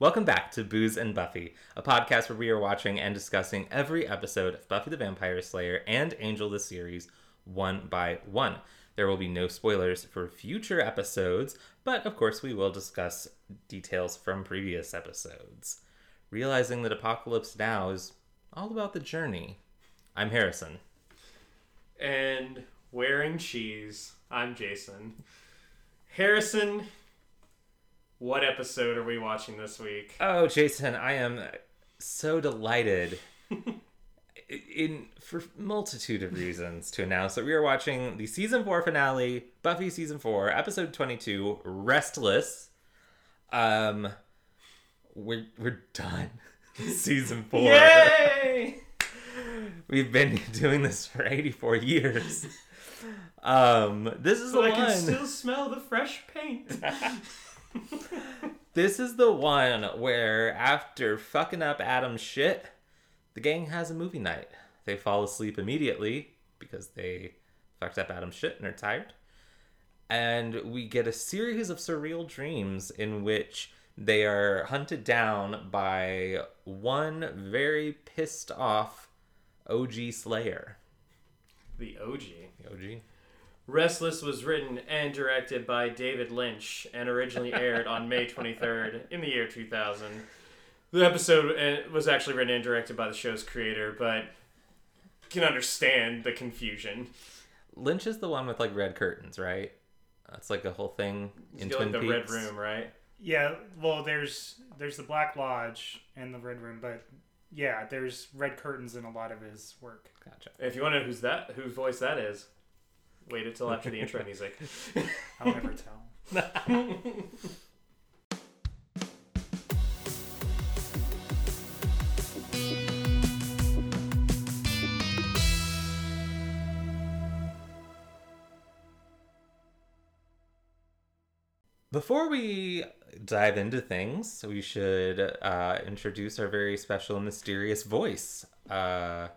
Welcome back to Booze and Buffy, a podcast where we are watching and discussing every episode of Buffy the Vampire Slayer and Angel the series one by one. There will be no spoilers for future episodes, but of course we will discuss details from previous episodes. Realizing that Apocalypse Now is all about the journey. I'm Harrison. and wearing cheese. I'm Jason. Harrison, what episode are we watching this week? Oh, Jason, I am so delighted in for multitude of reasons to announce that we are watching the season 4 finale, Buffy season 4, episode 22, Restless. Um we're we're done. season 4. Yay! We've been doing this for 84 years. Um this is So the I can still smell the fresh paint. This is the one where after fucking up Adam's shit, the gang has a movie night. They fall asleep immediately because they fucked up Adam's shit and are tired. And we get a series of surreal dreams in which they are hunted down by one very pissed off OG Slayer. the OG. The OG? Restless was written and directed by David Lynch and originally aired on May 23rd in the year 2000. The episode uh, was actually written and directed by the show's creator, but can understand the confusion. Lynch is the one with like red curtains, right? That's like a whole thing in You Twin like the Peaks. Red Room, right? Yeah, well, there's there's the Black Lodge and the Red Room, but yeah, there's red curtains in a lot of his work. Gotcha. If you want to know who's that, whose voice that is, wait until after the intro music. I'll never tell. Before we dive into things, we should uh, introduce our very special, mysterious voice. Uh,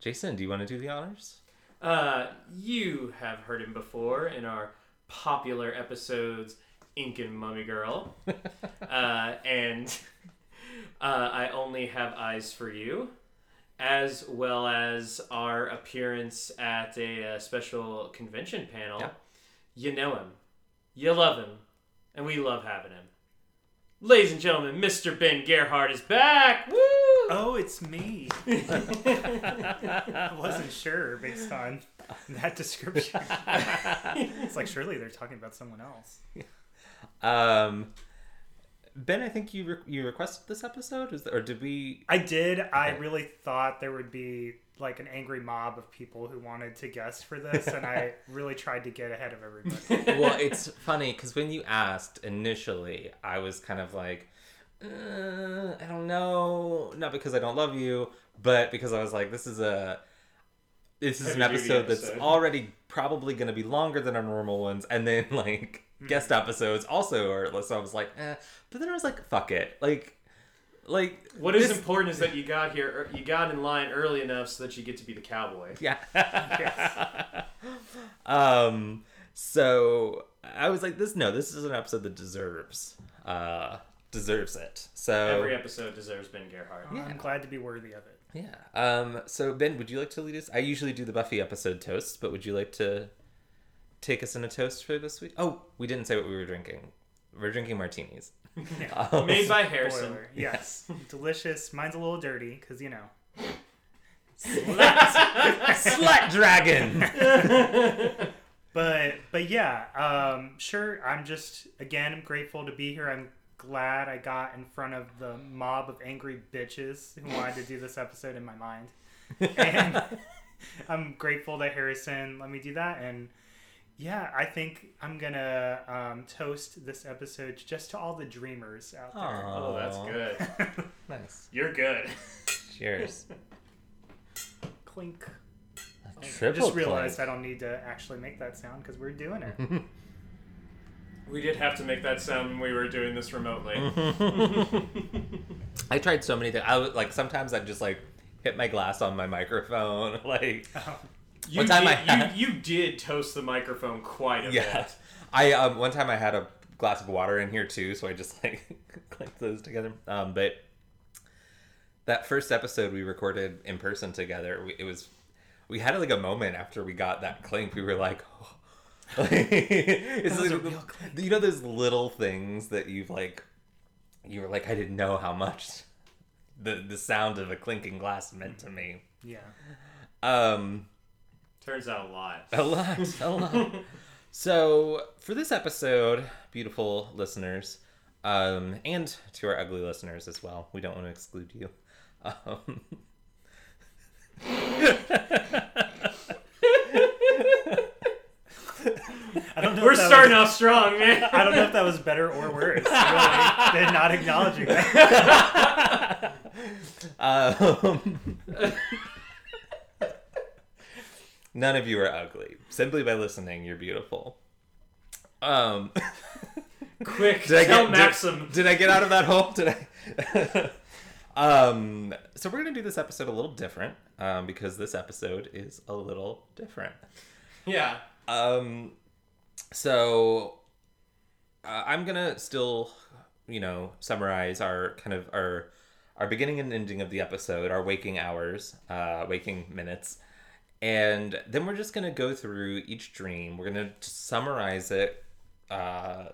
Jason, do you want to do the honors? Uh, you have heard him before in our popular episodes, Ink and Mummy Girl, uh, and uh, I only have eyes for you, as well as our appearance at a, uh special convention panel. Yeah. You know him, you love him, and we love having him. Ladies and gentlemen, Mr. Ben Gerhardt is back. Woo! Oh, it's me. I wasn't sure based on that description. it's like surely they're talking about someone else. Um, ben, I think you re- you requested this episode, is or did we? I did. I really thought there would be like an angry mob of people who wanted to guess for this, and I really tried to get ahead of everybody. well, it's funny because when you asked initially, I was kind of like, uh, I don't know, not because I don't love you, but because I was like, this is a, this is an Heavy duty episode that's episode. already probably going to be longer than our normal ones, and then like guest episodes also are. So I was like, eh. but then I was like, fuck it, like, like What is this- important is that you got here, you got in line early enough so that you get to be the cowboy. Yeah. um. So I was like, this. No, this is an episode that deserves, uh, deserves it. So Every episode deserves Ben Gerhardt. Yeah. I'm glad to be worthy of it. yeah. Um. So Ben, would you like to lead us? I usually do the Buffy episode toast, but would you like to take us in a toast for this week? Oh, we didn't say what we were drinking. We're drinking martinis. Um, Made by Harrison. Spoiler. Yes, delicious. Mine's a little dirty because you know. Slut dragon. But but yeah, um, sure. I'm just again I'm grateful to be here. I'm glad I got in front of the mob of angry bitches who wanted to do this episode in my mind, and I'm grateful that Harrison let me do that. And yeah, I think I'm gonna um, toast this episode just to all the dreamers out there. Oh, that's good. Nice. You're good. Cheers. Clink. I Triple just realized clink. I don't need to actually make that sound because we're doing it. We did have to make that sound when we were doing this remotely. I tried so many things. I was like, sometimes I'd just like hit my glass on my microphone, like You, One time did, I had- you, you did toast the microphone quite a yeah. bit. I um one time I had a glass of water in here too, so I just like like those together. Um, but that first episode we recorded in person together, we, it was we had like a moment after we got that clink. We were like, oh. Like, it's like, real clink. you know those little things that you've like you were like I didn't know how much the the sound of a clinking glass meant to me. Yeah. Um, Turns out a lot. a lot, a lot. so for this episode, beautiful listeners, um, and to our ugly listeners as well, we don't want to exclude you. Um, I don't know. We're if that starting was- off strong, man. I don't know if that was better or worse. Really, than not acknowledging that. um, none of you are ugly. Simply by listening, you're beautiful. Um, Quick, Did I get- Maxim. Did, did I get out of that hole? Did I? um, so we're gonna do this episode a little different um, because this episode is a little different. Yeah. Um, so uh, I'm gonna still, you know, summarize our kind of our our beginning and ending of the episode, our waking hours, uh, waking minutes, and then we're just gonna go through each dream. We're gonna summarize it uh,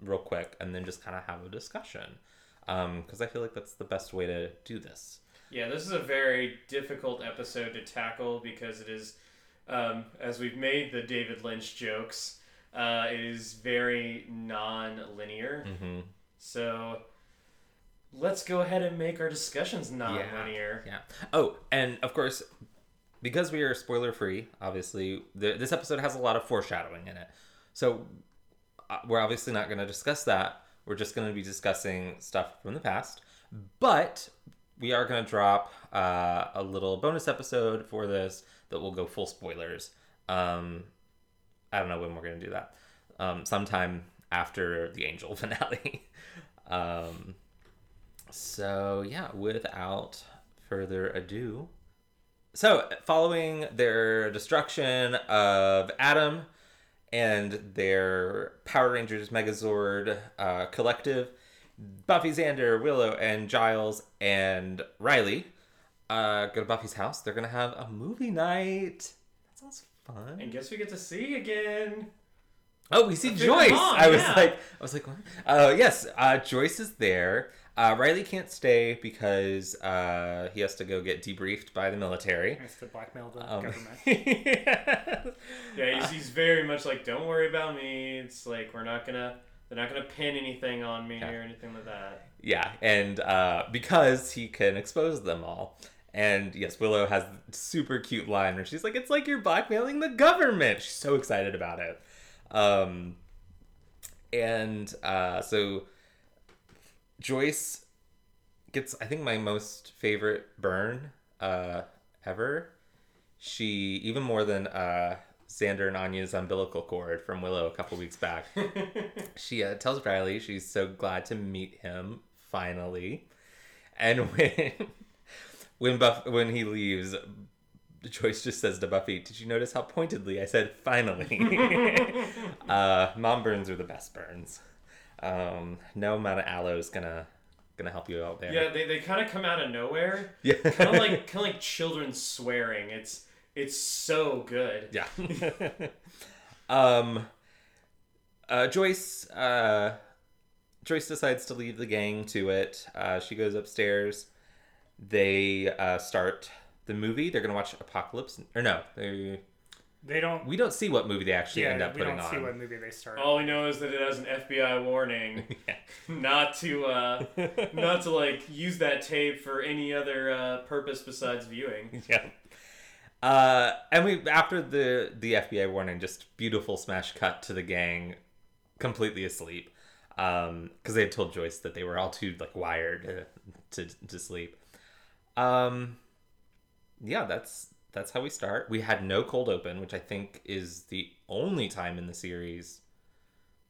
real quick, and then just kind of have a discussion. Because I feel like that's the best way to do this. Yeah, this is a very difficult episode to tackle because it is, um, as we've made the David Lynch jokes, uh, it is very non-linear. Mm-hmm. So let's go ahead and make our discussions non-linear. Yeah. yeah. Oh, and of course, because we are spoiler free, obviously, the, this episode has a lot of foreshadowing in it. So uh, we're obviously not going to discuss that. We're just going to be discussing stuff from the past. But we are going to drop uh, a little bonus episode for this that will go full spoilers. Um, I don't know when we're to do that. Um, sometime after the Angel finale. um, so, yeah, without further ado. So, following their destruction of Adam and their Power Rangers Megazord uh, collective, Buffy, Xander, Willow, and Giles and Riley uh, go to Buffy's house. They're going to have a movie night. That sounds fun. And guess we get to see again. Oh, we see Joyce. I was yeah. like, I was like, what? Uh, yes, uh, Joyce is there. Uh, Riley can't stay because uh, he has to go get debriefed by the military. It's to blackmail the Um, government. Yeah, he's, he's very much like, don't worry about me. It's like we're not gonna, they're not gonna pin anything on me Yeah. or anything like that. yeah, and uh, because he can expose them all. And yes, Willow has a super cute line where she's like, "It's like you're blackmailing the government." She's so excited about it. Um, and uh, so Joyce gets, I think, my most favorite burn uh, ever. She even more than uh, Xander and Anya's umbilical cord from Willow a couple weeks back. she uh, tells Riley she's so glad to meet him finally, and when when Buff when he leaves, Joyce just says to Buffy, "Did you notice how pointedly I said finally?" uh, mom burns are the best burns. Um, no amount of aloe is gonna gonna help you out there. Yeah, they, they kind of come out of nowhere. yeah, kind of like kind of like children swearing. It's it's so good. yeah. um, uh, Joyce, uh, Joyce decides to leave the gang to it. Uh, she goes upstairs. They uh, start the movie. They're gonna watch Apocalypse, or no, they They don't. we don't see what movie they actually end Yeah, up we putting don't on. see what movie they start. All we know is that it has an FBI warning yeah. not to uh, not to like use that tape for any other uh, purpose besides viewing. yeah. Uh, and we after the the FBI warning, just beautiful smash cut to the gang, completely asleep, um, because they had told Joyce that they were all too like wired uh, to to sleep. Um, yeah, that's that's how we start. We had no cold open, which I think is the only time in the series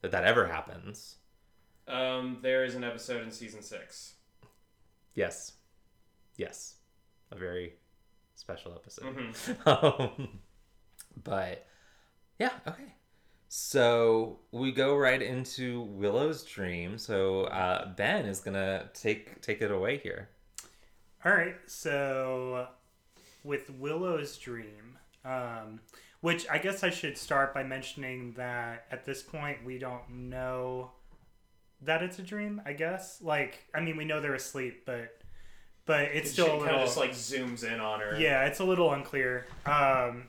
that that ever happens. Um, there is an episode in season six. Yes, yes, a very special episode. Mhm. um, but yeah, okay. So we go right into Willow's dream. So uh, Ben is gonna take take it away here. All right, so with Willow's dream, um, which I guess I should start by mentioning that at this point we don't know that it's a dream. I guess, like, I mean, we know they're asleep, but but it's still a kind little of just like zooms in on her. yeah, it's a little unclear. Um,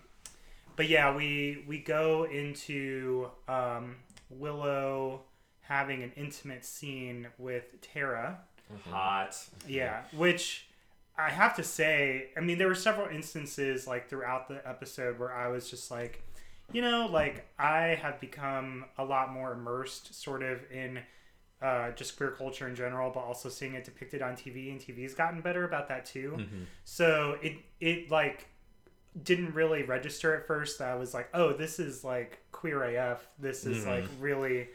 but yeah, we we go into um, Willow having an intimate scene with Tara. hot. Yeah, which I have to say, I mean, there were several instances like throughout the episode where I was just like, you know, like I have become a lot more immersed, sort of in uh, just queer culture in general, but also seeing it depicted on TV, and TV's gotten better about that too. So it it like didn't really register at first. That I was like, oh, this is like queer AF. This is like really,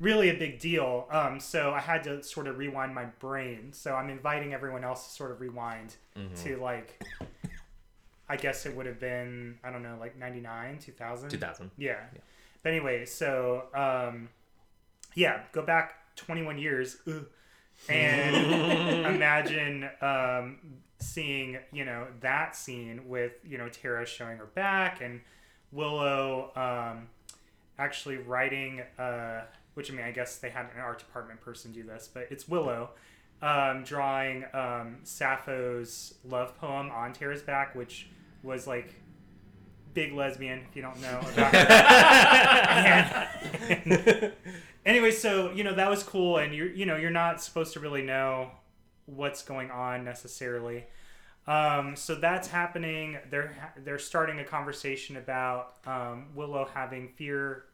really a big deal. Um, so I had to sort of rewind my brain. So I'm inviting everyone else to sort of rewind to like, I guess it would have been I don't know like 99, 2000. 2000. Yeah. But anyway, so um, yeah, go back 21 years ugh, and imagine um, seeing you know that scene with you know Tara showing her back and Willow um, actually writing. Uh, which I mean, I guess they had an art department person do this, but it's Willow um, drawing um, Sappho's love poem on Tara's back, which was like big lesbian if you don't know about and, and- anyway so you know that was cool and you're you know you're not supposed to really know what's going on necessarily. Um, so that's happening. They're they're starting a conversation about um, willow having fear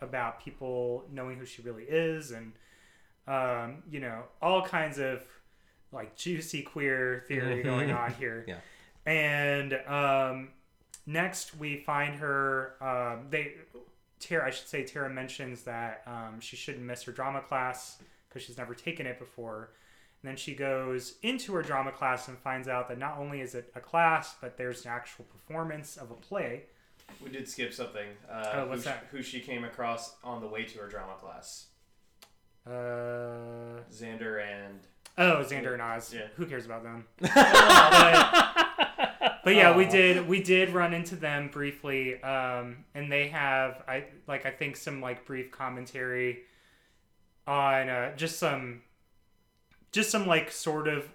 about people knowing who she really is and um, you know all kinds of like juicy queer theory going on here. Yeah. and um, next we find her um, they tara i should say tara mentions that um, she shouldn't miss her drama class because she's never taken it before. And then she goes into her drama class and finds out that not only is it a class but there's an actual performance of a play We did skip something. Uh, Oh, what's who, that? She, who she came across on the way to her drama class. uh, Xander and oh xander and oz Yeah. who cares about them but, but yeah, we did we did run into them briefly, um, and they have I like I think some like brief commentary on uh, just some just some like sort of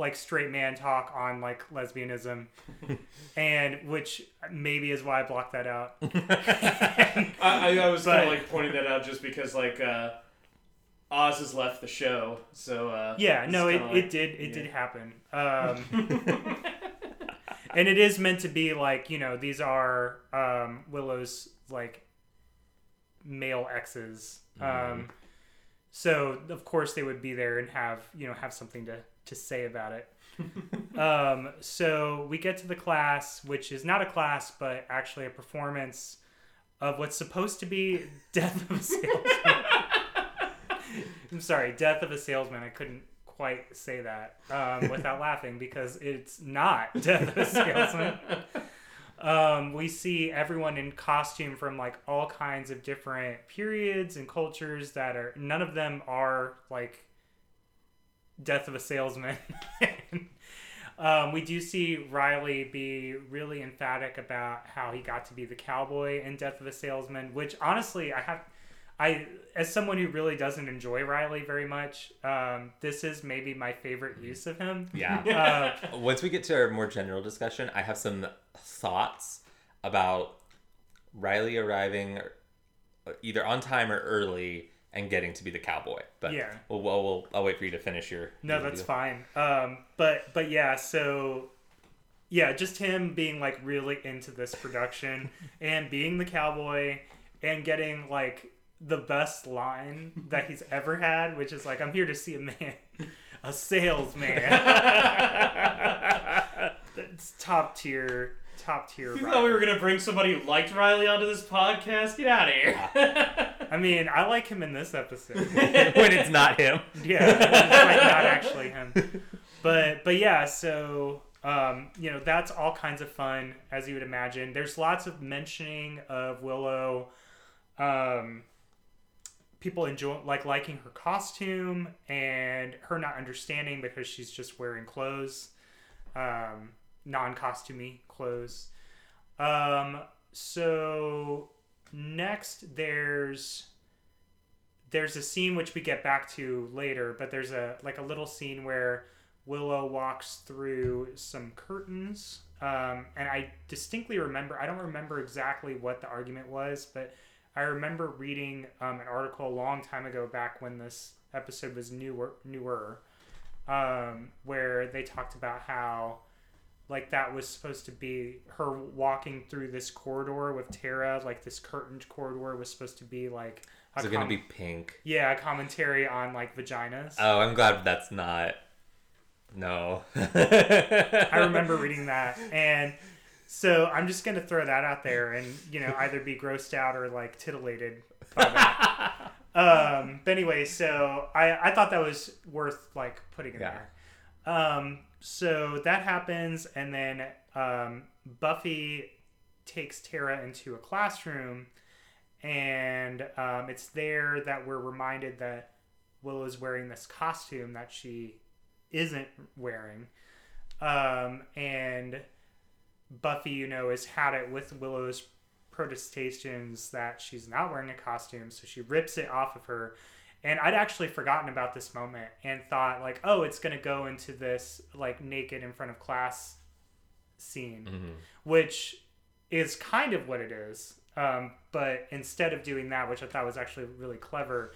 like straight man talk on like lesbianism, and which maybe is why I blocked that out. I, I, I was kind of like pointing that out just because like uh, Oz has left the show, so uh, Yeah, no, it, kinda it did it yeah. did happen. Um, and it is meant to be like you know these are um, Willow's like male exes. Um, so of course they would be there and have you know have something to to say about it. um, so we get to the class, which is not a class, but actually a performance of what's supposed to be Death of a Salesman. I'm sorry, Death of a Salesman. I couldn't quite say that um, without laughing because it's not Death of a Salesman. Um, we see everyone in costume from like all kinds of different periods and cultures that are none of them are like Death of a Salesman. um, we do see Riley be really emphatic about how he got to be the cowboy in Death of a Salesman, which honestly I have I as someone who really doesn't enjoy Riley very much, um, this is maybe my favorite use of him. Yeah. Uh, Once we get to our more general discussion, I have some thoughts about Riley arriving either on time or early and getting to be the cowboy. But Yeah. we'll, we'll, we'll I'll wait for you to finish your. No, your that's deal. fine. Um, but but yeah, so yeah, just him being like really into this production and being the cowboy and getting like the best line that he's ever had, which is like, "I'm here to see a man, a salesman." That's top tier, top tier. You thought we were gonna bring somebody who liked Riley onto this podcast? Get out of here! I mean, I like him in this episode. when it's not him. Yeah, it's like not actually him. But but yeah, so um, you know that's all kinds of fun as you would imagine. There's lots of mentioning of Willow um, people enjoy like liking her costume and her not understanding because she's just wearing clothes, um, non-costumey clothes. Um, so next there's there's a scene which we get back to later, but there's a like a little scene where Willow walks through some curtains. Um, and I distinctly remember, I don't remember exactly what the argument was, but I remember reading um, an article a long time ago, back when this episode was newer, newer, um, where they talked about how, like, that was supposed to be her walking through this corridor with Tara, like this curtained corridor was supposed to be like. Is it gonna be pink? Yeah, a commentary on like vaginas. Oh, I'm glad that's not. No. I remember reading that, and so I'm just gonna throw that out there, and you know, either be grossed out or like titillated by that. um, but anyway, so I I thought that was worth like putting in Yeah. there. Um, so that happens, and then um, Buffy takes Tara into a classroom, and um, it's there that we're reminded that Willow's wearing this costume that she isn't wearing. Um, and Buffy, you know, has had it with Willow's protestations that she's not wearing a costume, so she rips it off of her. And I'd actually forgotten about this moment and thought like, oh, it's gonna go into this like naked in front of class scene, Mhm. which is kind of what it is. Um, but instead of doing that, which I thought was actually really clever,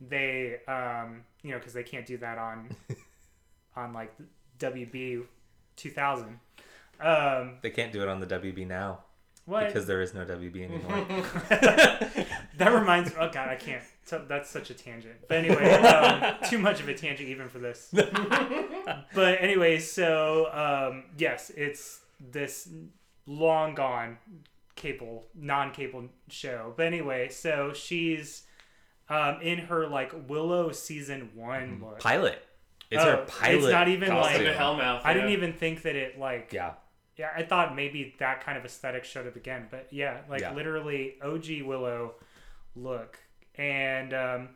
they, um, you know, because they can't do that on, on like WB 2000. Um, They can't do it on the WB now what? because there is no WB anymore. that reminds me. Oh God, I can't. So that's such a tangent. But anyway, um, too much of a tangent even for this. but anyway, so um, yes, it's this long gone cable, non-cable show. But anyway, so she's um, in her like Willow season one look. pilot. It's Oh, her pilot. it's not even, like- costume. Like the Hellmouth. I didn't even think that it like Yeah. Yeah, I thought maybe that kind of aesthetic showed up again, but yeah, like Yeah. literally OG Willow look, and um,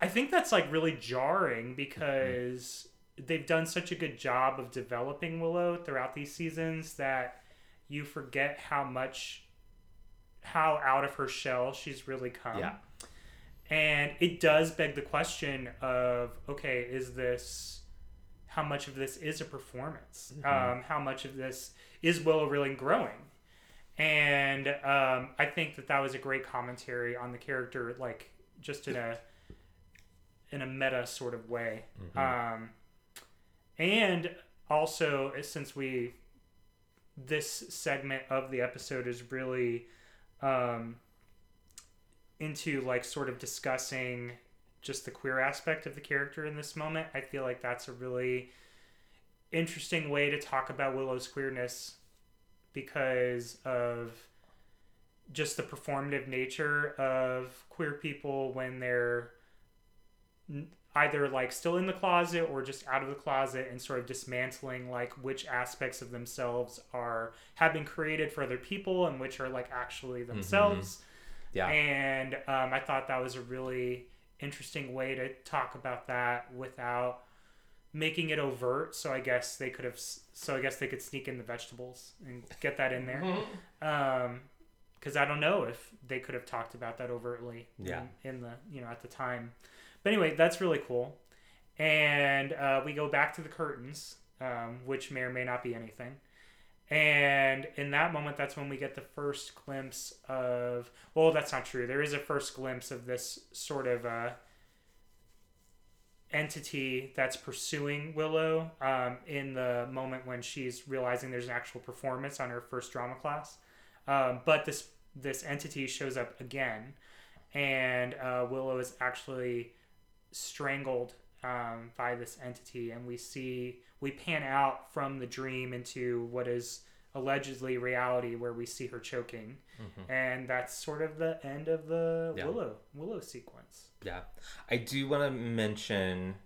I think that's like really jarring because they've done such a good job of developing Willow throughout these seasons that you forget how much how out of her shell she's really come. Yeah. And it does beg the question of okay, is this how much of this is a performance? Um, how much of this is Willow really growing? And um, I think that that was a great commentary on the character, like just in a in a meta sort of way. Um, and also, since we this segment of the episode is really um, into like sort of discussing just the queer aspect of the character in this moment. I feel like that's a really interesting way to talk about Willow's queerness because of just the performative nature of queer people when they're either like still in the closet or just out of the closet and sort of dismantling like which aspects of themselves are have been created for other people and which are like actually themselves Yeah. and um, I thought that was a really interesting way to talk about that without making it overt. So I guess they could have. So I guess they could sneak in the vegetables and get that in there. Because I don't know if they could have talked about that overtly. Yeah. In, in the you know at the time, but anyway, that's really cool. And uh, we go back to the curtains, um, which may or may not be anything. And in that moment, that's when we get the first glimpse of. Well, that's not true. There is a first glimpse of this sort of uh, entity that's pursuing Willow um, in the moment when she's realizing there's an actual performance on her first drama class. Um, but this this entity shows up again, and uh, Willow is actually strangled um, by this entity, and we see we pan out from the dream into what is allegedly reality, where we see her choking, mm-hmm. and that's sort of the end of the Yeah. Willow Willow sequence. Yeah. I do want to mention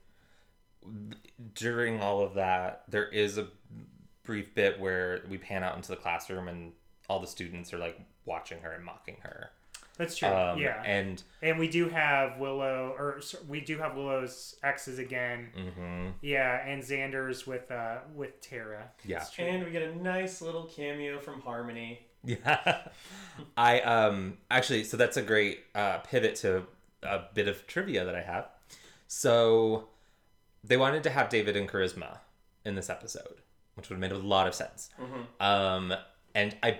during all of that, there is a brief bit where we pan out into the classroom and all the students are like watching her and mocking her. That's true. Um, yeah, And and we do have Willow, or we do have Willow's exes again. mhm, Yeah, and Xander's with uh with Tara. yeah. True. And we get a nice little cameo from Harmony. Yeah. I um actually so that's a great uh pivot to a bit of trivia that I have. So they wanted to have David and Charisma in this episode, which would have made a lot of sense. Um and I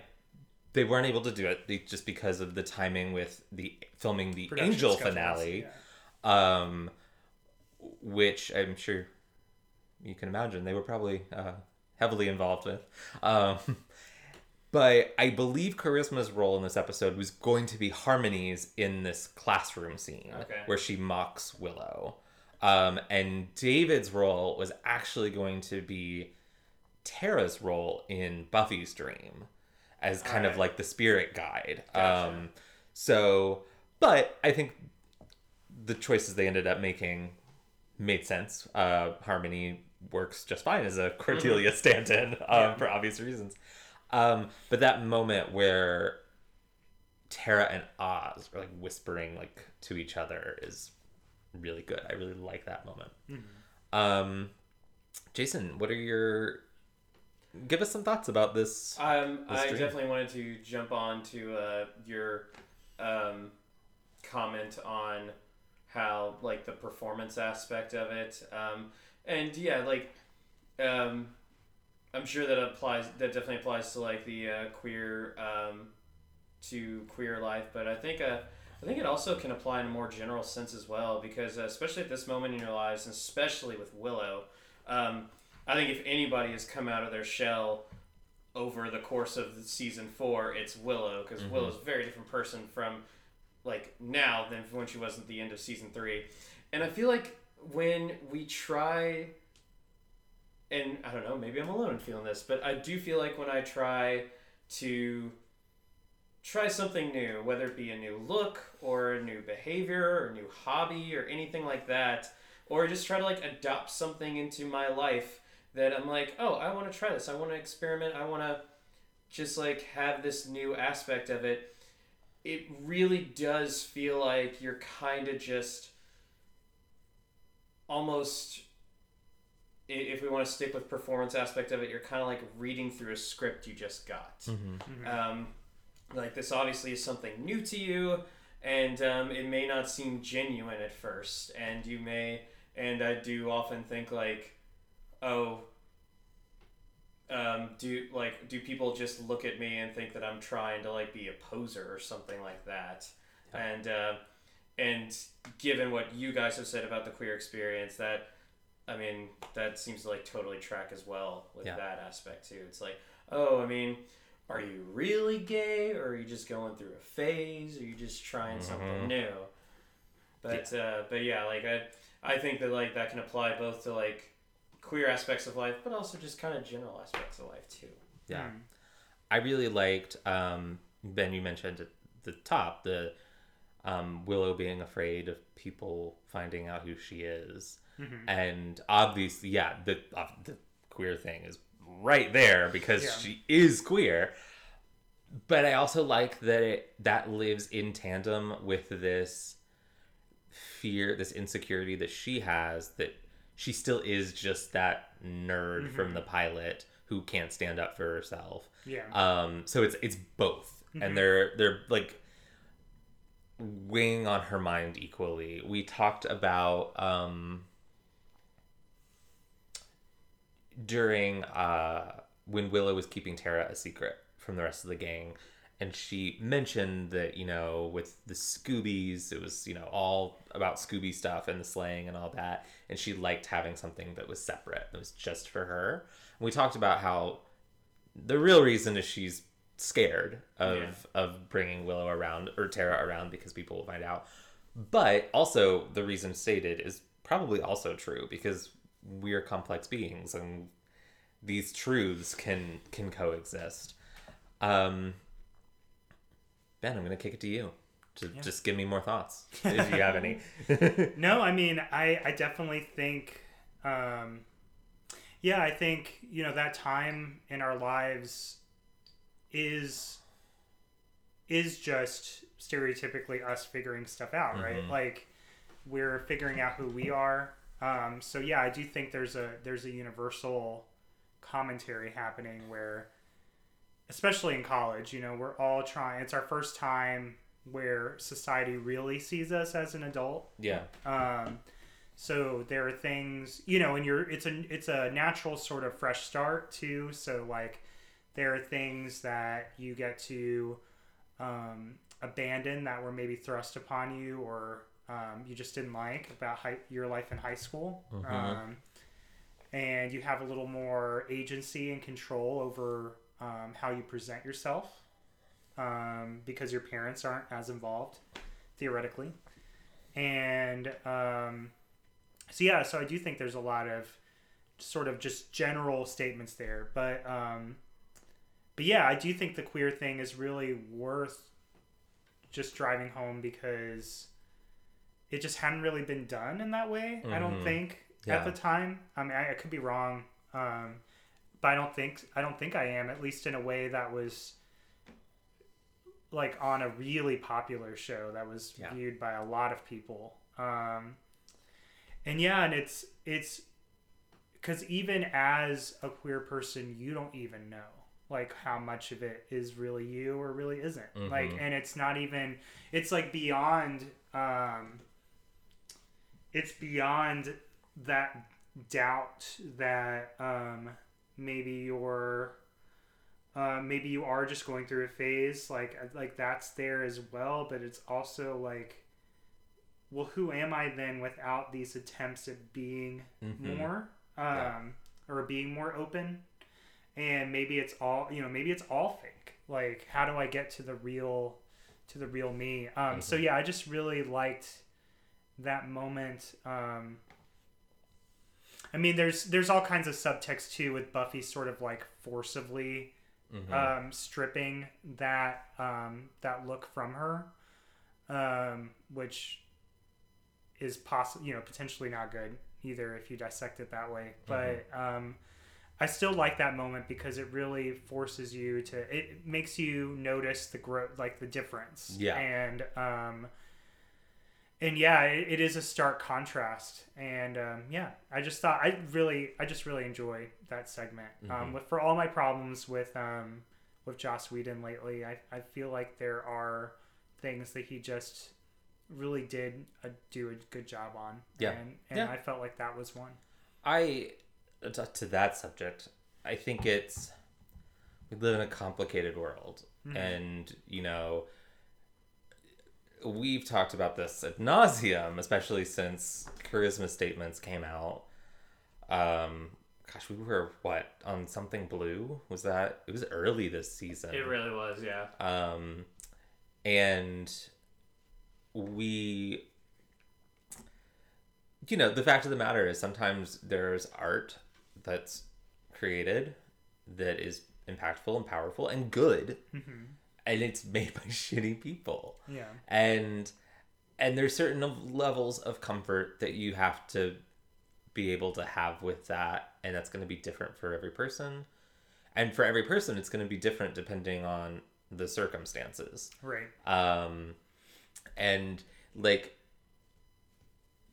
they weren't able to do it just because of the timing with the filming the Production Angel schedules, finale, yeah. um, which I'm sure you can imagine they were probably uh, heavily involved with. Um, but I believe Charisma's role in this episode was going to be Harmony's in this classroom scene Okay. where she mocks Willow. Um, and David's role was actually going to be Tara's role in Buffy's dream as kind of like the spirit guide. Gotcha. Um, so, but I think the choices they ended up making made sense. Uh, Harmony works just fine as a Cordelia stand-in um, Yeah. for obvious reasons. Um, but that moment where Tara and Oz are like whispering like to each other is really good. I really like that moment. Um, Jason, what are your give us some thoughts about this? Um, This I dream. definitely wanted to jump on to uh, your um, comment on how like the performance aspect of it, um, and yeah, like um, I'm sure that applies. That definitely applies to like the uh, queer um, to queer life, but I think uh, I think it also can apply in a more general sense as well because uh, especially at this moment in your lives, and especially with Willow. Um, I think if anybody has come out of their shell over the course of the season four, it's Willow because mm-hmm. Willow's a very different person from like now than when she was at the end of season three, and I feel like when we try, and I don't know, maybe I'm alone in feeling this, but I do feel like when I try to try something new, whether it be a new look or a new behavior or a new hobby or anything like that, or just try to like adopt something into my life that I'm like, oh, I want to try this. I want to experiment. I want to just like have this new aspect of it. It really does feel like you're kind of just almost if we want to stick with performance aspect of it, you're kind of like reading through a script you just got. Um, like this obviously is something new to you, and um, it may not seem genuine at first, and you may, and I do often think like, oh, um, do like do people just look at me and think that I'm trying to like be a poser or something like that, and uh, and given what you guys have said about the queer experience, that I mean that seems to like totally track as well with Yeah. that aspect too. It's like, oh, I mean, are you really gay, or are you just going through a phase, or are you just trying something new? But uh, but yeah, like I I think that like that can apply both to like queer aspects of life, but also just kind of general aspects of life too. Yeah. I really liked um Ben you mentioned at the top the um Willow being afraid of people finding out who she is. And obviously yeah, the uh, the queer thing is right there because Yeah. she is queer. But I also like that it that lives in tandem with this fear, this insecurity that she has that she still is just that nerd from the pilot who can't stand up for herself. Yeah. Um, so it's it's both, and they're they're like weighing on her mind equally. We talked about um, during uh, when Willow was keeping Tara a secret from the rest of the gang, and she mentioned that you know with the Scoobies, it was you know all about Scooby stuff and the slang and all that, and she liked having something that was separate that was just for her. And we talked about how the real reason is she's scared of Yeah. of bringing Willow around or Tara around because people will find out. But also the reason stated is probably also true because we are complex beings and these truths can can coexist. Um Ben, I'm gonna kick it to you to just give me more thoughts if you have any. No, I mean, I, I definitely think, um, yeah, I think, you know, that time in our lives is, is just stereotypically us figuring stuff out, right? Mhm. Like we're figuring out who we are. Um, so yeah, I do think there's a there's a universal commentary happening where, especially in college, you know, we're all trying. It's our first time where society really sees us as an adult. Yeah. Um, so there are things, you know, and you're it's a it's a natural sort of fresh start too. So like there are things that you get to um, abandon that were maybe thrust upon you or um, you just didn't like about high, your life in high school. Mhm. Um, and you have a little more agency and control over um, how you present yourself um, because your parents aren't as involved theoretically and um, so yeah so i do think there's a lot of sort of just general statements there but um, but yeah i do think the queer thing is really worth just driving home because it just hadn't really been done in that way i don't Mhm. think Yeah. at the time i mean I, I could be wrong um, but i don't think i don't think i am at least in a way that was like on a really popular show that was Yeah. viewed by a lot of people um, and yeah and it's it's because even as a queer person you don't even know like how much of it is really you or really isn't like Mhm. and it's not even it's like beyond um it's beyond that doubt that um maybe you're uh, maybe you are just going through a phase like like that's there as well but it's also like well who am i then without these attempts at being Mhm. more um Yeah. or being more open and maybe it's all you know maybe it's all fake like how do i get to the real to the real me um so yeah i just really liked that moment um i mean there's there's all kinds of subtext too with buffy sort of like forcibly Mhm. um, stripping that um, that look from her, um, which is possible, you know, potentially not good either if you dissect it that way. But um, I still like that moment because it really forces you to. It makes you notice the growth, like the difference. Yeah. And um, and yeah, it, it is a stark contrast. And um, yeah, I just thought I really, I just really enjoy that segment. Um, Mhm. with for all my problems with um, with Joss Whedon lately, I, I feel like there are things that he just really did uh do a good job on. Yeah. And, and Yeah. I felt like that was one. I to, to that subject, I think it's we live in a complicated world, Mhm. and you know we've talked about this at nauseum, especially since charisma statements came out. Um, gosh, we were what on something blue? Was that it was early this season? It really was, yeah. um, and we you know the fact of the matter is sometimes there's art that's created that is impactful and powerful and good Mhm. And it's made by shitty people Yeah. and and there's certain levels of comfort that you have to be able to have with that and that's going to be different for every person and for every person it's going to be different depending on the circumstances Right. um and like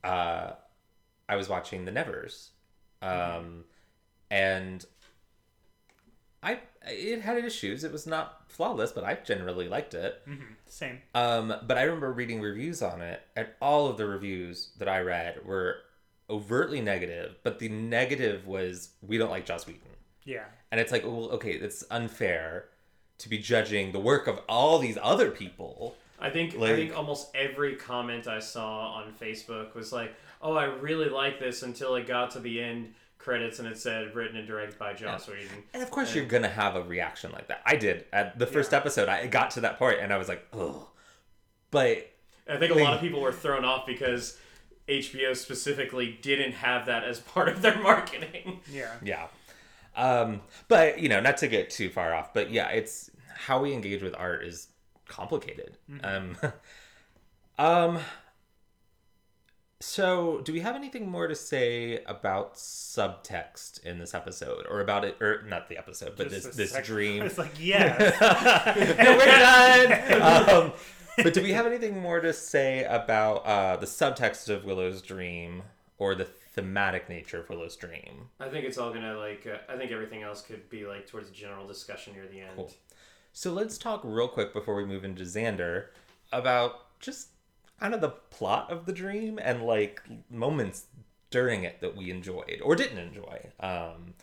uh i was watching the nevers um and i it had issues it was not flawless but i generally liked it hmm Same. um, but I remember reading reviews on it, and all of the reviews that I read were overtly negative. But the negative was, "We don't like Joss Whedon," Yeah. and it's like, well, okay, it's unfair to be judging the work of all these other people. I think I think almost every comment I saw on Facebook was like, "Oh, I really like this," until it got to the end credits and it said written and directed by Joss Whedon. And of course, you're gonna have a reaction like that. I did at the first episode. I got to that point, and I was like, "Oh," but I think a lot of people were thrown off because HBO specifically didn't have that as part of their marketing. Yeah. Yeah. Um, but you know, not to get too far off, but yeah, it's how we engage with art is complicated. Um, um, so do we have anything more to say about subtext in this episode or about it or not the episode, but Just this this sec- dream? It's like yes. and we're done. um, but do we have anything more to say about uh, the subtext of Willow's dream or the thematic nature of Willow's dream? I think it's all gonna like. Uh, I think everything else could be like towards a general discussion near the end. Cool. So let's talk real quick before we move into Xander about just kind of the plot of the dream and like moments during it that we enjoyed or didn't enjoy. Um,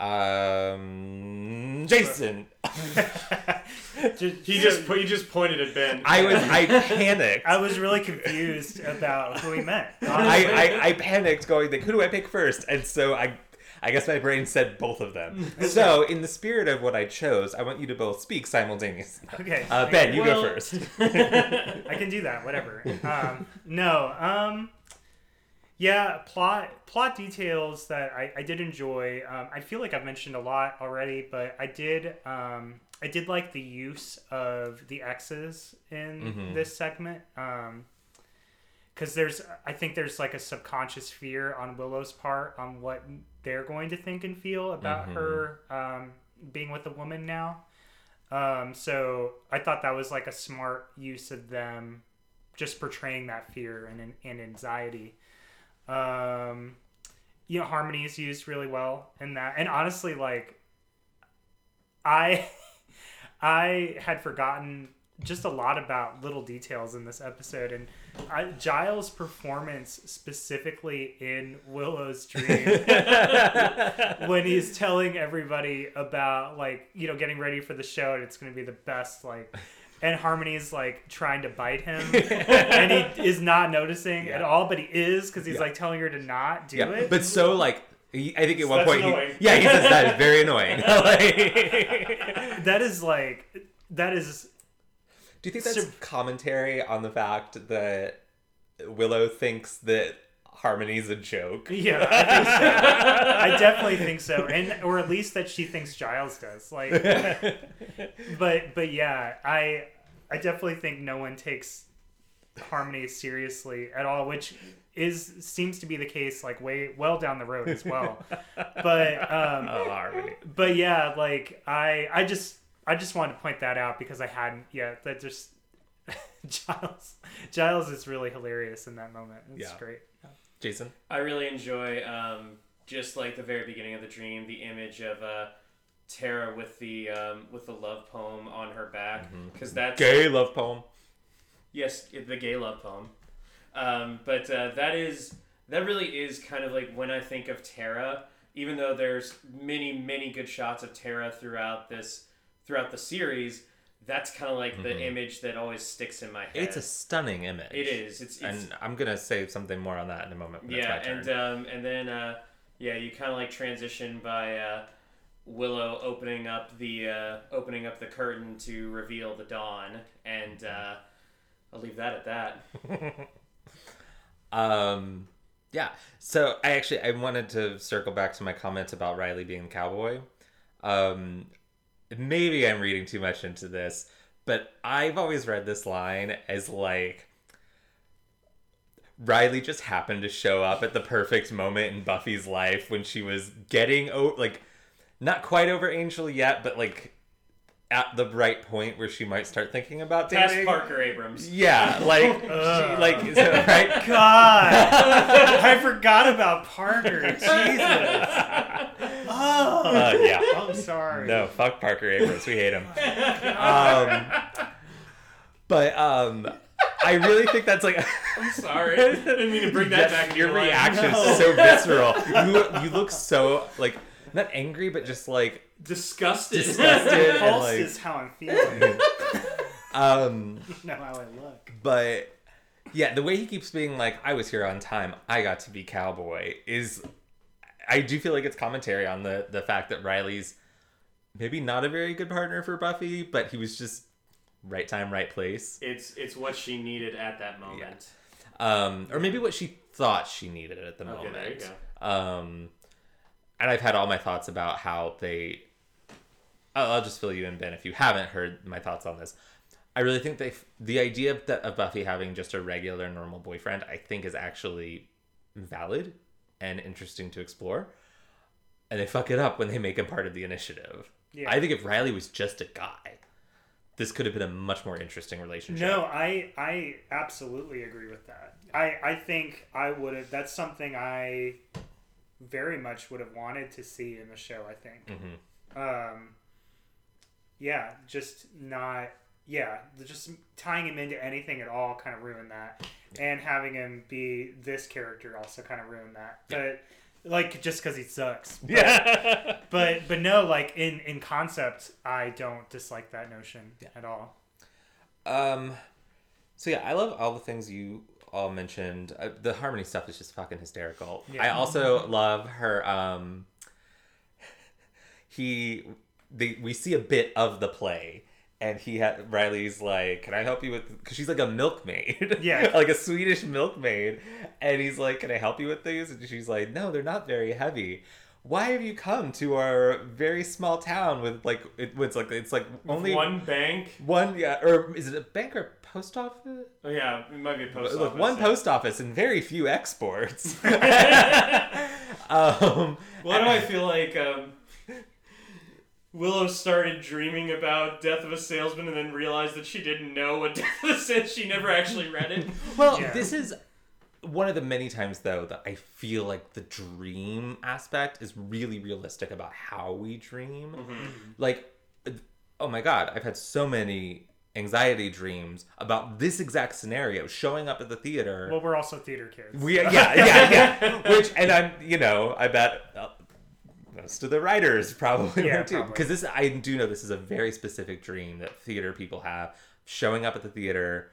um, Jason, He so- just he just pointed at Ben. I was I panicked. I was really confused about who he meant. I. I, I panicked going like who do I pick first and so I I guess my brain said both of them. so in the spirit of what I chose, I want you to both speak simultaneously. okay. Uh, ben, you Well- go first. I can do that. Whatever. Um, no. Um, yeah. Plot plot details that I, I did enjoy. Um, I feel like I've mentioned a lot already, but I did. Um, I did like the use of the X's in Mhm. this segment. Um, because there's, I think there's like a subconscious fear on Willow's part on what they're going to think and feel about Mhm. her um, being with a woman now. Um, so I thought that was like a smart use of them just portraying that fear and, and anxiety. Um, you know, harmony is used really well in that. And honestly, like, I, I had forgotten just a lot about little details in this episode and I, Giles' performance specifically in Willow's dream when he's telling everybody about like you know getting ready for the show and it's going to be the best like and Harmony's like trying to bite him and he is not noticing at all but he is because he's Yeah. like telling her to not do yeah, it but so like he, I think at So one point, he, yeah, he says that is very annoying. Like- that is like that is Do you think that's So- commentary on the fact that Willow thinks that Harmony's a joke? yeah i think so i definitely think so and or at least that she thinks giles does like but but yeah i i definitely think no one takes harmony seriously at all which is seems to be the case like way well down the road as well but um oh, Harmony. but yeah like i i just i just wanted to point that out because i hadn't yet that just giles giles is really hilarious in that moment it's Yeah. great Jason? I really enjoy um, just like the very beginning of the dream, the image of uh, Tara with the um, with the love poem on her back because that's Gay love poem. yes the gay love poem. Um, but uh, that is that really is kind of like when I think of Tara, even though there's many many good shots of Tara throughout this throughout the series. That's kind of like the image that always sticks in my head. It's a stunning image. it is. It's, it's And I'm gonna say something more on that in a moment. Yeah, and um, and then uh, yeah, you kind of like transition by uh, Willow opening up the uh, opening up the curtain to reveal the dawn, and uh, I'll leave that at that. Um, yeah. So I actually I wanted to circle back to my comments about Riley being cowboy. Um, maybe I'm reading too much into this, but I've always read this line as like Riley just happened to show up at the perfect moment in Buffy's life when she was getting o- like not quite over Angel yet, but like at the right point where she might start thinking about Past dating. Parker Abrams. Yeah, like she, Ugh. like so, right. God, I forgot about Parker. Jesus. Oh, Uh, yeah. I'm sorry. No, fuck Parker Abrams. We hate him. Um, but um, I really think that's like I'm sorry, I didn't mean to bring that Yes, back. Your into life. reaction No. is so visceral. You look, you look so like not angry, but just like disgusted. disgusted and Pulse like. is how I'm feeling. Um, you know how I look. but yeah, the way he keeps being like, "I was here on time. I got to be cowboy," is I do feel like it's commentary on the the fact that Riley's maybe not a very good partner for Buffy, but he was just right time, right place. it's it's what she needed at that moment. um, or maybe what she thought she needed at the Okay, moment. there you Um, and I've had all my thoughts about how they. I'll, I'll just fill you in, Ben, if you haven't heard my thoughts on this. I really think they the idea of, the, of Buffy having just a regular, normal boyfriend, I think, is actually valid and interesting to explore. And they fuck it up when they make him part of the initiative. Yeah. I think if Riley was just a guy, this could have been a much more interesting relationship. No, I I absolutely agree with that. I I think I would have. That's something I very much would have wanted to see in the show. I think. hmm Um. Yeah, just not. Yeah, just tying him into anything at all kind of ruined that, and having him be this character also kind of ruined that. But like just because he sucks. But, Yeah. But but no, like in in concept, I don't dislike that notion at all. Um, so yeah, I love all the things you all mentioned. Uh, the harmony stuff is just fucking hysterical. Yeah. I also love her. Um, he, they, we see a bit of the play, and he had Riley's like, "Can I help you with?" Because she's like a milkmaid, Yeah. like a Swedish milkmaid, and he's like, "Can I help you with these?" And she's like, "No, they're not very heavy." Why have you come to our very small town with like it, it's like it's like only one bank. one, yeah, or is it a bank or post office? Oh yeah, it might be a post Look, office. one yeah. post office and very few exports. um, Why do I feel like um, Willow started dreaming about Death of a Salesman and then realized that she didn't know what Death of a Salesman? She never actually read it. well, Yeah. this is one of the many times though that I feel like the dream aspect is really realistic about how we dream. Like, oh my god, I've had so many anxiety dreams about this exact scenario showing up at the theater. Well, we're also theater kids. We yeah yeah yeah. Which and I'm you know I bet uh, most of the writers probably Yeah, too because this I do know this is a very specific dream that theater people have showing up at the theater.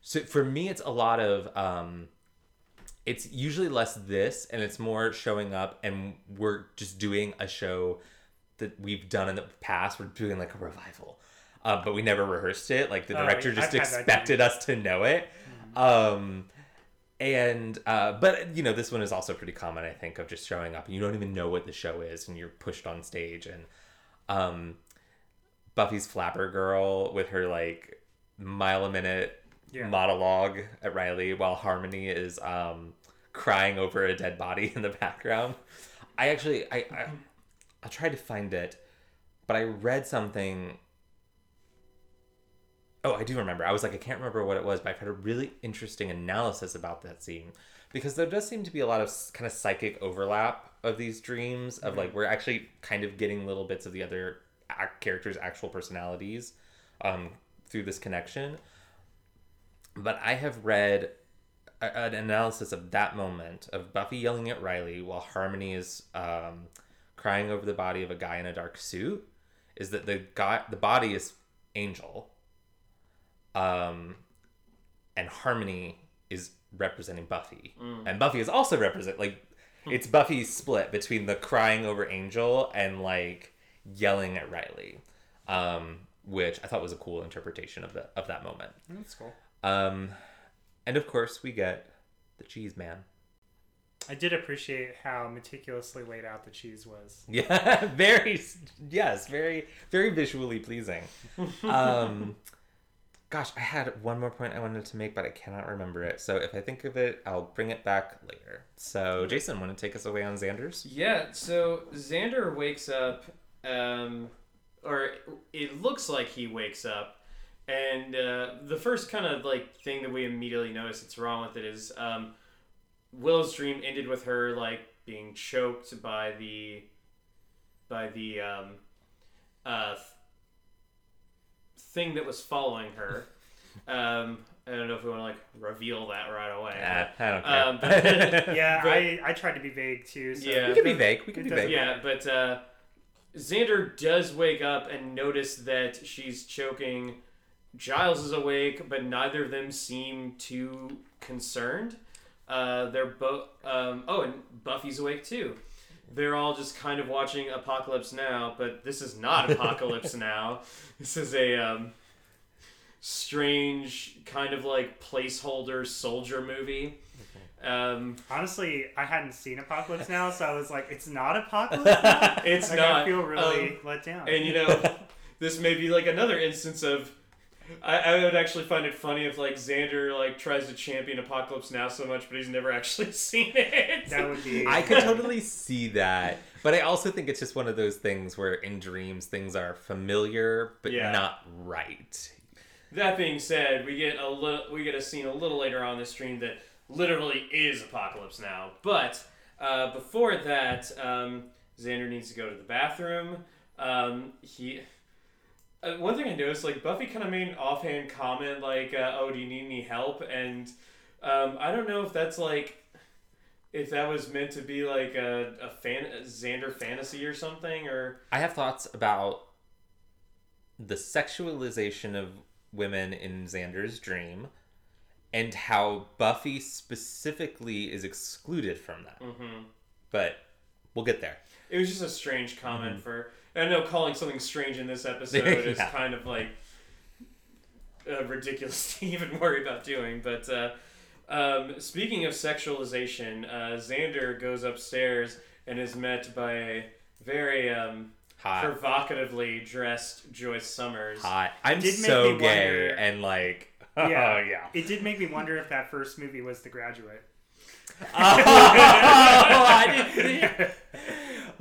So for me, it's a lot of um, it's usually less this and it's more showing up and we're just doing a show that we've done in the past. We're doing like a revival. Uh, but we never rehearsed it. Like the Oh, director I've just that expected us to know it. Um, and uh, but you know this one is also pretty common i think of just showing up. And you don't even know what the show is and you're pushed on stage. And um buffy's flapper girl with her like mile a minute Yeah. monologue at riley while harmony is um crying over a dead body in the background. I actually i i, I tried to find it but i read something Oh, I do remember. I was like, I can't remember what it was, but I've had a really interesting analysis about that scene because there does seem to be a lot of kind of psychic overlap of these dreams. Of like, we're actually kind of getting little bits of the other ac- characters' actual personalities um, through this connection. But I have read a, an analysis of that moment of Buffy yelling at Riley while Harmony is um, crying over the body of a guy in a dark suit. Is that the guy? The body is Angel um, and Harmony is representing Buffy, and Buffy is also represent like it's Buffy split between the crying over Angel and like yelling at Riley, um, which I thought was a cool interpretation of the of that moment. That's cool. Um, and of course, we get the cheese man. I did appreciate how meticulously laid out the cheese was. Yeah, very yes, very very visually pleasing. Um gosh, I had one more point I wanted to make but I cannot remember it. So if I think of it, I'll bring it back later. So Jason, want to take us away on Xander's? Yeah, so Xander wakes up, um, or it looks like he wakes up, and uh, the first kind of like thing that we immediately notice that's wrong with it is um, Willow's dream ended with her like being choked by the by the um, uh, thing that was following her. Um, I don't know if we want to like reveal that right away. Nah, I don't care. Um, but- Yeah, But- I, I tried to be vague too. So Yeah. we can be vague. We can be doesn't vague. Yeah, but uh, Xander does wake up and notice that she's choking. Giles is awake, but neither of them seem too concerned. Uh, they're both. Um, oh, and Buffy's awake too. They're all just kind of watching Apocalypse Now, but this is not Apocalypse Now. This is a um, strange kind of like placeholder soldier movie. Um, Honestly, I hadn't seen Apocalypse Now, so I was like, it's not Apocalypse Now? It's like, not. I feel really Um, let down. And you know, this may be like another instance of I, I would actually find it funny if like Xander like tries to champion Apocalypse Now so much, but he's never actually seen it. That would be. I could totally see that, but I also think it's just one of those things where in dreams things are familiar but Yeah. not right. That being said, we get a little we get a scene a little later on the stream that literally is Apocalypse Now. But uh, before that, um, Xander needs to go to the bathroom. Um, he. Uh, one thing I noticed, like Buffy, kind of made an offhand comment, like, uh, "Oh, do you need any help?" And um, I don't know if that's like, if that was meant to be like a, a fan a Xander fantasy or something, or I have thoughts about the sexualization of women in Xander's dream and how Buffy specifically is excluded from that. Mhm. But we'll get there. It was just a strange comment for. I know calling something strange in this episode is kind of like uh, ridiculous to even worry about doing. But uh, um, speaking of sexualization, uh, Xander goes upstairs and is met by a very um, Hot. provocatively dressed Joyce Summers. Hot. I'm did make so me gay wonder- and like oh Yeah. yeah. It did make me wonder if that first movie was The Graduate. oh, I didn't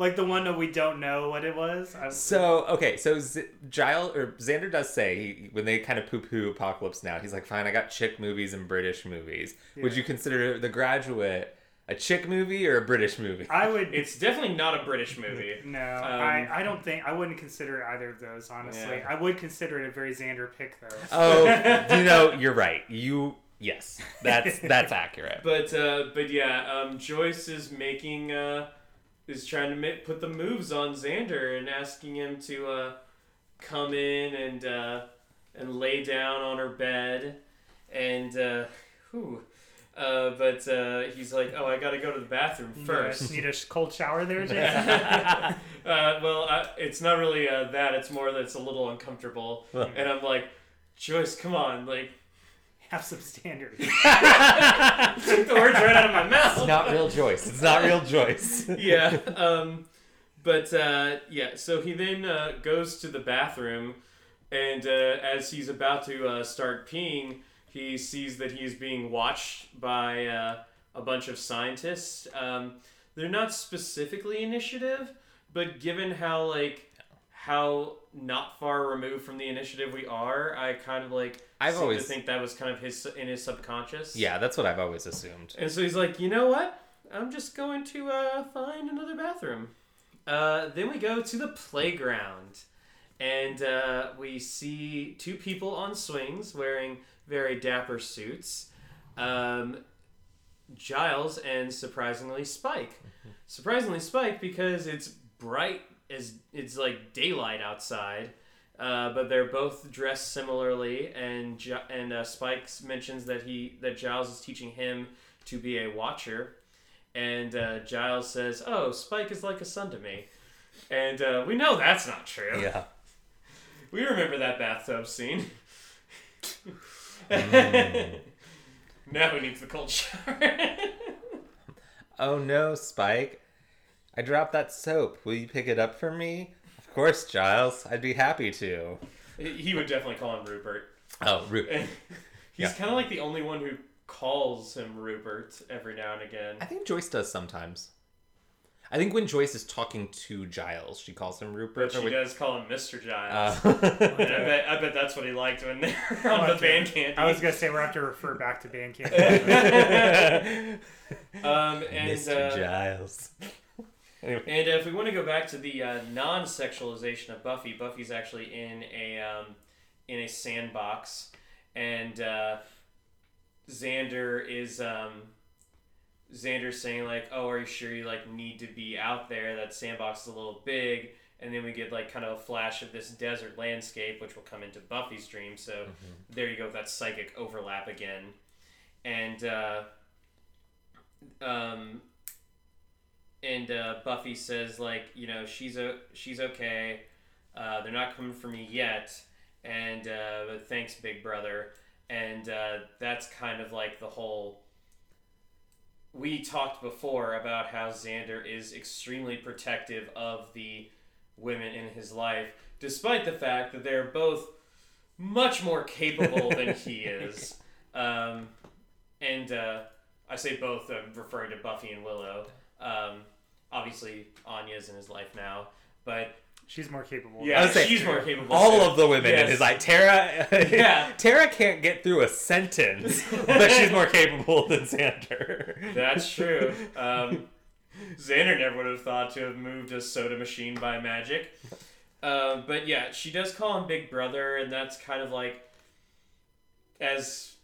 like the one that we don't know what it was. I, So okay, so Z- Giles or Xander does say he, when they kind of poo-poo Apocalypse Now, he's like, "Fine, I got chick movies and British movies. Would you consider The Graduate a chick movie or a British movie?" I would. It's definitely not a British movie. no, I, Um, I don't think I wouldn't consider either of those. Honestly, Yeah. I would consider it a very Xander pick though. oh, you know, you're right. You yes, that's that's accurate. But uh, but yeah, um, Joyce is making uh, is trying to ma- put the moves on Xander and asking him to uh, come in and uh, and lay down on her bed, and uh, whew, uh, but uh, he's like, oh, I gotta go to the bathroom You first. guys need a cold shower there, Jason? uh, well, uh, it's not really uh, that. It's more that it's a little uncomfortable, and I'm like, Joyce, come on, like Have some standards. took the words right out of my mouth. It's not real Joyce. It's not real Joyce. yeah. Um, but uh, yeah, so he then uh, goes to the bathroom, and uh, as he's about to uh, start peeing, he sees that he's being watched by uh, a bunch of scientists. Um, they're not specifically initiative, but given how like how not far removed from the initiative we are, I kind of like I've always- to think that was kind of his in his subconscious. yeah, that's what I've always assumed. And so he's like, you know what? I'm just going to uh, find another bathroom. Uh, then we go to the playground, and uh, we see two people on swings wearing very dapper suits. Um, Giles and surprisingly Spike. Surprisingly Spike because it's bright as it's like daylight outside. Uh, but they're both dressed similarly, and and uh, Spike mentions that he that Giles is teaching him to be a watcher, and uh, Giles says, "Oh, Spike is like a son to me," and uh, we know that's not true. Yeah. We remember that bathtub scene. Mm. now who needs the cold shower? Oh no, Spike. I dropped that soap. Will you pick it up for me? Of course, Giles. I'd be happy to. he would definitely call him Rupert. Oh, Rupert. He's Yeah. kind of like the only one who calls him Rupert every now and again. I think Joyce does sometimes. I think when Joyce is talking to Giles, she calls him Rupert. But she or when- does call him Mr. Giles. Uh, and I bet, I bet that's what he liked when they were on the band candy. I was gonna say we are have to refer back to Band Candy. um, and, Mr. uh, Giles. Anyway. And if we want to go back to the uh, non-sexualization of Buffy, Buffy's actually in a um, in a sandbox, and uh, Xander is um, Xander's saying like, "Oh, are you sure you like need to be out there? That sandbox is a little big." And then we get like kind of a flash of this desert landscape, which will come into Buffy's dream. So there you go, that psychic overlap again, and. Uh, um, and uh, Buffy says like you know she's a she's okay. Uh, they're not coming for me yet, and uh, but thanks, Big Brother. And uh, that's kind of like the whole. We talked before about how Xander is extremely protective of the women in his life, despite the fact that they're both much more capable than he is. Um, and uh, I say both, I'm referring to Buffy and Willow. Um, obviously, Anya's in his life now, but She's more capable. yeah, I would say she's more capable. All too. of the women in Yes. his like Tara. Yeah. Tara can't get through a sentence, but she's more capable than Xander. That's true. Um, Xander never would have thought to have moved a soda machine by magic. Um, but yeah, she does call him Big Brother, and that's kind of like, as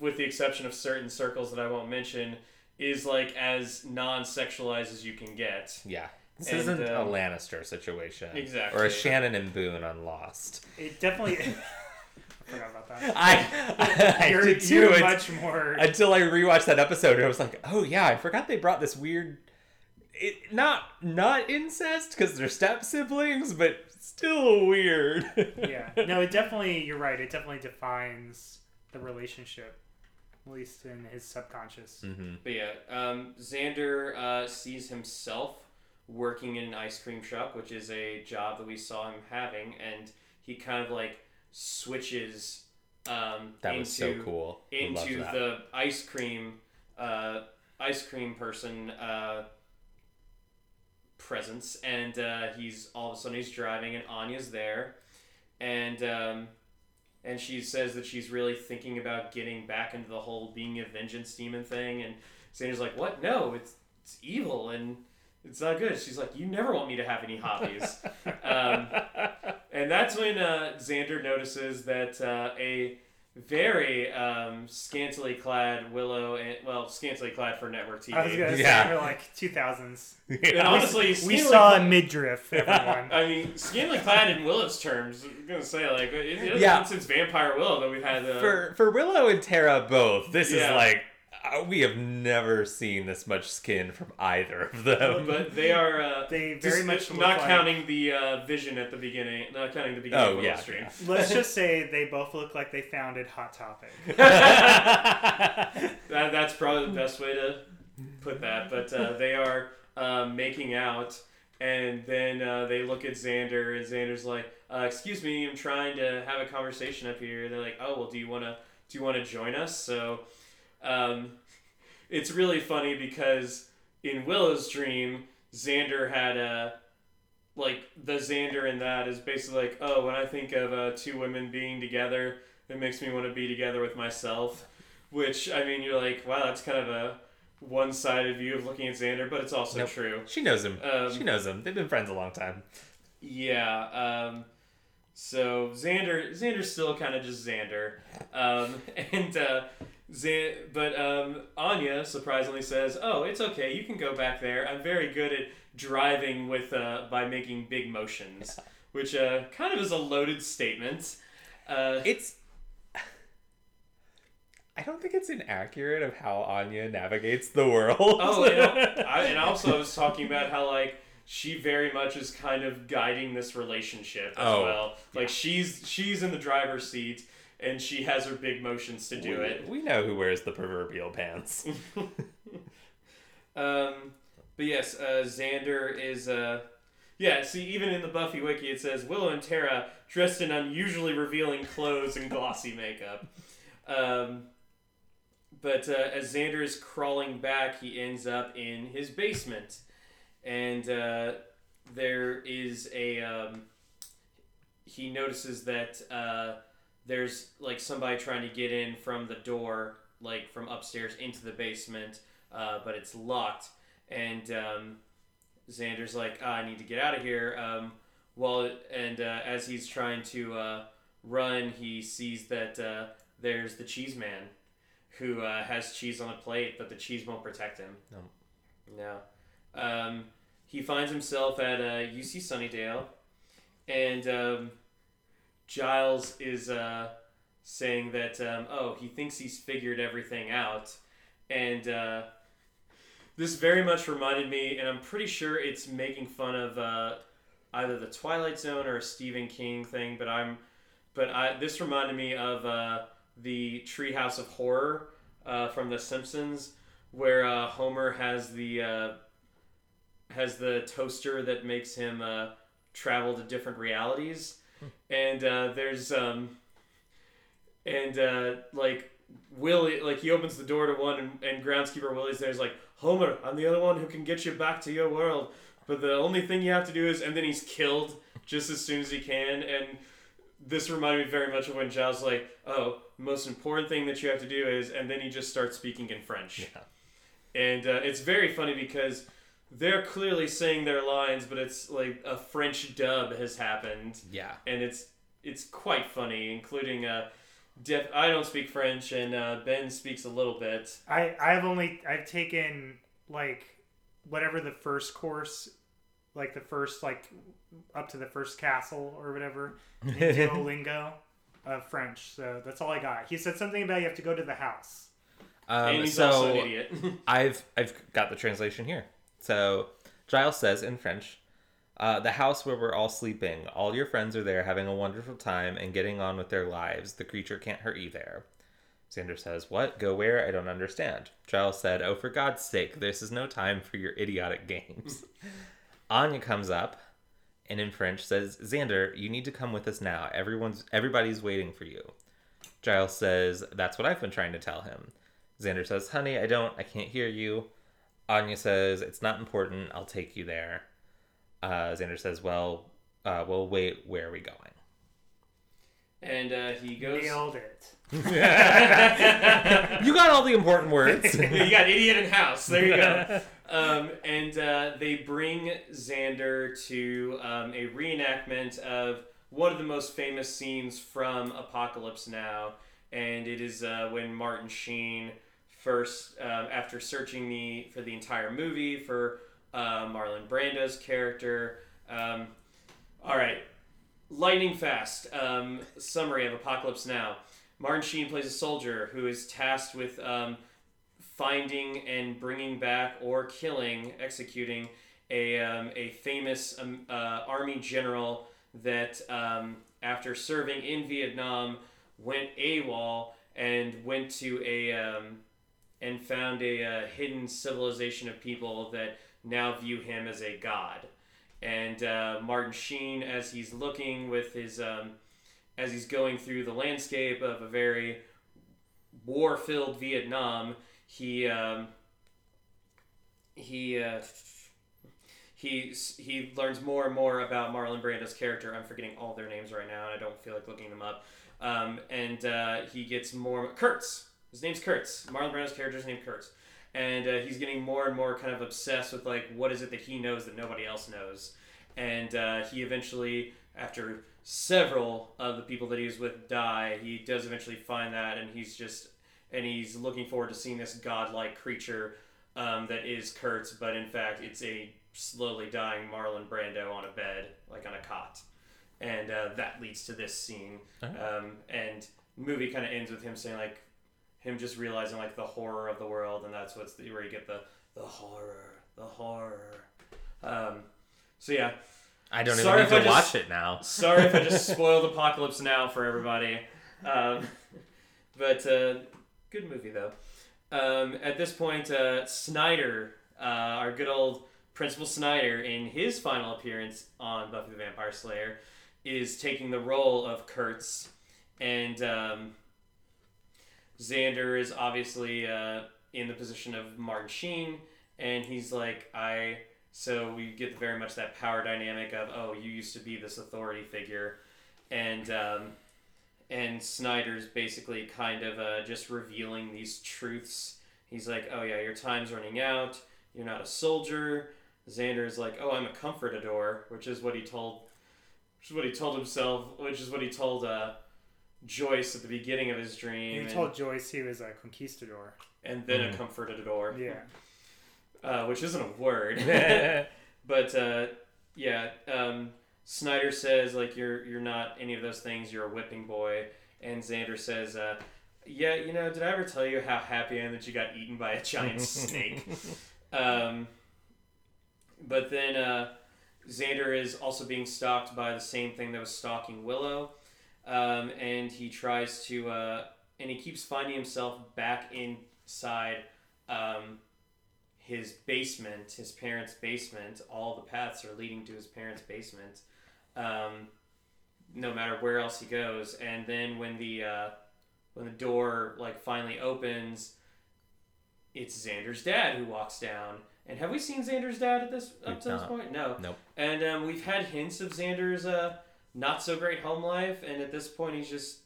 with the exception of certain circles that I won't mention, is like as non-sexualized as you can get. Yeah. This And, isn't a um, Lannister situation. Exactly. Or a Shannon and Boone on Lost. It definitely. I forgot about that. I, I you're did too. you're much more. until I rewatched that episode and I was like, oh yeah, I forgot they brought this weird. It, not not incest because they're step siblings, but still weird. yeah. No, it definitely. You're right. It definitely defines the relationship, at least in his subconscious. hmm But yeah, um, Xander uh, sees himself working in an ice cream shop, which is a job that we saw him having, and he kind of like switches um, That into, was so cool. Into that. the ice cream uh, ice cream person uh, presence, and uh, he's all of a sudden he's driving, and Anya's there, and um, and she says that she's really thinking about getting back into the whole being a vengeance demon thing, and Xander's like, "What? No, it's it's evil and." It's not good. She's like, you never want me to have any hobbies. um, and that's when uh, Xander notices that uh, a very um, scantily clad Willow, and well, scantily clad for network TV. I was gonna Yeah. say we're like 2000s. and honestly, we scantily saw a midriff. Everyone. I mean, scantily clad in Willow's terms. I'm gonna say like it, it hasn't Yeah. been since Vampire Willow that we've had. Uh, for for Willow and Tara both. This Yeah. is like we have never seen this much skin from either of them. but they are. Uh, They just very much look not like- counting the uh, vision at the beginning. Not counting the beginning Oh, of Willow's yeah, stream. Let's just say they both look like they founded Hot Topic. That, that's probably the best way to put that. But uh, they are uh, making out, and then uh, they look at Xander, and Xander's like, uh, "Excuse me, I'm trying to have a conversation up here." They're like, "Oh, well, do you wanna do you wanna join us?" So, um, it's really funny because in Willow's dream, Xander had a like the Xander in that is basically like, oh, when I think of uh, two women being together, it makes me want to be together with myself. Which I mean, you're like, wow, that's kind of a one-sided view of looking at Xander, but it's also Nope. true. she knows him. Um, she knows him. They've been friends a long time. Yeah. Um, so Xander, Xander's still kind of just Xander, um, and uh, Xan- but um, Anya surprisingly says, "Oh, it's okay. You can go back there. I'm very good at driving with uh, by making big motions," which uh, kind of is a loaded statement. Uh, It's. I don't think it's inaccurate of how Anya navigates the world. Oh, and, I, and also I was talking about how like she very much is kind of guiding this relationship as Oh, well. Like she's she's in the driver's seat and she has her big motions to do we, it. We know who wears the proverbial pants. Um, but yes, uh, Xander is uh, yeah. See, even in the Buffy wiki, it says Willow and Tara dressed in unusually revealing clothes and glossy makeup. Um, but uh, as Xander is crawling back, he ends up in his basement, and uh, there is a. Um, he notices that uh, there's like somebody trying to get in from the door, like from upstairs into the basement, uh, but it's locked. And um, Xander's like, ah, I need to get out of here. Um, well, and uh, as he's trying to uh, run, he sees that uh, there's the cheese man who uh, has cheese on a plate, but the cheese won't protect him. No. No. Um, he finds himself at uh, UC Sunnydale, and um, Giles is uh, saying that, um, oh, he thinks he's figured everything out. And uh, this very much reminded me, and I'm pretty sure it's making fun of uh, either the Twilight Zone or a Stephen King thing, but I'm, but I this reminded me of uh, the Treehouse of Horror uh, from The Simpsons, where uh, Homer has the has the toaster that makes him travel to different realities, and uh, there's um, and uh, like Willie, like he opens the door to one, and, and groundskeeper Willie's there's like Homer, I'm the other one who can get you back to your world, but the only thing you have to do is, and then he's killed just as soon as he can, and this reminded me very much of when Giles like, oh, most important thing that you have to do is, and then he just starts speaking in French. Yeah. And uh, it's very funny because they're clearly saying their lines, but it's like a French dub has happened, Yeah. and it's it's quite funny, including uh, def- I don't speak French, and uh, Ben speaks a little bit. I I've only I've taken like whatever the first course, like the first like up to the first castle or whatever in Duolingo of French. So that's all I got. He said something about you have to go to the house. and Um, he's so also an idiot. I've I've got the translation here. So Giles says in French, uh, "The house where we're all sleeping. All your friends are there, having a wonderful time and getting on with their lives. The creature can't hurt you there." Xander says, "What? Go where? I don't understand." Giles said, "Oh, for God's sake, this is no time for your idiotic games." Anya comes up and in French says, "Xander, you need to come with us now. Everyone's everybody's waiting for you." Giles says, "That's what I've been trying to tell him." Xander says, Honey, I don't, I can't hear you. Anya says, It's not important, I'll take you there. Uh, Xander says, Well, uh, we'll wait, where are we going? and uh, he goes. Nailed it. you got all the important words. you got idiot in house. There you go. Um, and uh, they bring Xander to um, a reenactment of one of the most famous scenes from Apocalypse Now, and it is uh, when Martin Sheen first, um, after searching the for the entire movie for uh, Marlon Brando's character. Um, all right, lightning fast. Um, summary of Apocalypse Now. Martin Sheen plays a soldier who is tasked with um, finding and bringing back or killing, executing a, um, a famous um, uh, army general that, after serving in Vietnam, went AWOL and went to a um, and found a uh, hidden civilization of people that now view him as a god. And uh, Martin Sheen, as he's looking with his um, as he's going through the landscape of a very war-filled Vietnam, he um, he uh, he he learns more and more about Marlon Brando's character. I'm forgetting all their names right now, and I don't feel like looking them up. Um, and uh, he gets more Kurtz. His name's Kurtz. Marlon Brando's character's name Kurtz, and uh, he's getting more and more kind of obsessed with like what is it that he knows that nobody else knows. And uh, he eventually, after several of the people that he was with die, he does eventually find that, and he's just and he's looking forward to seeing this godlike creature um, that is Kurtz, but in fact it's a slowly dying Marlon Brando on a bed, like on a cot, and uh, that leads to this scene. Um, and movie kind of ends with him saying like him just realizing like the horror of the world, and that's what's the, where you get the the horror, the horror. Um, so yeah, I don't Sorry even need if to I just- watch it now. Sorry if I just spoiled Apocalypse Now for everybody. Um, but uh, good movie, though. Um, at this point, uh, Snyder, uh, our good old Principal Snyder, in his final appearance on Buffy the Vampire Slayer, is taking the role of Kurtz. And um, Xander is obviously uh, in the position of Martin Sheen. And he's like, I. So we get very much that power dynamic of, oh, you used to be this authority figure, and um, and Snyder's basically kind of uh, just revealing these truths. He's like, oh yeah, your time's running out. You're not a soldier. Xander's like, oh, I'm a comfortador, which is what he told, which is what he told himself, which is what he told uh, Joyce at the beginning of his dream. He and, told Joyce he was a conquistador. and then Mhm. a comfortador Yeah. uh, which isn't a word. but uh, yeah, um, Snyder says like you're you're not any of those things. You're a whipping boy, and Xander says, uh, "Yeah, you know, did I ever tell you how happy I am that you got eaten by a giant snake?" Um, but then uh, Xander is also being stalked by the same thing that was stalking Willow, um, and he tries to uh, and he keeps finding himself back inside. Um, his basement, his parents' basement. All the paths are leading to his parents' basement. Um, no matter where else he goes. And then when the uh, when the door like finally opens, it's Xander's dad who walks down. And have we seen Xander's dad at this up We've to this not. point? No. Nope. And um, we've had hints of Xander's uh, not so great home life, and at this point, he's just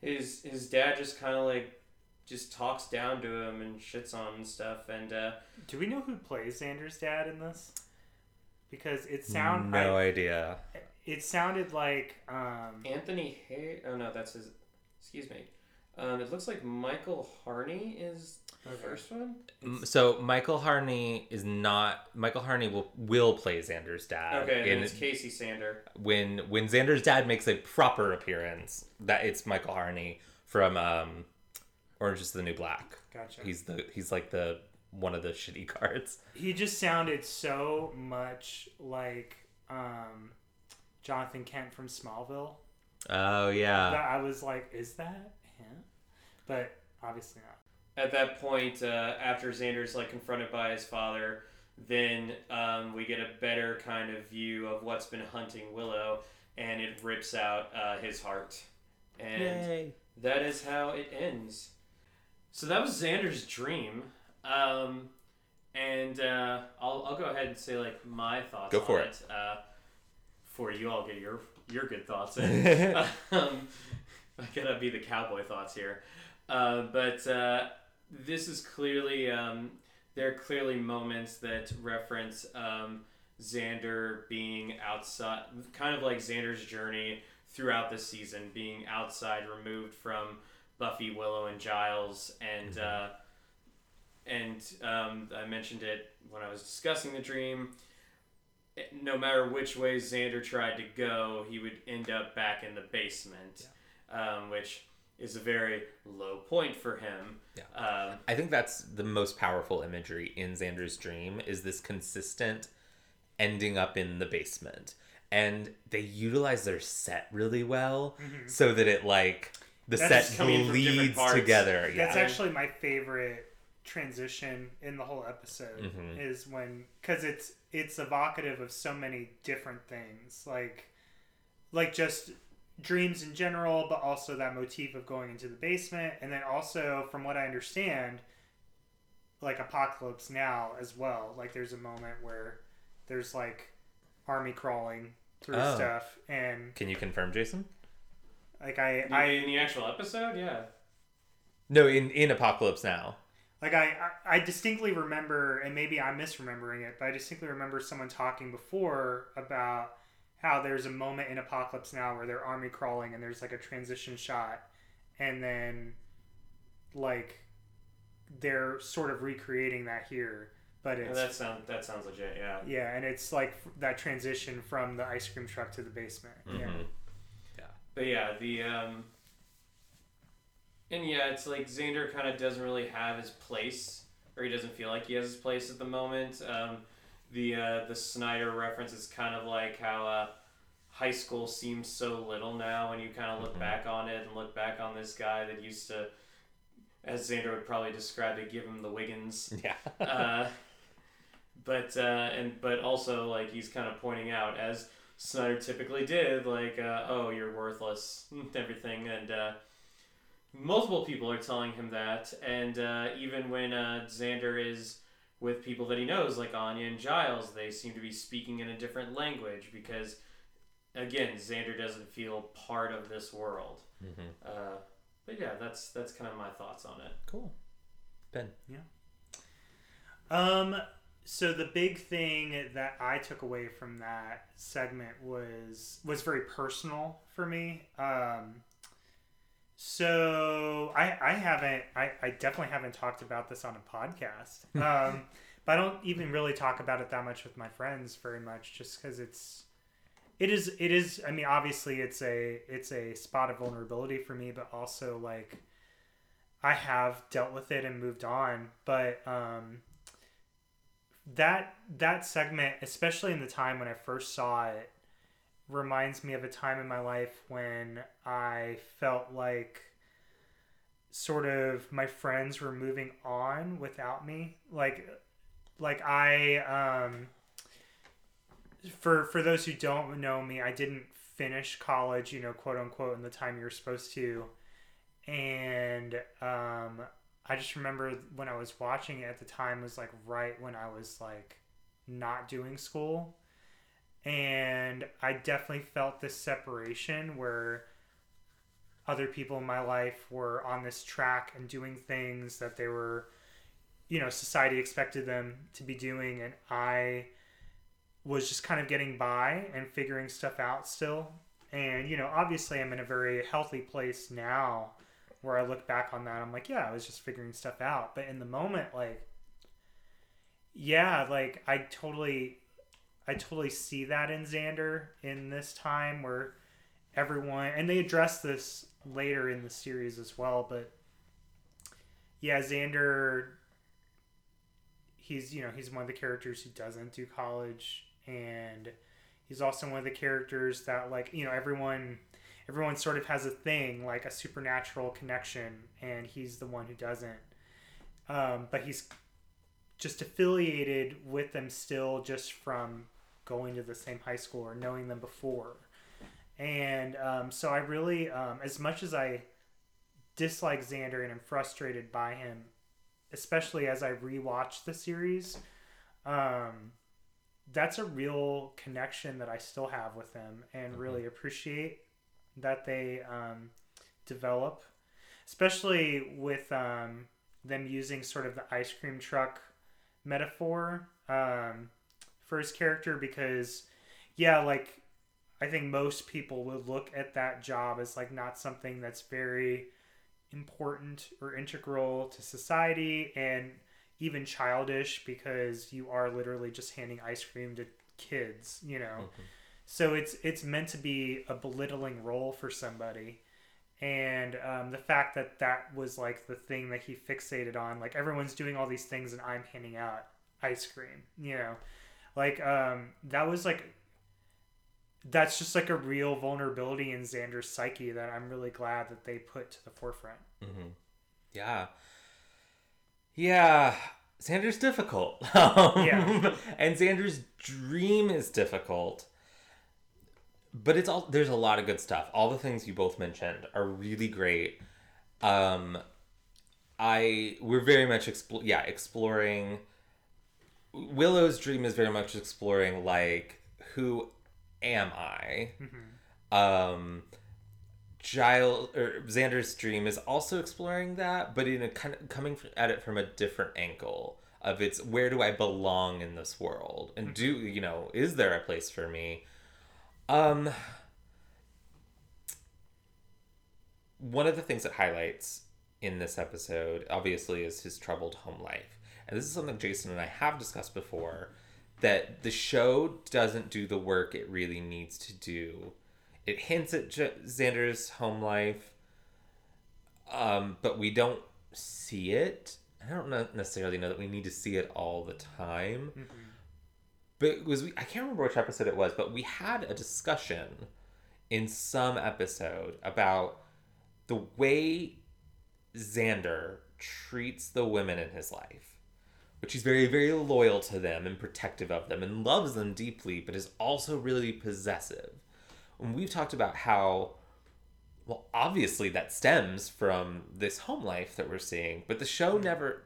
his his dad just kind of like just talks down to him and shits on him and stuff. And uh, Do we know who plays Xander's dad in this? Because it sound no I- idea. it sounded like um Anthony Hay. Oh no, that's his. Excuse me. Um, it looks like Michael Harney is the Okay. first one. M- So Michael Harney is not. Michael Harney will will play Xander's dad. Okay, and in- it's Casey Sander. when when Xander's dad makes a proper appearance, that it's Michael Harney from um, Orange is the New Black. gotcha. He's the he's like the one of the shitty cards. he just sounded so much like um Jonathan Kent from Smallville Oh yeah. that I was like, is that him? But obviously not. At that point, uh, after Xander's like confronted by his father, then um, we get a better kind of view of what's been hunting Willow, and it rips out uh, his heart, and that is how it ends. So that was Xander's dream, um, and uh, I'll I'll go ahead and say like my thoughts. Go on for it. Uh, before you all get your your good thoughts in. um, I gotta be the cowboy thoughts here, uh, but uh, this is clearly um, there are clearly moments that reference um, Xander being outside, kind of like Xander's journey throughout the season, being outside, removed from Buffy, Willow, and Giles, and uh, and um, I mentioned it when I was discussing the dream. No matter which way Xander tried to go, he would end up back in the basement, um, which is a very low point for him. Yeah. Um, I think that's the most powerful imagery in Xander's dream is this consistent ending up in the basement. And they utilize their set really well so that it like the That's set coming in from different bleeds parts. together. Yeah. That's actually my favorite transition in the whole episode Mhm. is when because it's it's evocative of so many different things like like just dreams in general but also that motif of going into the basement and then also from what i understand like apocalypse now as well like there's a moment where there's like army crawling through Oh. stuff and Can you confirm, Jason? like i I, i in the actual episode, yeah. No, in in Apocalypse Now. Like I, I I distinctly remember, and maybe I'm misremembering it, but I distinctly remember someone talking before about how there's a moment in Apocalypse Now where they're army crawling and there's like a transition shot, and then like they're sort of recreating that here, but Yeah, it's that sounds that sounds legit. Yeah. yeah, and it's like that transition from the ice cream truck to the basement. Yeah. Mhm. But yeah, the um and yeah, it's like Xander kind of doesn't really have his place, or he doesn't feel like he has his place at the moment. Um, the uh, the Snyder reference is kind of like how uh, high school seems so little now when you kind of look Mhm. back on it and look back on this guy that used to, as Xander would probably describe it, give him the Wiggins Yeah. uh, but uh, and but also like he's kind of pointing out as Snyder typically did, like uh, oh you're worthless, and everything, and uh, multiple people are telling him that, and uh, even when uh, Xander is with people that he knows, like Anya and Giles, they seem to be speaking in a different language because again Xander doesn't feel part of this world. Mhm. Uh, but yeah, that's that's kind of my thoughts on it. Cool. Ben. Yeah. Um, so the big thing that I took away from that segment was was very personal for me. Um, so I I haven't I, I definitely haven't talked about this on a podcast. Um, but I don't even really talk about it that much with my friends very much, just because it's it is it is. I mean, obviously it's a it's a spot of vulnerability for me, but also like I have dealt with it and moved on. But um, that that segment, especially in the time when I first saw it, reminds me of a time in my life when I felt like sort of my friends were moving on without me. Like like I um for for those who don't know me, I didn't finish college, you know, quote unquote, in the time you're supposed to. And um, I just remember when I was watching it at the time was like right when I was like not doing school. And I definitely felt this separation where other people in my life were on this track and doing things that they were, you know, society expected them to be doing. And I was just kind of getting by and figuring stuff out still. And, you know, obviously I'm in a very healthy place now where I look back on that. I'm like, yeah, I was just figuring stuff out. But in the moment, like, yeah, like I totally, I totally see that in Xander in this time where everyone, and they address this later in the series as well, but yeah, Xander, he's, you know, he's one of the characters who doesn't do college and he's also one of the characters that like you know everyone everyone sort of has a thing like a supernatural connection and he's the one who doesn't. Um, but he's just affiliated with them still just from going to the same high school or knowing them before and um, so i really um, as much as i dislike xander and am frustrated by him especially as i rewatch the series um, that's a real connection that I still have with them and mm-hmm. really appreciate that they um, develop, especially with um, them using sort of the ice cream truck metaphor um, for his character because, yeah, like I think most people would look at that job as like not something that's very important or integral to society and even childish because you are literally just handing ice cream to kids, you know. Mm-hmm. So it's it's meant to be a belittling role for somebody, and um, the fact that that was like the thing that he fixated on, like everyone's doing all these things and I'm handing out ice cream, you know, like um, that was like that's just like a real vulnerability in Xander's psyche that I'm really glad that they put to the forefront. Mm-hmm. Yeah, yeah, Xander's difficult. Um, yeah. and Xander's dream is difficult. But it's all there's a lot of good stuff. All the things you both mentioned are really great. Um I we're very much expl- yeah, exploring Willow's dream is very much exploring like who am I? Mm-hmm. Um Giles or Xander's dream is also exploring that, but in a kind of coming at it from a different angle of it's where do I belong in this world, and do mm-hmm. you know is there a place for me? Um, one of the things that highlights in this episode, obviously, is his troubled home life, and this is something Jason and I have discussed before. That the show doesn't do the work it really needs to do it hints at J- Xander's home life, um, but we don't see it. I don't necessarily know that we need to see it all the time. Mm-hmm. But was I can't remember which episode it was, but we had a discussion in some episode about the way Xander treats the women in his life. Which he's very, very loyal to them and protective of them and loves them deeply, but is also really possessive. And we've talked about how well obviously that stems from this home life that we're seeing but the show mm-hmm. never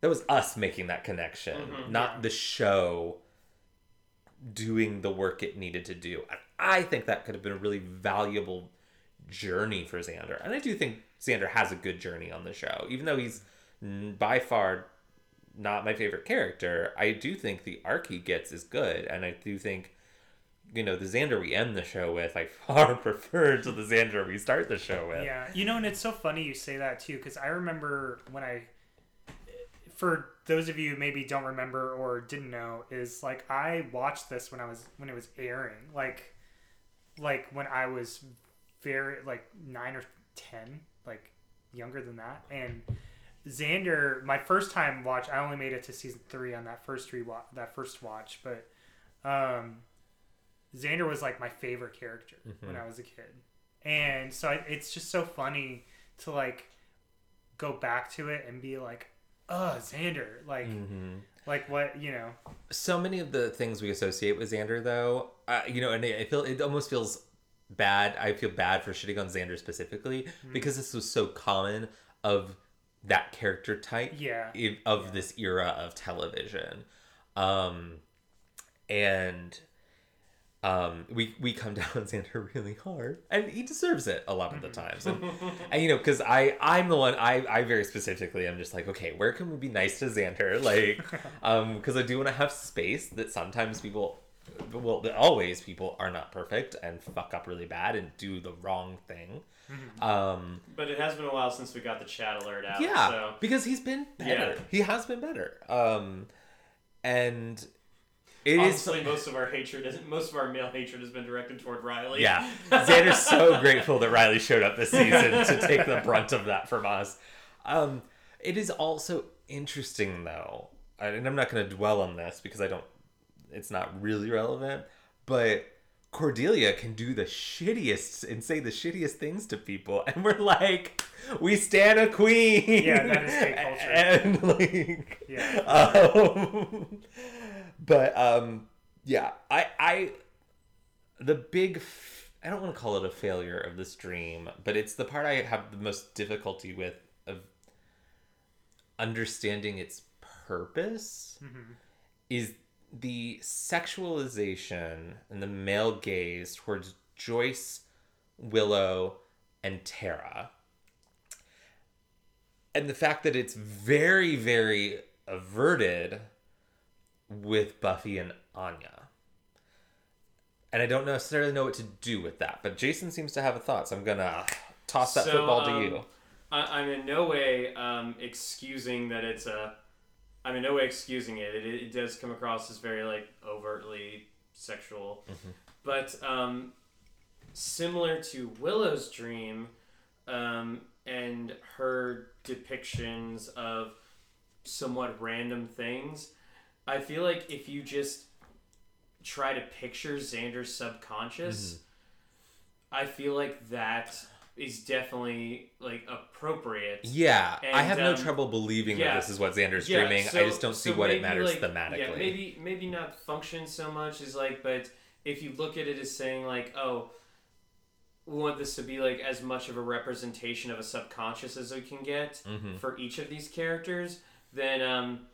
that was us making that connection mm-hmm, not the show doing the work it needed to do. And i think that could have been a really valuable journey for xander. And i do think xander has a good journey on the show even though he's by far not my favorite character i do think the arc he gets is good and i do think you know the Xander we end the show with, I far prefer to the Xander we start the show with. Yeah, you know, and it's so funny you say that too, because I remember when I, for those of you maybe don't remember or didn't know, is like I watched this when I was when it was airing, like, like when I was very like nine or ten, like younger than that, and Xander, my first time watch, I only made it to season three on that first rewatch, that first watch, but. um Xander was like my favorite character mm-hmm. when I was a kid, and so I, it's just so funny to like go back to it and be like, "Oh, Xander!" Like, mm-hmm. like what you know. So many of the things we associate with Xander, though, uh, you know, and I feel it almost feels bad. I feel bad for shitting on Xander specifically because this was so common of that character type Yeah. i- of this era of television. Um, and um, we we come down on Xander really hard, and he deserves it a lot of the times. And, and you know, because I I'm the one I I very specifically I'm just like, okay, where can we be nice to Xander? Like, um, because I do want to have space that sometimes people. Well, that always people are not perfect and fuck up really bad and do the wrong thing. Um, But it has been a while since we got the chat alert out. yeah, So because he's been better. Yeah. He has been better. Um, and it is honestly, most of our hatred, is, most of our male hatred, has been directed toward Riley. yeah. Xander's so grateful that Riley showed up this season to take the brunt of that from us. Um, it is also interesting though, and I'm not going to dwell on this because I don't. It's not really relevant, but. Cordelia can do the shittiest and say the shittiest things to people, and we're like, we stand a queen. Yeah, that is gay culture. And like, Yeah. um, but um, yeah, I I the big f- I don't want to call it a failure of this dream, but it's the part I have the most difficulty with of understanding its purpose is the sexualization and the male gaze towards Joyce, Willow, and Tara. And the fact that it's very, very averted with Buffy and Anya. And I don't necessarily know what to do with that, but Jason seems to have a thought, so I'm gonna toss that So, football to um, you. I, I'm in no way um, excusing that it's a. I'm in no way excusing it. It, it does come across as very like overtly sexual, but um, similar to Willow's dream, um, and her depictions of somewhat random things. I feel like if you just try to picture Xander's subconscious, I feel like that is definitely like appropriate. Yeah, I and, have no um, trouble believing yeah. that this is what Xander's Yeah, dreaming. I just don't see so what it matters like, thematically. Yeah, maybe maybe not function so much as like, but if you look at it as saying like, oh, we want this to be like as much of a representation of a subconscious as we can get Mhm. for each of these characters, then um,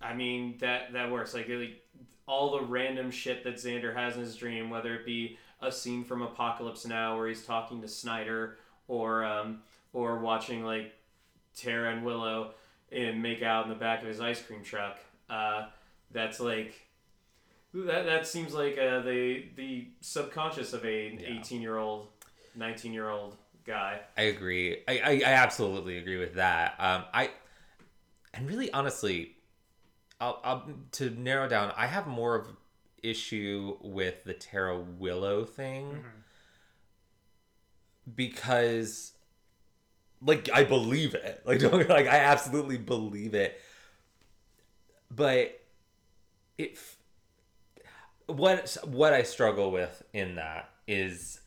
I mean that that works. Like, like all the random shit that Xander has in his dream, whether it be a scene from Apocalypse Now where he's talking to Snyder, or um, or watching like Tara and Willow and make out in the back of his ice cream truck. Uh, that's like that. That seems like uh, the the subconscious of a Yeah. eighteen year old, nineteen year old guy. I agree. I, I, I absolutely agree with that. Um, I and really honestly, I'll, I'll to narrow down. I have more of issue with the Tara Willow thing mm-hmm. because, like, I believe it. Like, don't like I absolutely believe it. But it what what I struggle with in that is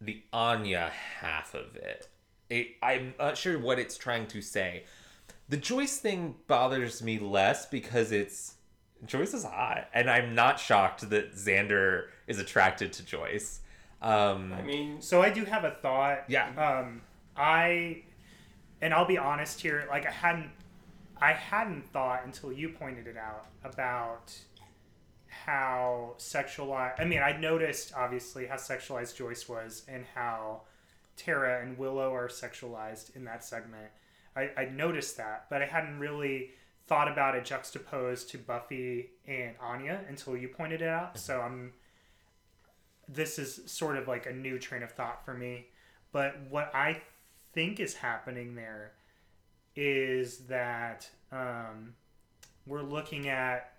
the Anya half of it. it. I'm not sure what it's trying to say. The Joyce thing bothers me less because it's Joyce is hot, and I'm not shocked that Xander is attracted to Joyce. Um, I mean, So I do have a thought. Yeah. Um, I, and I'll be honest here. Like I hadn't, I hadn't thought until you pointed it out about how sexualized. I mean, I noticed obviously how sexualized Joyce was and how Tara and Willow are sexualized in that segment. I, I noticed that, but I hadn't really thought about it juxtaposed to Buffy and Anya until you pointed it out. So I'm this is sort of like a new train of thought for me. But what I think is happening there is that um, we're looking at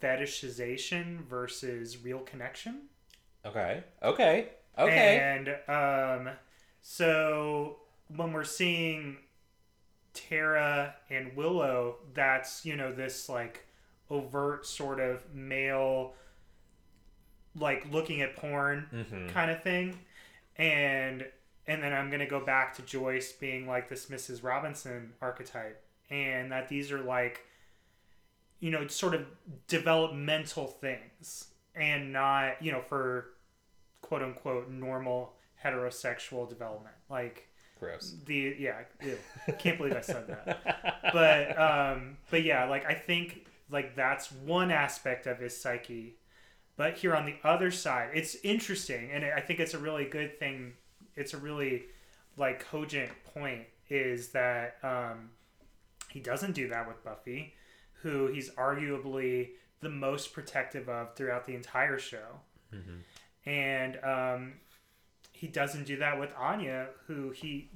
fetishization versus real connection. okay, okay, okay. And um, so when we're seeing Tara and Willow, that's, you know, this like overt sort of male, like looking at porn Mhm. kind of thing. And and then I'm gonna go back to Joyce being like this Mrs. Robinson archetype, and that these are like, you know, sort of developmental things, and not you know for quote unquote normal heterosexual development. Like Gross. the yeah, ew. can't believe I said that. But um, but yeah, like I think like that's one aspect of his psyche. But here on the other side, it's interesting, and I think it's a really good thing. It's a really like cogent point is that um, he doesn't do that with Buffy, who he's arguably the most protective of throughout the entire show, and um, he doesn't do that with Anya, who he,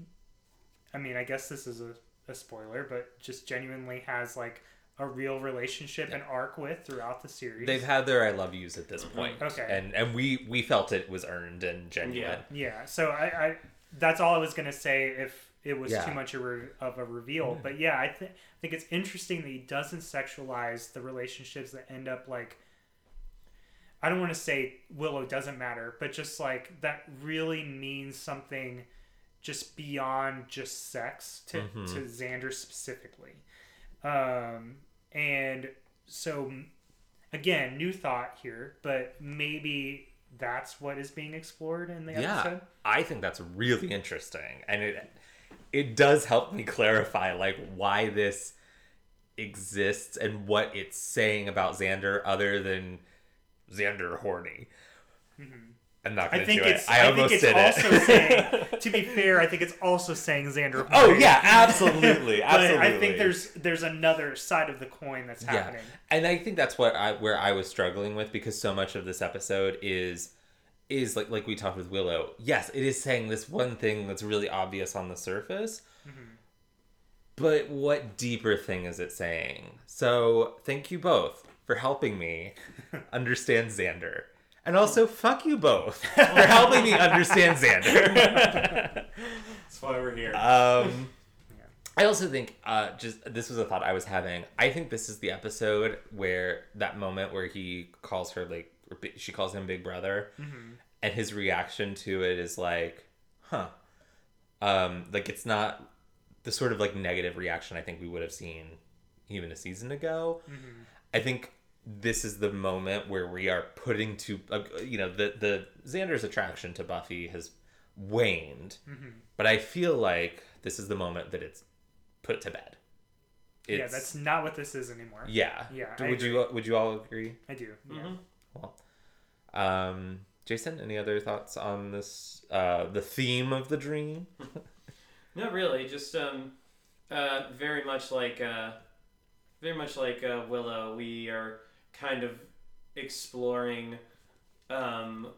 I mean, I guess this is a, a spoiler, but just genuinely has like a real relationship and arc with throughout the series. They've had their I love yous at this point. Mm-hmm. Okay. And and we we felt it was earned and genuine. Yeah, yeah. so I, I that's all I was gonna say if it was Yeah. too much of a, of a reveal. Mm-hmm. But yeah, I think I think it's interesting that he doesn't sexualize the relationships that end up like. I don't want to say Willow doesn't matter, but just like that really means something, just beyond just sex to Mhm. to Xander specifically, um, and so again, new thought here, but maybe that's what is being explored in the Yeah, episode. I think that's really interesting, and it it does help me clarify like why this exists and what it's saying about Xander, other than Xander horny. I'm not Mm-hmm. I gonna think do it. I, I, almost think it's did also it. saying. To be fair, I think it's also saying Xander. oh yeah, absolutely, But absolutely. I think there's there's another side of the coin that's yeah, happening. and I think that's what I where I was struggling with because so much of this episode is is like like we talked with Willow. Yes, it is saying this one thing that's really obvious on the surface. But what deeper thing is it saying? So, thank you both for helping me understand Xander. And also, fuck you both for helping me understand Xander. That's why we're here. Um, I also think, uh, just this was a thought I was having. I think this is the episode where that moment where he calls her like, she calls him Big Brother, and his reaction to it is like, huh. Um, like it's not the sort of like negative reaction I think we would have seen even a season ago. I think this is the moment where we are putting to, uh, you know, the the Xander's attraction to Buffy has waned, but I feel like this is the moment that it's put to bed. yeah, that's not what this is anymore. yeah. Yeah, Do- I would you would you all agree? I do. Yeah. Mhm. Well, um, Jason, any other thoughts on this? Uh, the theme of the dream. Not really. Just um, uh, very much like uh, very much like uh, Willow. We are kind of exploring um,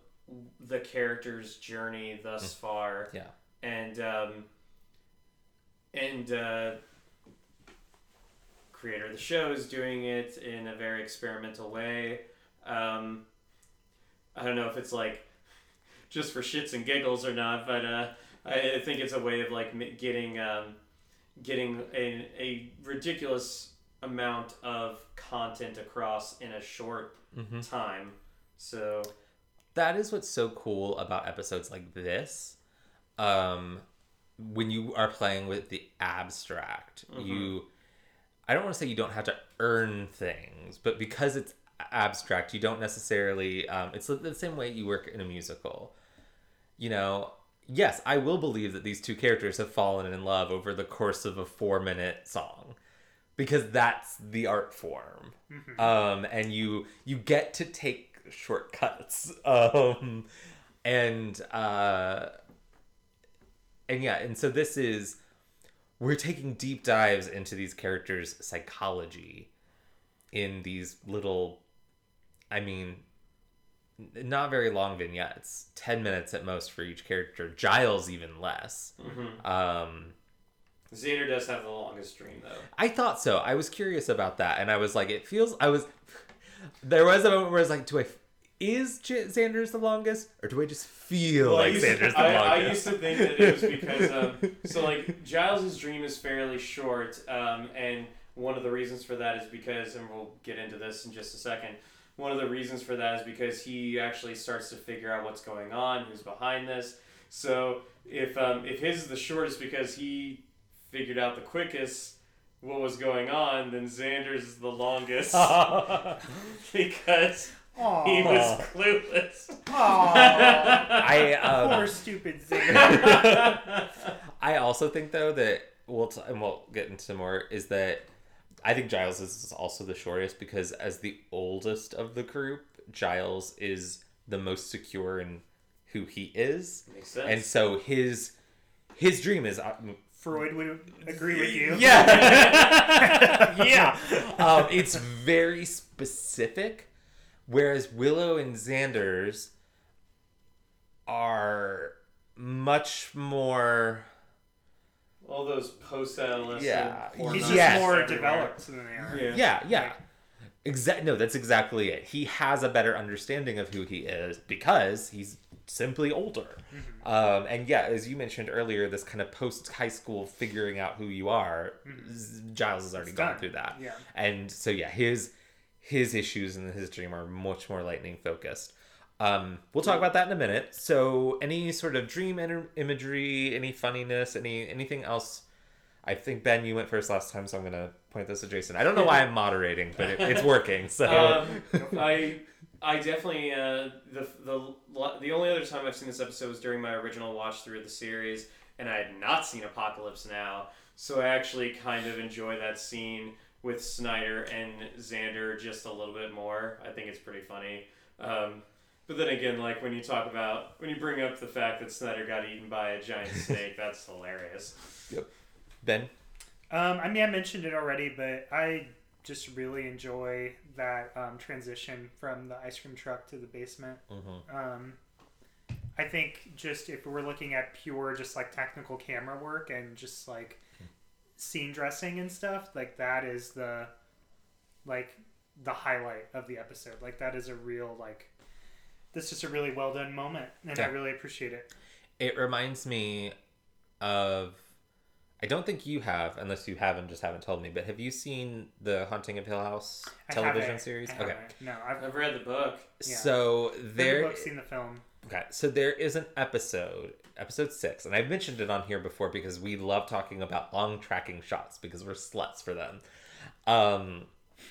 the character's journey thus far, Yeah. and um, and uh, creator of the show is doing it in a very experimental way. Um, I don't know if it's like just for shits and giggles or not, but uh, I I think it's a way of like getting um, getting a, a ridiculous amount of content across in a short Mm-hmm. time. So that is what's so cool about episodes like this um when you are playing with the abstract you i don't want to say you don't have to earn things but because it's abstract you don't necessarily um it's the same way you work in a musical you know yes i will believe that these two characters have fallen in love over the course of a four minute song because that's the art form. Um and you you get to take shortcuts um and uh and yeah and so this is we're taking deep dives into these characters psychology in these little i mean not very long vignettes 10 minutes at most for each character giles even less. Um Xander does have the longest dream though. I thought so. I was curious about that, and I was like, it feels. I was. There was a moment where I was like, do I. Is J- Xander's the longest, or do I just feel Well, like to- the I, I used to think that it was because um, so like Giles's dream is fairly short, um, and one of the reasons for that is because, and we'll get into this in just a second. One of the reasons for that is because he actually starts to figure out what's going on, who's behind this. So if um, if his is the shortest because he figured out the quickest what was going on, then Xander's is the longest because Aw. He was clueless. I um, Poor stupid Xander. I also think though that we'll t- and we'll get into more is that I think Giles is also the shortest because as the oldest of the group, Giles is the most secure in who he is, Makes sense. and so his his dream is. Freud would agree with you. yeah, yeah. Um, it's very specific, whereas Willow and Xander's are much more. All those post-adolescent. Yeah. He's just Yes. more everywhere. developed than they are. Yeah. Yeah, yeah. Exact. No, that's exactly it. He has a better understanding of who he is because he's simply older. Um, and yeah, as you mentioned earlier, this kind of post high school figuring out who you are, Z- Giles has already gone through that. Yeah. And so yeah, his his issues in his dream are much more lightning focused. Um, we'll talk about that in a minute. So, any sort of dream im- imagery, any funniness, any anything else? I think Ben, you went first last time, so I'm gonna point this to Jason. I don't know why I'm moderating, but it, it's working. So, Um, I I definitely uh, the the the only other time I've seen this episode was during my original watch through of the series, and I had not seen Apocalypse Now, so I actually kind of enjoy that scene with Snyder and Xander just a little bit more. I think it's pretty funny. Um, but then again, like when you talk about when you bring up the fact that Snyder got eaten by a giant snake, that's hilarious. Yep. Ben, Um, I mean, I mentioned it already, but I just really enjoy that um, transition from the ice cream truck to the basement. Mhm. Um, I think just if we're looking at pure, just like technical camera work and just like scene dressing and stuff, like that is the like the highlight of the episode. Like that is a real like. This is a really well done moment, and I really appreciate it. it reminds me of. I don't think you have, unless you have and just haven't told me. But have you seen the Haunting of Hill House television haven't- series? I Okay, haven't. No, I've I've read the book. Yeah. so read there the book, seen the film. Okay, so there is an episode, episode six, and I've mentioned it on here before because we love talking about long tracking shots because we're sluts for them. Um,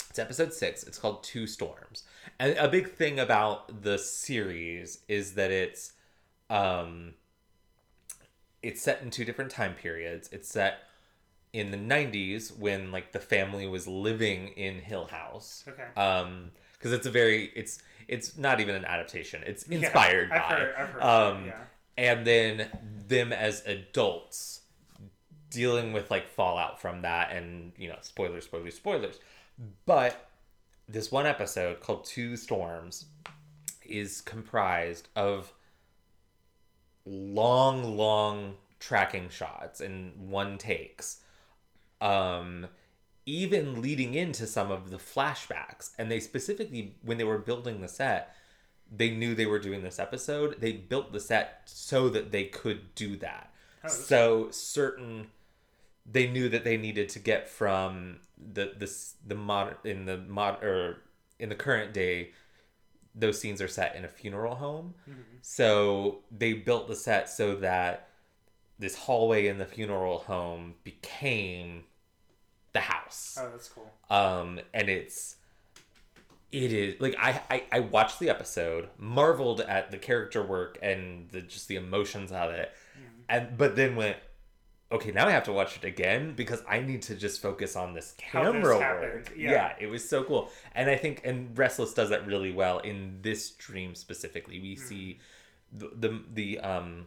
it's episode six. It's called Two Storms, and a big thing about the series is that it's, um, it's set in two different time periods. It's set in the '90s when like the family was living in Hill House Okay. um because it's a very it's it's not even an adaptation it's Yeah, inspired I've by heard, I've heard um yeah. and then them as adults dealing with like fallout from that and you know spoilers spoilers spoilers but this one episode called two storms is comprised of long long tracking shots and one takes um even leading into some of the flashbacks. And they specifically when they were building the set they knew they were doing this episode. They built the set so that they could do that. Oh, so certain they knew that they needed to get from the this the mod in the mod or in the current day those scenes are set in a funeral home Mm-hmm. so they built the set so that this hallway in the funeral home became the house Oh, that's cool. um and it's it is like I, I i watched the episode marveled at the character work and the just the emotions of it and but then went okay now i have to watch it again because i need to just focus on this camera work yeah. it was so cool and i think and restless does that really well in this dream specifically we see the, the the um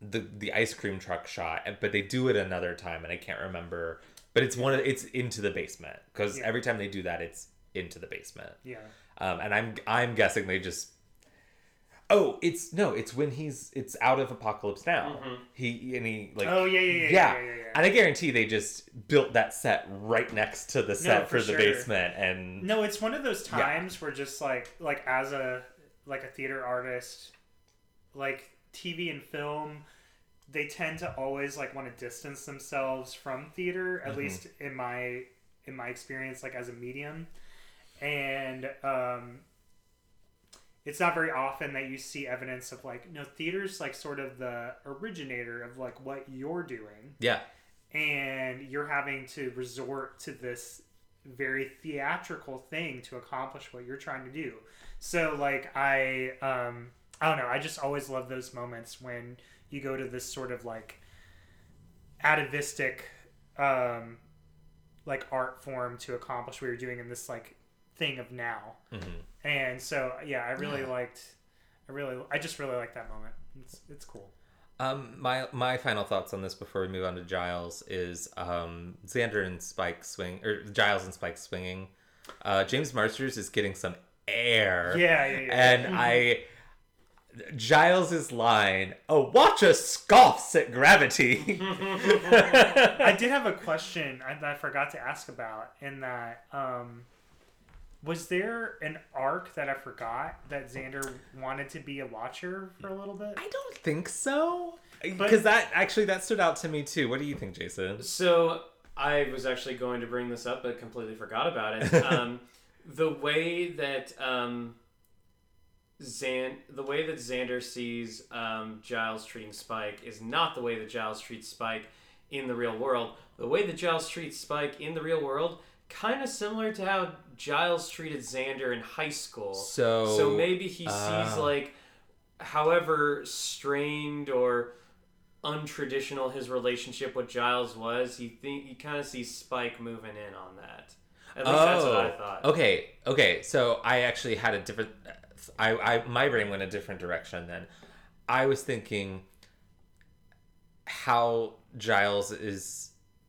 the the ice cream truck shot but they do it another time and i can't remember but it's one of it's into the basement because Yeah. every time they do that it's into the basement Yeah. um and i'm i'm guessing they just oh it's no it's when he's it's out of apocalypse now he and he like oh yeah, yeah, yeah, yeah. yeah, yeah, and i guarantee they just built that set right next to the set for for, the sure. basement and No, it's one of those times where just like like as a like a theater artist, like TV and film, they tend to always like want to distance themselves from theater. At Mhm. least in my in my experience, like as a medium, and um, it's not very often that you see evidence of like no theater's like sort of the originator of like what you're doing yeah and you're having to resort to this very theatrical thing to accomplish what you're trying to do. So like I um I don't know, I just always love those moments when you go to this sort of like atavistic um like art form to accomplish what you're doing in this like thing of now. Mm-hmm. And so yeah, I really Yeah. liked I really I just really like that moment. It's it's cool. Um, my my final thoughts on this before we move on to Giles is um, Xander and Spike swing or Giles and Spike swinging. Uh, James Marsters is getting some air. Yeah, yeah, yeah. And I Giles's line, "Oh, watch us scoffs at gravity." I did have a question I- that I forgot to ask about in that um was there an arc that I forgot that Xander wanted to be a watcher for a little bit? I don't think so. Because that actually that stood out to me too. What do you think, Jason? So I was actually going to bring this up, but completely forgot about it. Um, the way that um, Zan, the way that Xander sees um, Giles treating Spike is not the way that Giles treats Spike in the real world. The way that Giles treats Spike in the real world, kind of similar to how Giles treated Xander in high school. So So maybe he sees Ah. like, however strained or untraditional his relationship with Giles was, he think he kind of sees Spike moving in on that. At least that's what I thought. Oh, Okay, okay. So I actually had a different. I, I my brain went a different direction then. I was thinking how Giles is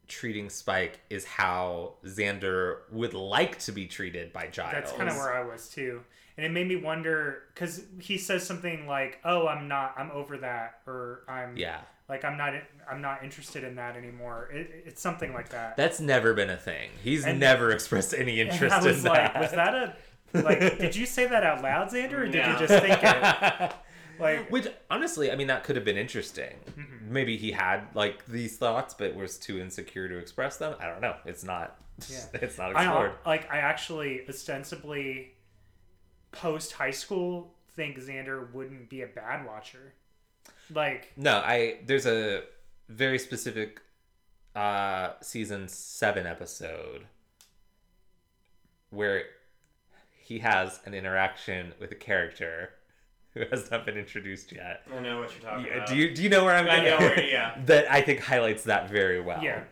treating Spike is how Xander would like to be treated by Giles. That's kind of where I was too. And it made me wonder cuz he says something like, "Oh, I'm not I'm over that," or "I'm Yeah, like I'm not I'm not interested in that anymore." It, it's something like that. that's never been a thing. He's And- never expressed any And interest I was in like, that. was that a like did you say that out loud, Xander, or did No. you just think it? Like Which honestly, I mean, that could have been interesting. Mm-hmm. Maybe he had like these thoughts, but was too insecure to express them. I don't know. It's not. Yeah. It's not I explored. like I actually ostensibly post high school think Xander wouldn't be a bad watcher. Like No, I. There's a very specific uh season seven episode where he has an interaction with a character who has not been introduced yet. I know what you're talking Yeah, about. do you do you know where I'm I going? know where- yeah. that I think highlights that very well. yeah,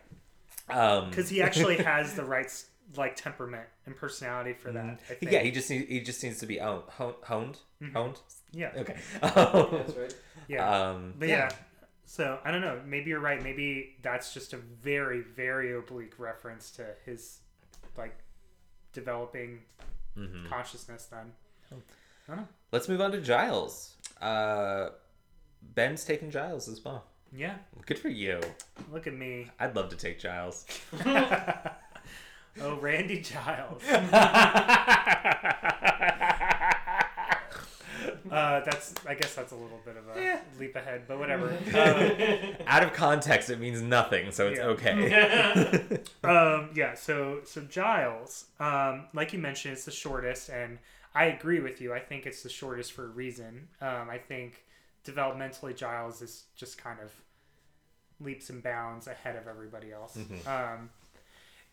Um, because he actually has the right like temperament and personality for that. I think. yeah, he just needs he just needs to be owned, honed, honed, honed. yeah, Okay. That's right. yeah. Um, But yeah. So I don't know. Maybe you're right. Maybe that's just a very, very oblique reference to his like developing mhm. consciousness. Then I don't know. Let's move on to Giles. Uh, Ben's taking Giles as well. Yeah, Good for you. look at me. I'd love to take Giles. oh, Randy Giles. Uh, that's. I guess that's a little bit of a Yeah. leap ahead, but whatever. Um, Out of context, it means nothing, so it's Yeah. okay. um, yeah. So so Giles, um, like you mentioned, it's the shortest, and I agree with you. I think it's the shortest for a reason. Um, I think developmentally, Giles is just kind of leaps and bounds ahead of everybody else. Um,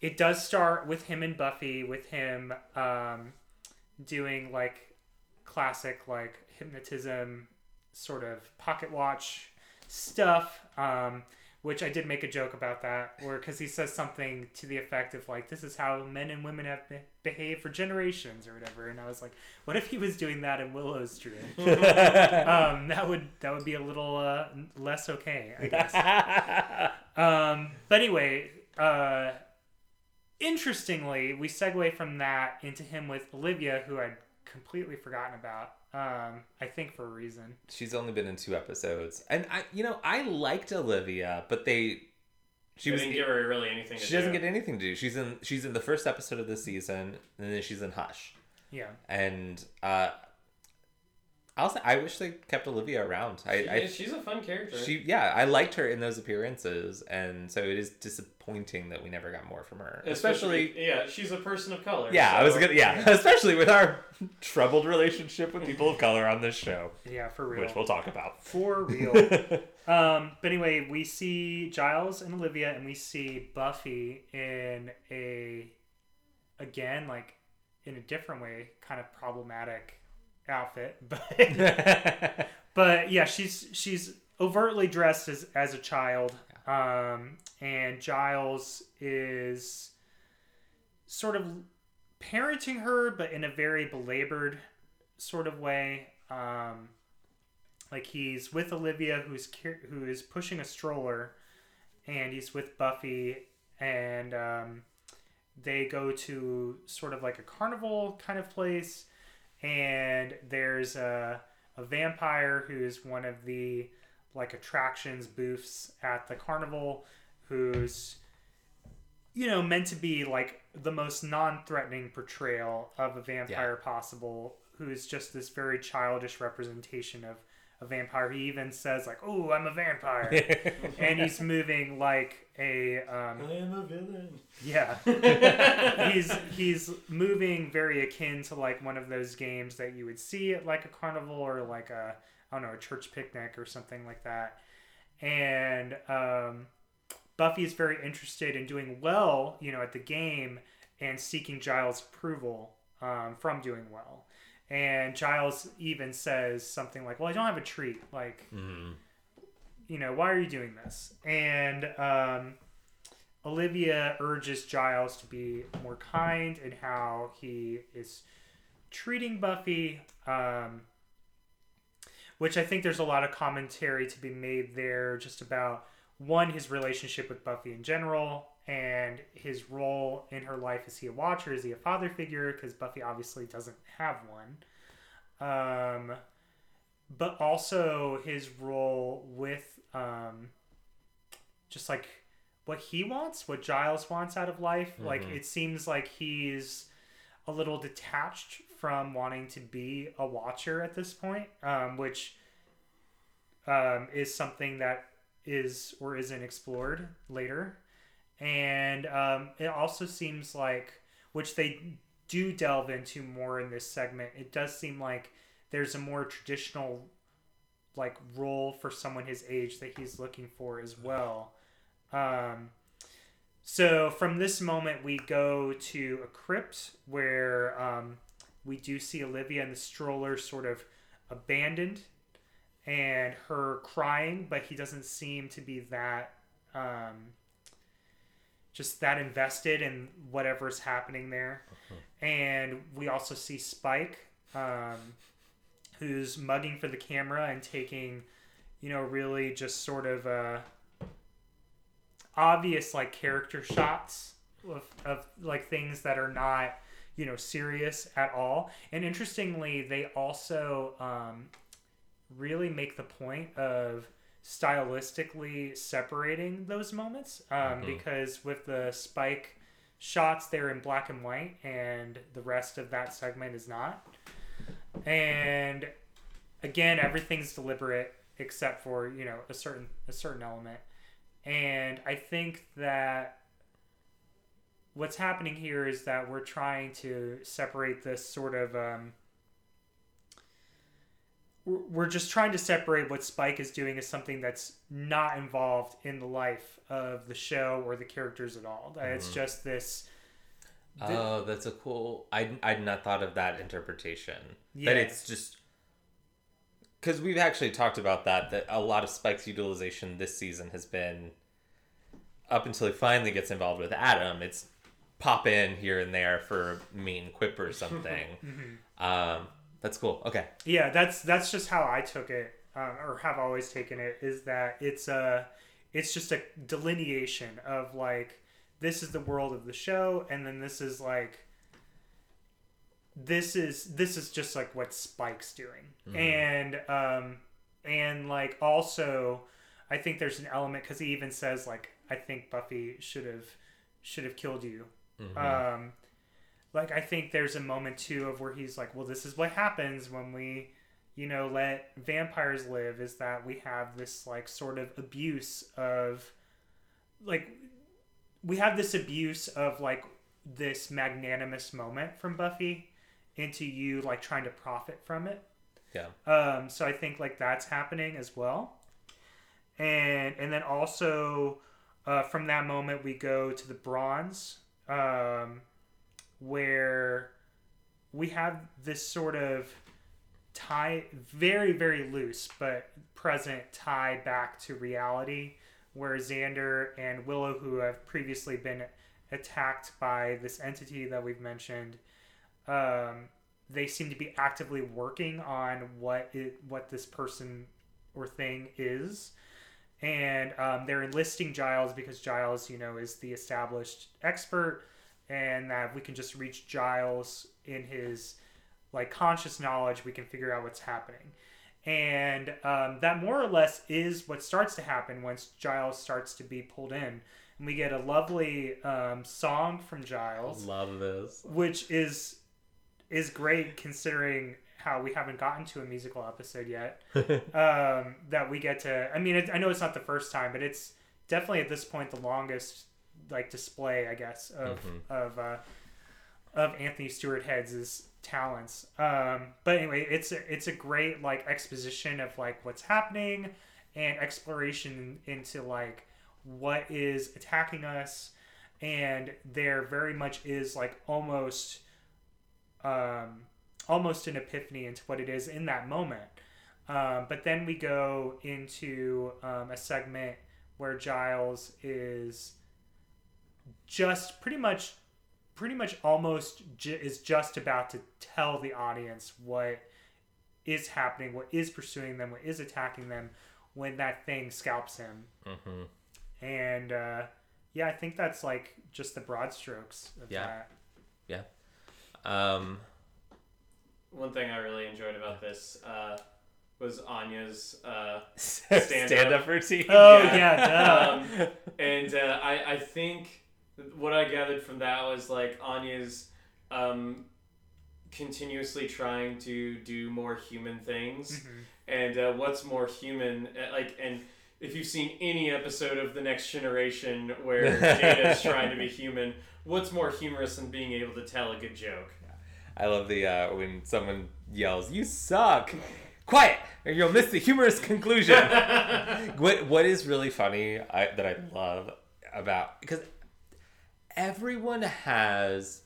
it does start with him and Buffy, with him um, doing like classic like hypnotism sort of pocket watch stuff. Um, which I did make a joke about that, where because he says something to the effect of like, "This is how men and women have be- behaved for generations" or whatever, and I was like, "What if he was doing that in Willow's Street?" um, that would that would be a little uh, less okay, I guess. Um, but anyway, uh, interestingly, we segue from that into him with Olivia, who I'd completely forgotten about. Um, I think for a reason. She's only been in two episodes, and I, you know, I liked Olivia, but they, she She was, didn't give her really anything to she doesn't do. get anything to do. She's in, she's in the first episode of the season, and then she's in Hush, Yeah. and uh, I'll I wish they kept Olivia around. I, She- I she's a fun character. She yeah, I liked her in those appearances, and so it is disappointing that we never got more from her. Especially, yeah, she's a person of color. yeah, I was gonna yeah, especially with our troubled relationship with people of color on this show, Yeah, for real. which we'll talk about. For real. um, but anyway, we see Giles and Olivia, and we see Buffy in a again, like in a different way, kind of problematic outfit, but but yeah, she's she's overtly dressed as as a child, um, and Giles is sort of parenting her, but in a very belabored sort of way. Um, like he's with Olivia, who's who is pushing a stroller, and he's with Buffy, and um, they go to sort of like a carnival kind of place, and there's a a vampire who's one of the like attractions booths at the carnival, who's you know meant to be like the most non-threatening portrayal of a vampire possible who's just this very childish representation of a vampire. He even says like oh i'm a vampire. And he's moving like a um, I am a villain. yeah. He's he's moving very akin to like one of those games that you would see at like a carnival or like a i don't know a church picnic or something like that. And um, buffy is very interested in doing well you know at the game and seeking giles approval um, from doing well and giles even says something like well i don't have a treat like Mhm. you know, why are you doing this? And um, Olivia urges Giles to be more kind in how he is treating Buffy, um, which I think there's a lot of commentary to be made there just about one, his relationship with Buffy in general, and his role in her life. Is he a watcher? Is he a father figure? Because Buffy obviously doesn't have one. Um, but also his role with um, just like what he wants, what Giles wants out of life. Like Mhm. it seems like he's a little detached from wanting to be a watcher at this point, um, which um, is something that is or isn't explored later. And um, it also seems like, which they do delve into more in this segment, it does seem like there's a more traditional like role for someone his age that he's looking for as well. Um, so from this moment, we go to a crypt where um, we do see Olivia in the stroller sort of abandoned and her crying, but he doesn't seem to be that um, just that invested in whatever's happening there. And we also see Spike, um, who's mugging for the camera and taking, you know, really just sort of uh, obvious like character shots of, of like things that are not, you know, serious at all. And interestingly, they also um, really make the point of stylistically separating those moments um, Mhm. because with the spike shots they're in black and white and the rest of that segment is not and again everything's deliberate except for you know a certain a certain element and i think that what's happening here is that we're trying to separate this sort of um, we're just trying to separate what Spike is doing as something that's not involved in the life of the show or the characters at all. That It's just this. Oh, that's a cool. I I'd not thought of that interpretation. Yeah. That it's just because we've actually talked about that. That a lot of Spike's utilization this season has been up until he finally gets involved with Adam. It's pop in here and there for a mean quip or something. Mhm. um, that's cool. Okay. Yeah, that's that's just how I took it, um, or have always taken it. Is that it's a, it's just a delineation of like this is the world of the show, and then this is like. This is this is just like what Spike's doing, and um, and like also, I think there's an element because he even says like I think Buffy should have should have killed you Mhm. um like i think there's a moment too of where he's like well this is what happens when we you know let vampires live is that we have this like sort of abuse of like we have this abuse of like this magnanimous moment from buffy into you like trying to profit from it yeah. um, so I think like that's happening as well, and and then also uh, from that moment we go to the bronze, um, where we have this sort of tie, very, very loose, but present tie back to reality, where Xander and Willow, who have previously been attacked by this entity that we've mentioned, um, they seem to be actively working on what it, what this person or thing is. And um, they're enlisting Giles because Giles, you know, is the established expert, and that if we can just reach Giles in his like conscious knowledge, we can figure out what's happening. And um, that more or less is what starts to happen once Giles starts to be pulled in. And we get a lovely um, song from Giles, Love this. which is is great considering how we haven't gotten to a musical episode yet. um, that we get to. I mean, it, I know it's not the first time, but it's definitely at this point the longest like display, I guess, of of uh, of Anthony Stewart Heads' talents. Um, but anyway, it's a, it's a great like exposition of like what's happening and exploration into like what is attacking us. And there very much is like almost um almost an epiphany into what it is in that moment. Um, but then we go into um, a segment where giles is just pretty much pretty much almost j- is just about to tell the audience what is happening what is pursuing them what is attacking them when that thing scalps him hmm and uh, yeah, I think that's like just the broad strokes of Yeah. that. Um, One thing I really enjoyed about this uh, was Anya's, uh, stand, up routine. Oh Yeah. yeah, duh. um, and uh, I I think what I gathered from that was like Anya's um, continuously trying to do more human things, Mhm. and uh, what's more human uh, like and. If you've seen any episode of The Next Generation where Data is trying to be human, what's more humorous than being able to tell a good joke? I love the uh, when someone yells, "You suck." Quiet, or you'll miss the humorous conclusion. what What is really funny I, that I love about because everyone has,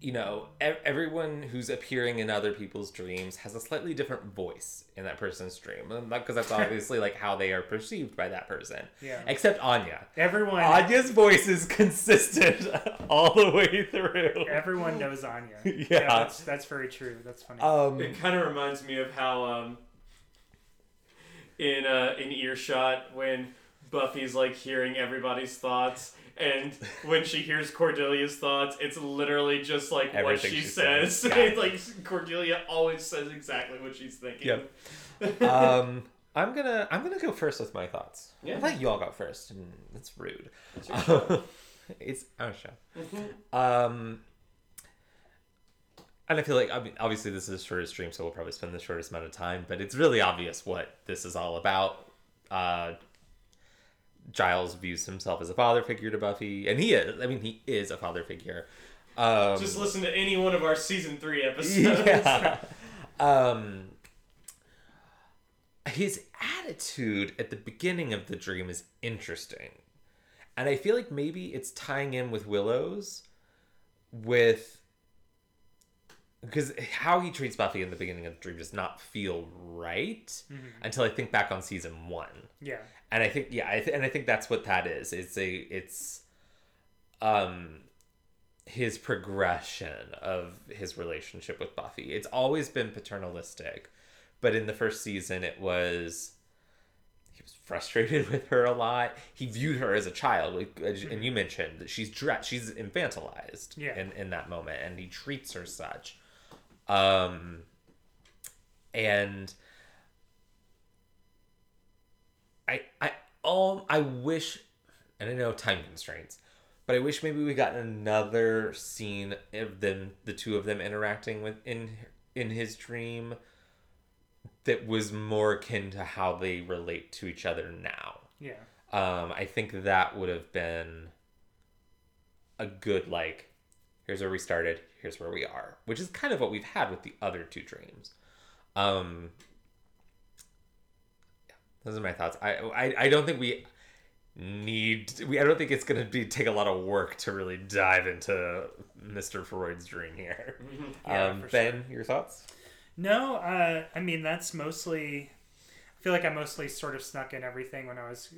you know, ev- everyone who's appearing in other people's dreams has a slightly different voice in that person's dream, because that's obviously like how they are perceived by that person. Yeah. Except Anya. Everyone, Anya's voice is consistent all the way through. everyone knows Anya. Yeah. that's that's very true. That's funny. Um, It kind of reminds me of how um, in uh, in earshot when Buffy's like hearing everybody's thoughts, and when she hears Cordelia's thoughts, it's literally just like what she, she says. says, yeah. like Cordelia always says exactly what she's thinking. Yep. um, I'm gonna I'm gonna go first with my thoughts. Yeah. I'll let you all go first, and that's rude. It's show. it's our show. Um, and I feel like I mean, obviously this is a shortest stream, so we'll probably spend the shortest amount of time. But it's really obvious what this is all about. Uh, Giles views himself as a father figure to Buffy, and he is. I mean, he is a father figure. Um, Just listen to any one of our season three episodes. yeah. um, his attitude at the beginning of the dream is interesting. And I feel like maybe it's tying in with Willow's with because how he treats Buffy in the beginning of the dream does not feel right Mhm. until I think back on season one Yeah, and I think yeah, I th- and I think that's what that is. It's a it's um his progression of his relationship with Buffy. It's always been paternalistic, but in the first season it was he was frustrated with her a lot. He viewed her as a child, like, and you mentioned that she's dre- she's infantilized Yeah. in in that moment, and he treats her such. Um, and I I um I wish and I know time constraints, but I wish maybe we got another scene of them the two of them interacting with in in his dream that was more akin to how they relate to each other now. yeah, Um, I think that would have been a good like here's where we started, here's where we are, which is kind of what we've had with the other two dreams. Um, those are my thoughts. I, I I don't think we need we I don't think it's gonna be take a lot of work to really dive into Mr. Freud's dream here. Yeah, um, for ben, your thoughts? No, uh, I mean that's mostly. I feel like I mostly sort of snuck in everything when I was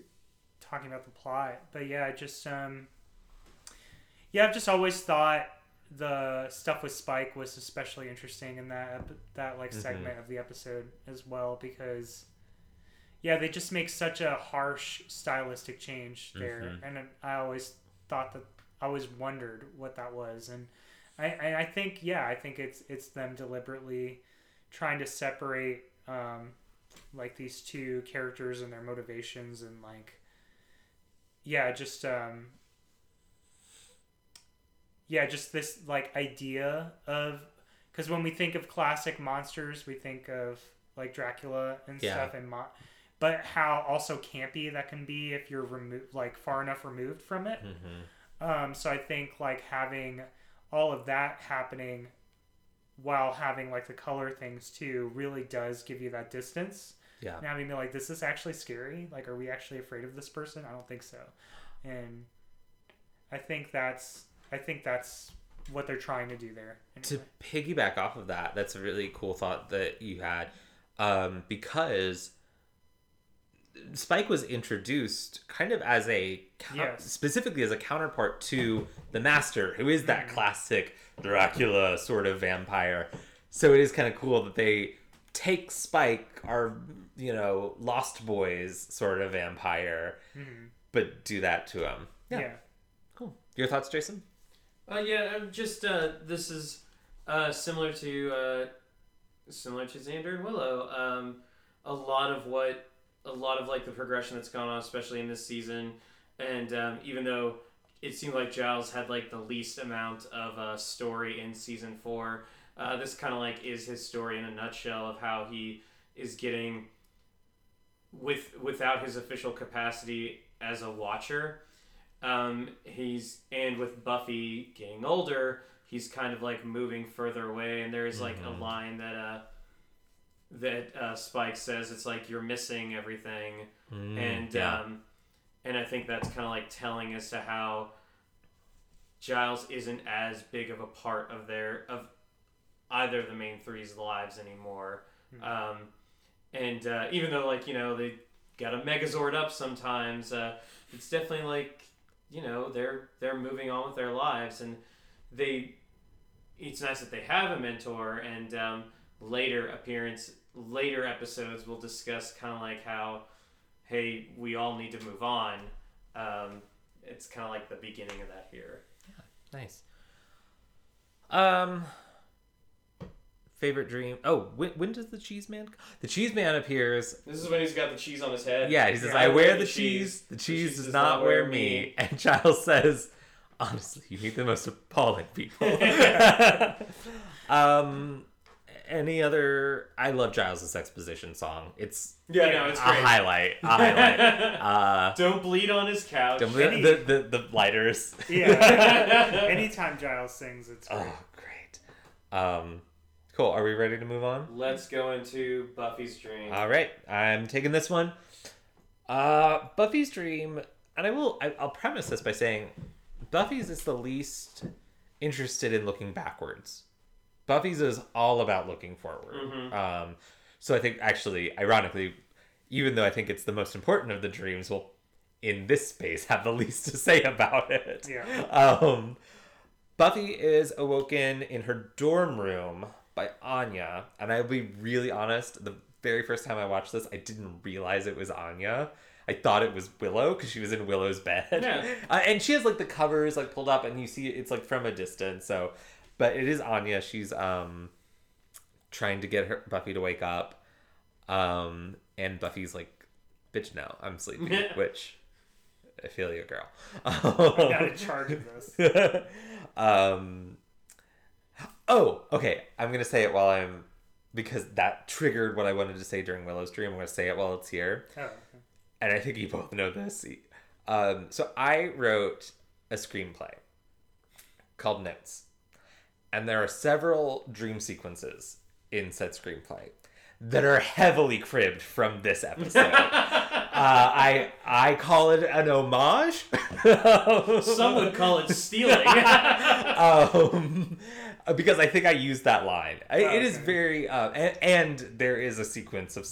talking about the plot, but yeah, I just um. Yeah, I've just always thought the stuff with Spike was especially interesting in that that like segment of the episode as well because. Yeah, they just make such a harsh stylistic change there, and I always thought that I always wondered what that was, and I, I I think yeah, I think it's it's them deliberately trying to separate um, like these two characters and their motivations and like yeah, just um, yeah, just this like idea of because when we think of classic monsters, we think of like Dracula and Yeah. stuff and mo- but how also campy that can be if you're removed like far enough removed from it. Mm-hmm. Um, so I think like having all of that happening while having like the color things too really does give you that distance. Yeah. And having me like, this is actually scary. Like, are we actually afraid of this person? I don't think so. And I think that's I think that's what they're trying to do there. to piggyback off of that, that's a really cool thought that you had, um, because Spike was introduced kind of as a Yes. specifically as a counterpart to the Master, who is that classic Dracula sort of vampire. So it is kind of cool that they take Spike, our you know Lost Boys sort of vampire, but do that to him. yeah. Cool. Your thoughts, Jason? Uh, yeah, I'm just uh, this is uh, similar to uh, similar to Xander and Willow. Um, a lot of what a lot of like the progression that's gone on, especially in this season, and um, even though it seemed like Giles had like the least amount of uh, story in season four, uh, this kind of like is his story in a nutshell of how he is getting with without his official capacity as a watcher um, he's and with Buffy getting older, he's kind of like moving further away. And there's like a line that uh, that uh, Spike says it's like you're missing everything, and yeah. um, and I think that's kind of like telling as to how Giles isn't as big of a part of their of either of the main three's lives anymore. Um, and uh, even though like you know they got a Megazord up sometimes, uh, it's definitely like you know they're they're moving on with their lives and they it's nice that they have a mentor and um, later appearance later episodes we'll discuss kind of like how hey we all need to move on um, it's kind of like the beginning of that here Nice. Um, favorite dream. Oh, when, when does the cheese man? The cheese man appears. this is when he's got the cheese on his head Yeah, he says, Yeah, "I wear the cheese. The cheese does not wear me." And Giles says, "Honestly, you meet the most appalling people." um, any other? I love Giles' exposition song. It's yeah no it's a great highlight. A highlight. uh, don't bleed on his couch the, the, the the lighters. Yeah. Anytime Giles sings, it's great. Oh, great. Um, cool. Are we ready to move on? let's go into buffy's dream All right, I'm taking this one. Uh, Buffy's dream, and I will. I, I'll premise this by saying, Buffy's is the least interested in looking backwards. Buffy's is all about looking forward. Um, so I think actually, ironically, even though I think it's the most important of the dreams, will in this space have the least to say about it. Yeah. Um, Buffy is awoken in her dorm room by Anya, and I'll be really honest. The very first time I watched this, I didn't realize it was Anya. I thought it was Willow because she was in Willow's bed. Yeah. Uh, and she has like the covers like pulled up, and you see it's like from a distance. So, but it is Anya. She's um trying to get her Buffy to wake up, um, and Buffy's like, "Bitch, no, I'm sleeping." which I feel you, girl. I got in charge of this. um oh okay i'm gonna say it while i'm because that triggered what i wanted to say during willow's dream i'm gonna say it while it's here Oh, and i think you both know this um so i wrote a screenplay called notes and there are several dream sequences in said screenplay that are heavily cribbed from this episode. uh, I I call it an homage. Some would call it stealing. um, because I think I used that line. I, It is Okay. very, uh, and, and there is a sequence of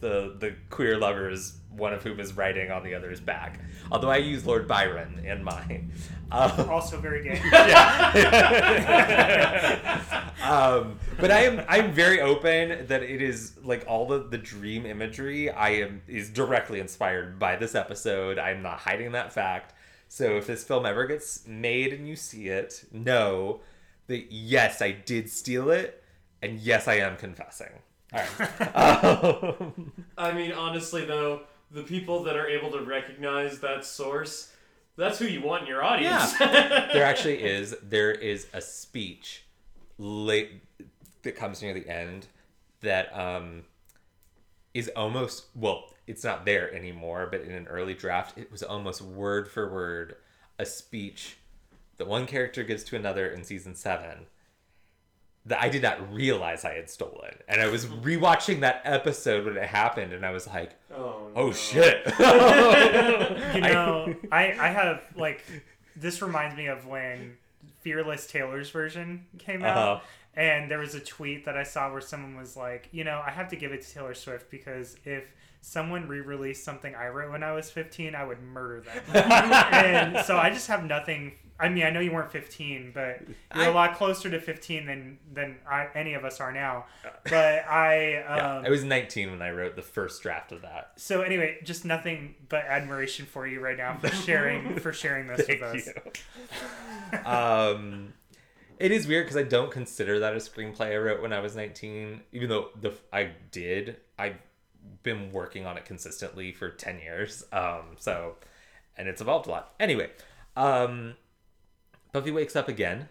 the the queer lovers, one of whom is writing on the other's back. Although I use Lord Byron in mine. Um, Also very gay. um, but I am I'm very open that it is like all the the dream imagery I am is directly inspired by this episode. I'm not hiding that fact. So if this film ever gets made and you see it, know that yes, I did steal it, and yes, I am confessing. All right. um, I mean, honestly, though, the people that are able to recognize that source, that's who you want in your audience. there actually is there is a speech late that comes near the end that um is almost well it's not there anymore but in an early draft it was almost word for word a speech that one character gives to another in season 7 that I did not realize I had stolen and I was rewatching that episode when it happened and I was like oh, oh no. shit You know, I, I have like this reminds me of when Fearless Taylor's version came out. Uh-huh. And there was a tweet that I saw where someone was like, you know, I have to give it to Taylor Swift because if someone re-released something I wrote when I was 15, I would murder them. and so I just have nothing. I mean, I know you weren't 15, but you're I- a lot closer to 15 than than I, any of us are now. But I, Yeah, um, I was 19 when I wrote the first draft of that. so anyway, just nothing but admiration for you right now for sharing for sharing this with us. um, it is weird because I don't consider that a screenplay I wrote when I was 19, even though the I did. I've been working on it consistently for 10 years. Um, so, and it's evolved a lot. Anyway, um, Buffy wakes up again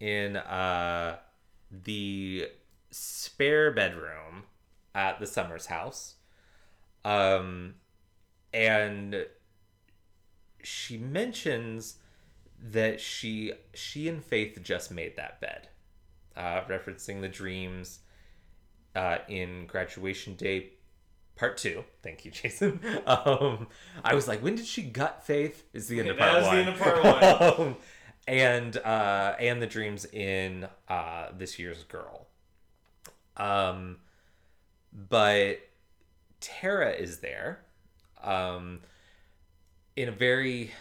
in uh, the spare bedroom at the Summers house. Um, and she mentions that she she and Faith just made that bed, uh, referencing the dreams uh, in graduation day part two. Thank you, Jason. Um, I was like, when did she gut Faith? Is the end of That part was the one. end of part Um, and uh, and the dreams in uh, this year's girl. Um, but Tara is there, um, in a very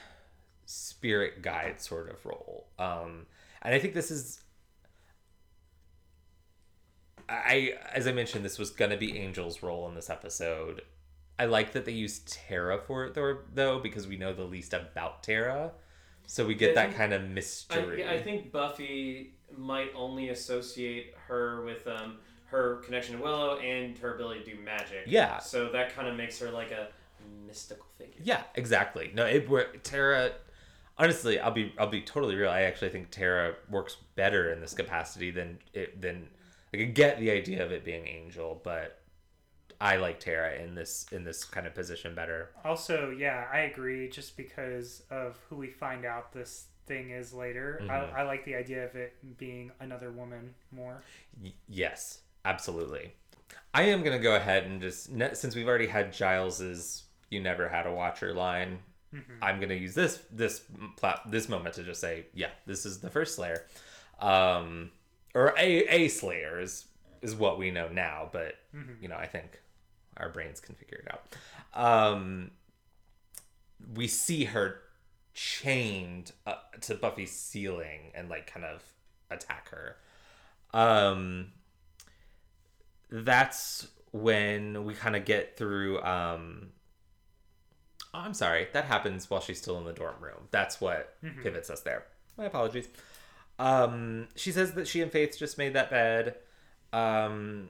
spirit guide sort of role. Um, and I think this is. I, as I mentioned, this was gonna be Angel's role in this episode. I like that they used Tara for it though, though because we know the least about Tara, so we get I that think- kind of mystery. I, I think Buffy might only associate her with um, her connection to Willow and her ability to do magic. Yeah. So that kind of makes her like a mystical figure. Yeah, exactly. No, it Tara. Honestly, I'll be I'll be totally real. I actually think Tara works better in this capacity than it than I could get the idea of it being Angel, but I like Tara in this in this kind of position better. Also, yeah, I agree. Just because of who we find out this thing is later, Mhm. I, I like the idea of it being another woman more. Y- yes, absolutely. I am gonna go ahead and just since we've already had Giles's "You never had a watcher" line, I'm gonna use this this plat- this moment to just say, yeah, this is the first Slayer, um, or a a Slayer is is what we know now, but you know I think our brains can figure it out. Um, we see her chained uh, to Buffy's ceiling and like kind of attack her. Um, that's when we kind of get through. Um, oh, I'm sorry, that happens while she's still in the dorm room. That's what pivots us there. My apologies. Um, she says that she and Faith just made that bed. Um,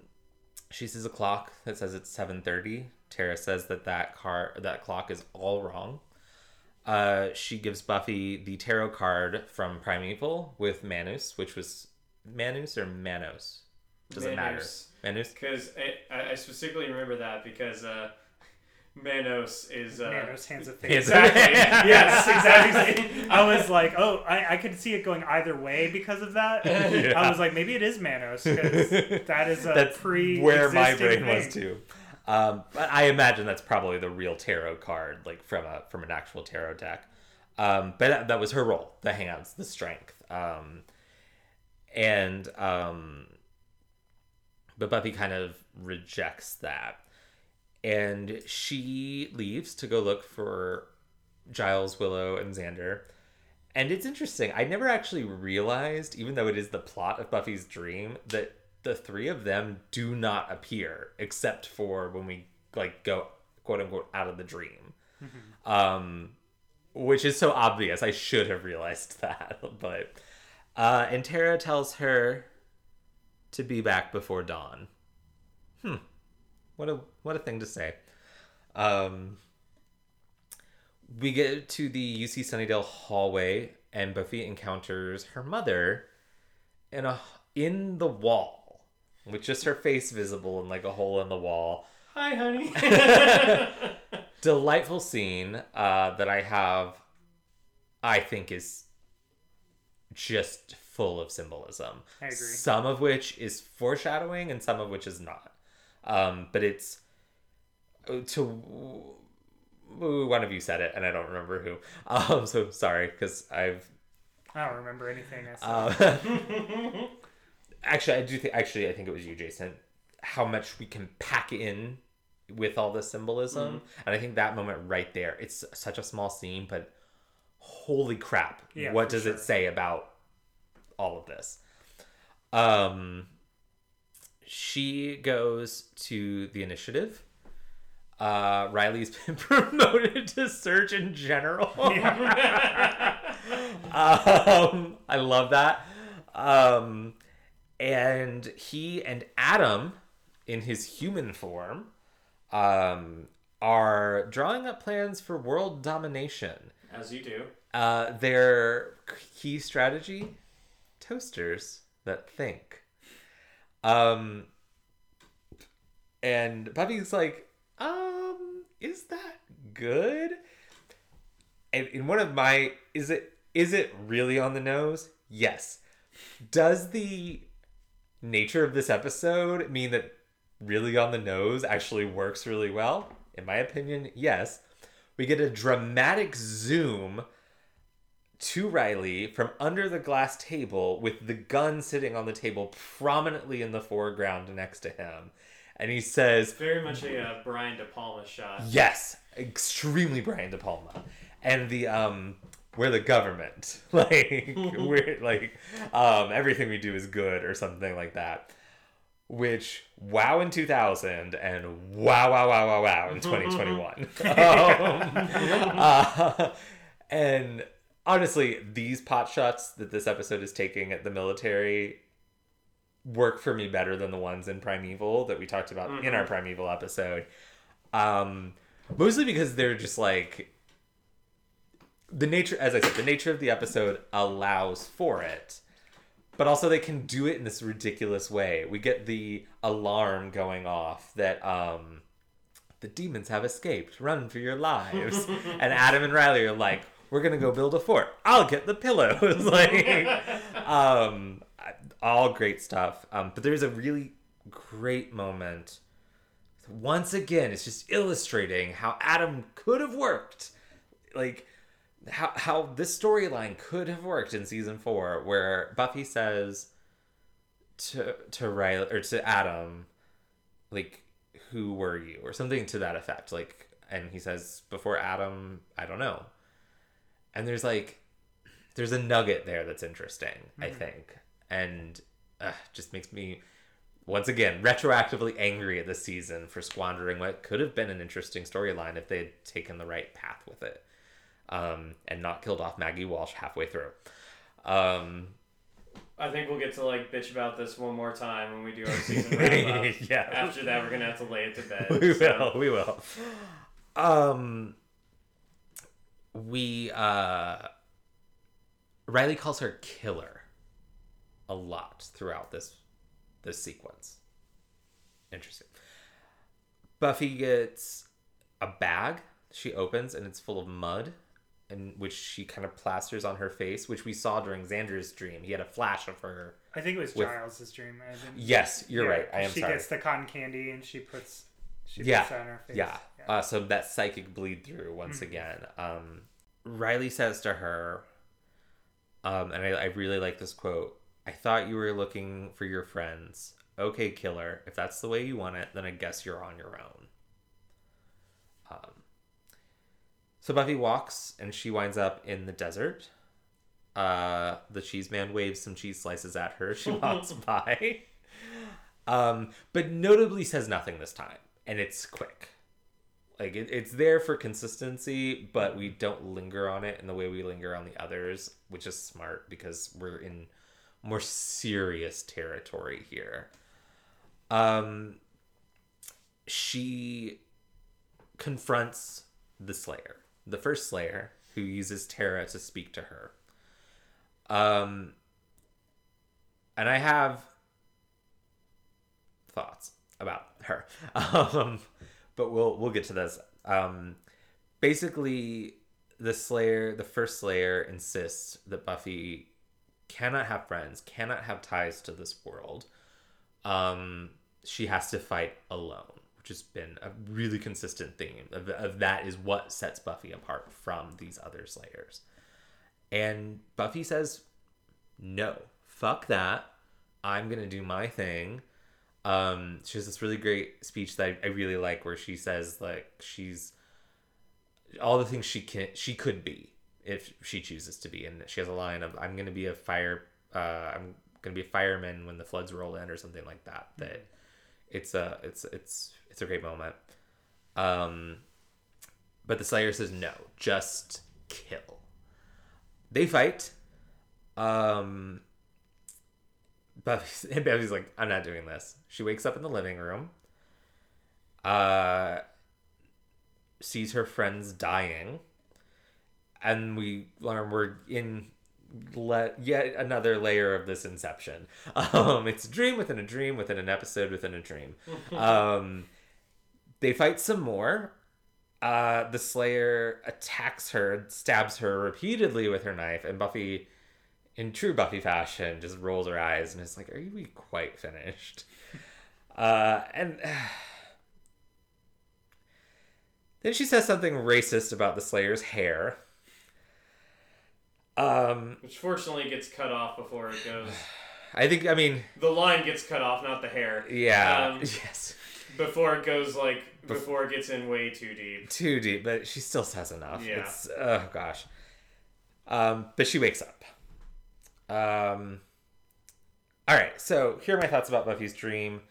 she sees a clock that says it's 7:30. Tara says that that car that clock is all wrong. Uh, she gives Buffy the tarot card from Primeval with Manus, which was Manus or Manos. Doesn't Manus. matter. Manus. Because I, I specifically remember that because uh, Manos is uh, Manos hands of fate. Exactly. yes, exactly. I was like, oh, I, I could see it going either way because of that. Yeah. I was like, maybe it is Manos because that is a that's pre where my brain was too. Um, but I imagine that's probably the real tarot card, like from a from an actual tarot deck. Um, but that, that was her role: the hands, the strength, um, and um, but Buffy kind of rejects that, and she leaves to go look for Giles, Willow, and Xander. And it's interesting. I never actually realized, even though it is the plot of Buffy's dream, that the three of them do not appear except for when we like go quote unquote out of the dream. Um which is so obvious. I should have realized that. But uh and Tara tells her to be back before dawn. Hmm. What a what a thing to say. Um we get to the UC Sunnydale hallway and Buffy encounters her mother in a in the wall with just her face visible and like a hole in the wall. Hi, honey. Delightful scene uh, that I have, I think is just full of symbolism. I agree. Some of which is foreshadowing and some of which is not. Um, but it's to one of you said it and I don't remember who. Um, so sorry because I've I don't remember anything. I uh, actually, I do think. Actually, I think it was you, Jason. How much we can pack in with all the symbolism, and I think that moment right there. It's such a small scene, but holy crap! Yeah, what does sure. it say about all of this? Um, she goes to the initiative. Uh, Riley's been promoted to Surgeon General. um, I love that. Um, and he and Adam, in his human form, um, are drawing up plans for world domination. As you do. Uh, their key strategy: toasters that think. Um, and Buffy's like, um, is that good? And in one of my, is it is it really on the nose? Yes. Does the nature of this episode mean that really on the nose actually works really well? In my opinion, yes. We get a dramatic zoom to Riley from under the glass table with the gun sitting on the table prominently in the foreground next to him. And he says, Very much a uh, Brian De Palma shot. Yes, extremely Brian De Palma, and the um, we're the government, like we're like um, everything we do is good or something like that. Which wow in two thousand and wow wow wow wow wow in twenty twenty one, uh, and honestly, these pot shots that this episode is taking at the military work for me better than the ones in Primeval that we talked about in our Primeval episode. Um, mostly because they're just like the nature, as I said, the nature of the episode allows for it, but also they can do it in this ridiculous way. We get the alarm going off that um, the demons have escaped. Run for your lives. and Adam and Riley are like, we're gonna go build a fort. I'll get the pillows. like, um, all great stuff. Um, but there's a really great moment. Once again, it's just illustrating how Adam could have worked. Like, how how this storyline could have worked in season four, where Buffy says to to Riley or to Adam, like, "Who were you?" or something to that effect. Like, and he says, "Before Adam, I don't know." And there's like, there's a nugget there that's interesting, I think, and uh, just makes me once again retroactively angry at the season for squandering what could have been an interesting storyline if they had taken the right path with it um, and not killed off Maggie Walsh halfway through. Um, I think we'll get to like bitch about this one more time when we do our season wrap up. yeah, After that, we're gonna have to lay it to bed. we so- will. We will. Um, we uh, Riley calls her killer a lot throughout this this sequence. Interesting. Buffy gets a bag she opens and it's full of mud and which she kind of plasters on her face which we saw during xander's dream he had a flash of her I think it was With- Giles' dream. Yes you're Yeah, right i am she sorry gets the cotton candy and she puts she Yeah, puts on her face. yeah, Uh, so that psychic bleed through once again. Um riley says to her um and I, I really like this quote i thought you were looking for your friends. Okay killer. If that's the way you want it then i guess you're on your own. Um so buffy walks and she winds up in the desert. Uh the cheese man waves some cheese slices at her. She walks by. Um but notably says nothing this time and it's quick like it, it's there for consistency but we don't linger on it in the way we linger on the others which is smart because we're in more serious territory here. Um she confronts the slayer the first slayer who uses Tara to speak to her. Um and i have thoughts about her. Um but we'll we'll get to this. Um basically the slayer the first slayer insists that buffy cannot have friends cannot have ties to this world. Um she has to fight alone which has been a really consistent theme of, of that is what sets buffy apart from these other slayers. And buffy says no fuck that. I'm gonna do my thing um she has this really great speech that I, I really like where she says like she's all the things she can she could be if she chooses to be. And she has a line of i'm gonna be a fire uh i'm gonna be a fireman when the floods roll in or something like that that it's a it's it's it's a great moment. Um but the slayer says no just kill. They fight. Um Buffy, and Buffy's like, I'm not doing this. She wakes up in the living room, uh, sees her friends dying, and we learn we're in let yet another layer of this inception. Um, it's a dream within a dream within an episode within a dream. um, they fight some more. Uh, the Slayer attacks her, stabs her repeatedly with her knife, and Buffy in true Buffy fashion, just rolls her eyes and is like, "Are you quite finished?" Uh, and then she says something racist about the Slayer's hair. Um, Which fortunately gets cut off before it goes. I think, I mean, The line gets cut off, not the hair. yeah, Um, yes, Before it goes like before it gets in way too deep. too deep, but she still says enough. Yeah. It's oh gosh. Um, but she wakes up. Um. All right, so here are my thoughts about Buffy's dream.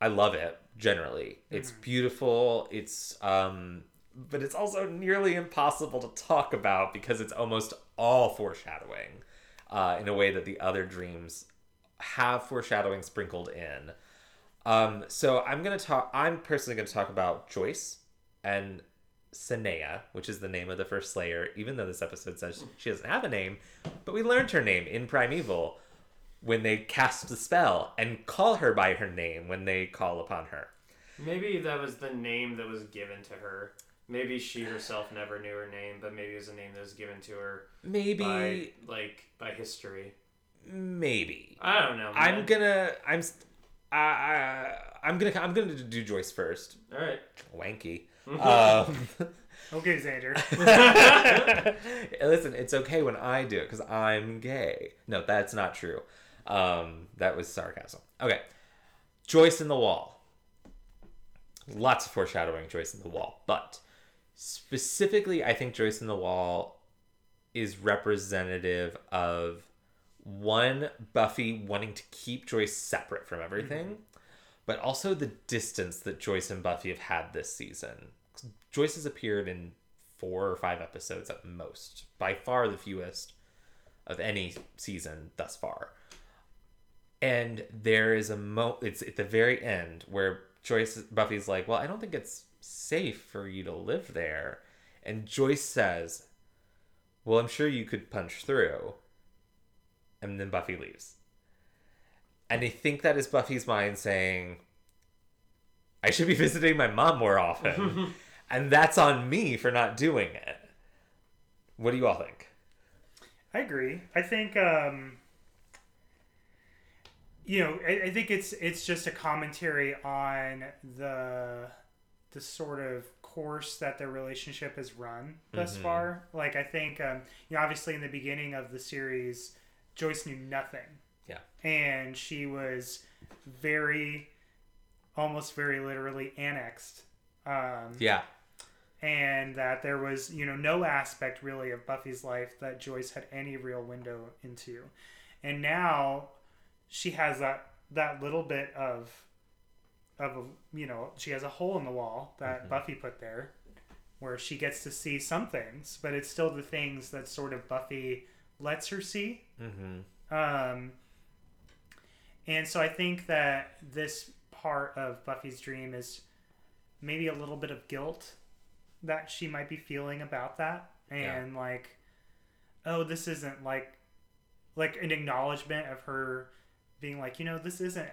I love it generally. It's beautiful. It's um, but it's also nearly impossible to talk about because it's almost all foreshadowing, uh, in a way that the other dreams have foreshadowing sprinkled in. Um, so I'm gonna talk. I'm personally gonna talk about Joyce and Sineya, which is the name of the first Slayer. Even though this episode says she doesn't have a name, but we learned her name in Primeval when they cast the spell and call her by her name when they call upon her. Maybe that was the name that was given to her. Maybe she herself never knew her name, but maybe it was a name that was given to her Maybe, by like by history. maybe. I don't know. I'm man. gonna. I'm. I, I, I'm gonna. I'm gonna do Joyce first. All right. Wanky. Um, Okay, Xander. Listen, it's okay when I do it because I'm gay. No, that's not true. Um, that was sarcasm. Okay. Joyce in the Wall. Lots of foreshadowing Joyce in the Wall, but specifically, I think Joyce in the Wall is representative of one Buffy wanting to keep Joyce separate from everything, but also the distance that Joyce and Buffy have had this season. Joyce has appeared in four or five episodes at most, by far the fewest of any season thus far. And there is a mo it's at the very end where Joyce Buffy's like, "Well, I don't think it's safe for you to live there." And Joyce says, "Well, I'm sure you could punch through." And then Buffy leaves. And I think that is Buffy's mind saying, I should be visiting my mom more often. and that's on me for not doing it. What do you all think? I agree. I think um, you know, I, I think it's it's just a commentary on the the sort of course that their relationship has run thus Mhm. far. Like I think um, you know, obviously in the beginning of the series, Joyce knew nothing. Yeah. And she was very almost very literally annexed. Um, Yeah. And that there was you know no aspect really of buffy's life that joyce had any real window into and now she has that that little bit of of a, you know she has a hole in the wall that Mhm. buffy put there where she gets to see some things but it's still the things that sort of buffy lets her see Mm-hmm. um, and so I think that this part of Buffy's dream is maybe a little bit of guilt that she might be feeling about that. And like, oh, this isn't like, like an acknowledgement of her being like, you know, this isn't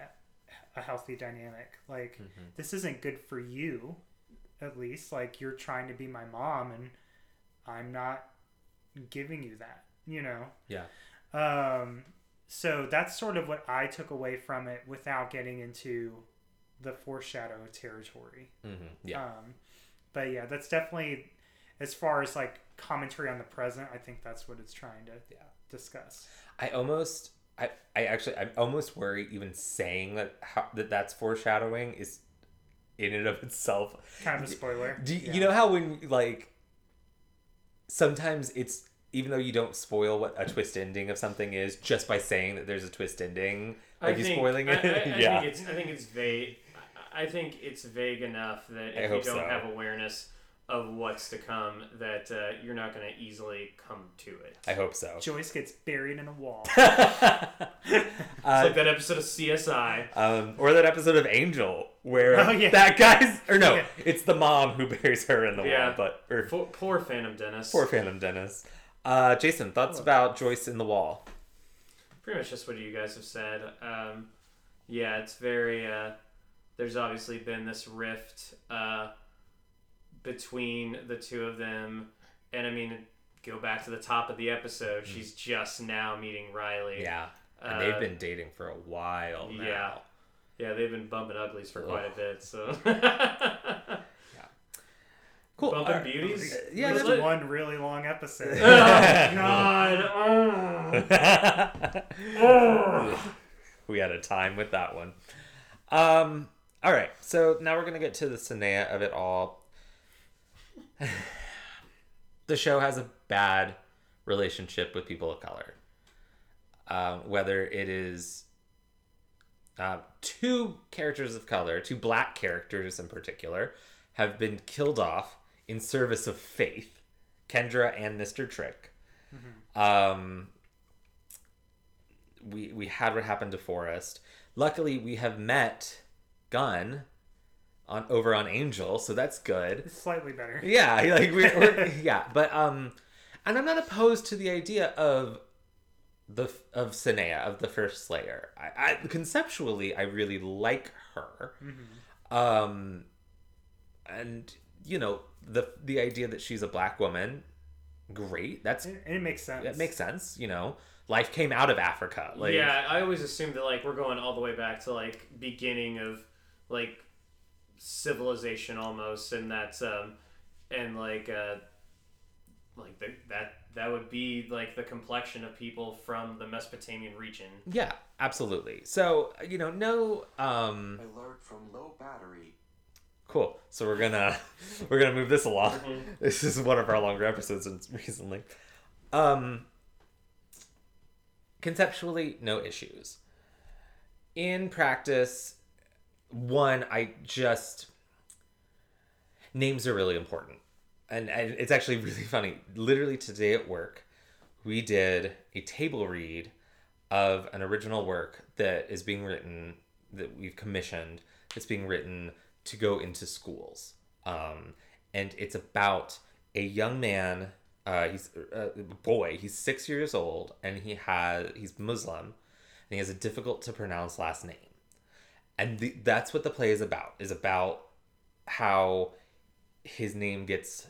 a healthy dynamic. Like, Mhm. this isn't good for you, at least. Like, you're trying to be my mom, and I'm not giving you that, you know? Yeah. Um, so that's sort of what I took away from it without getting into the foreshadow territory. Mm-hmm. Yeah. Um, but yeah, that's definitely as far as like commentary on the present. I think that's what it's trying to Yeah. discuss. I almost, I, I actually, I'm almost worry even saying that how, that that's foreshadowing is in and of itself. Kind of a spoiler. Do you, Yeah. you know how when like sometimes it's even though you don't spoil what a twist ending of something is just by saying that there's a twist ending, I are you think, spoiling I, it? I, I yeah. think it's I think it's vague. I I think it's vague enough that if hope you don't so. have awareness of what's to come, that uh, you're not going to easily come to it. I hope so. Joyce gets buried in a wall. It's Uh, like that episode of CSI. um, or that episode of Angel where Oh, yeah. that guy's or no, Yeah. it's the mom who buries her in the Yeah. wall, but or Poor, poor Phantom Dennis. poor Phantom Dennis. Uh, Jason, thoughts about Joyce in the wall? Pretty much just what you guys have said. Um, yeah, it's very. Uh, there's obviously been this rift uh, between the two of them, and I mean, go back to the top of the episode. She's just now meeting Riley. Yeah, and Uh, they've been dating for a while now. yeah. Yeah, they've been bumping uglies for quite a bit. So. Cool. Bumping Alright. beauties. Uh, yeah, This that's is one really long episode. oh God! Oh. we had a time with that one. Um, all right, so now we're gonna get to the Sineya of it all. the show has a bad relationship with people of color. Um, whether it is uh, two characters of color, two black characters in particular, have been killed off in service of faith. Kendra and Mr. Trick. Um, we we had what happened to Forrest. Luckily, we have met Gunn on over on Angel, so that's good. It's slightly better. Yeah, like we're, we're yeah, but um, and I'm not opposed to the idea of the of Sineya of the first Slayer. I, I conceptually I really like her. Um, and you know the the idea that she's a black woman, great. That's And it makes sense. It makes sense. You know, life came out of Africa. Like, yeah, I always assumed that like we're going all the way back to like beginning of like civilization almost, and that's um and like uh like the, that that would be like the complexion of people from the Mesopotamian region. yeah, absolutely. So you know, no, um, Alert from low battery. cool. So we're gonna we're gonna move this along. Mhm. This is one of our longer episodes recently. Um, conceptually, no issues. In practice, one, I just names are really important, and, and it's actually really funny. Literally today at work, we did a table read of an original work that is being written that we've commissioned. That's being written to go into schools, um, and it's about a young man. Uh, he's a boy. He's six years old, and he has he's Muslim, and he has a difficult to pronounce last name. And the, that's what the play is about is about how his name gets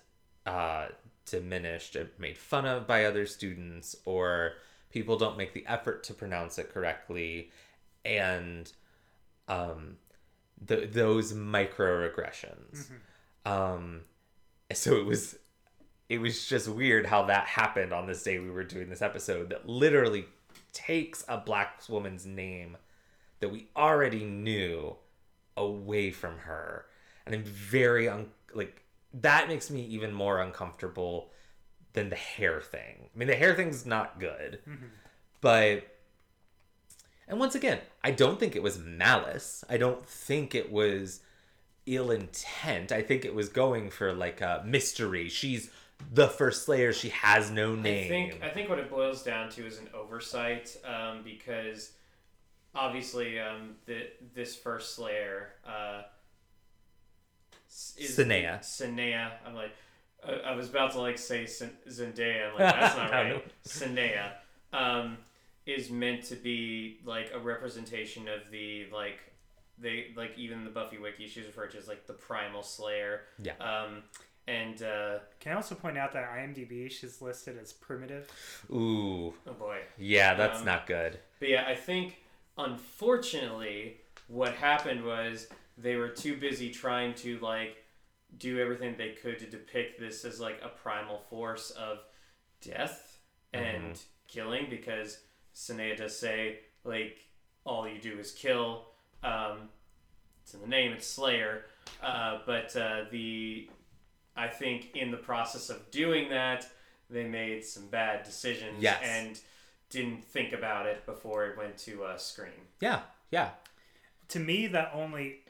uh, diminished and made fun of by other students or people don't make the effort to pronounce it correctly. And um, the, those microaggressions. Um, so it was it was just weird how that happened on this day we were doing this episode that literally takes a black woman's name that we already knew away from her. And i'm very un- like that makes me even more uncomfortable than the hair thing. I mean the hair thing's not good but and once again i don't think it was malice. I don't think it was ill intent. I think it was going for like a mystery. She's the first slayer. She has no name I think I think what it boils down to is an oversight um, because obviously um, the this first Slayer uh, s- is Sineya. Sineya. I'm like I, I was about to like say Sin- Zendaya. I'm like that's not I know. right. Sineya um, is meant to be like a representation of the like they like even the Buffy wiki she's referred to as like the primal Slayer. Yeah. Um, and uh, Can I also point out that IMDb she's listed as primitive? ooh oh boy. yeah that's Um, not good But yeah, I think unfortunately what happened was they were too busy trying to like do everything they could to depict this as like a primal force of death and killing because Sineya does say like all you do is kill. Um, it's in the name, it's Slayer. Uh, but uh, the I think in the process of doing that, they made some bad decisions Yes. and didn't think about it before it went to uh, screen. yeah yeah To me, that only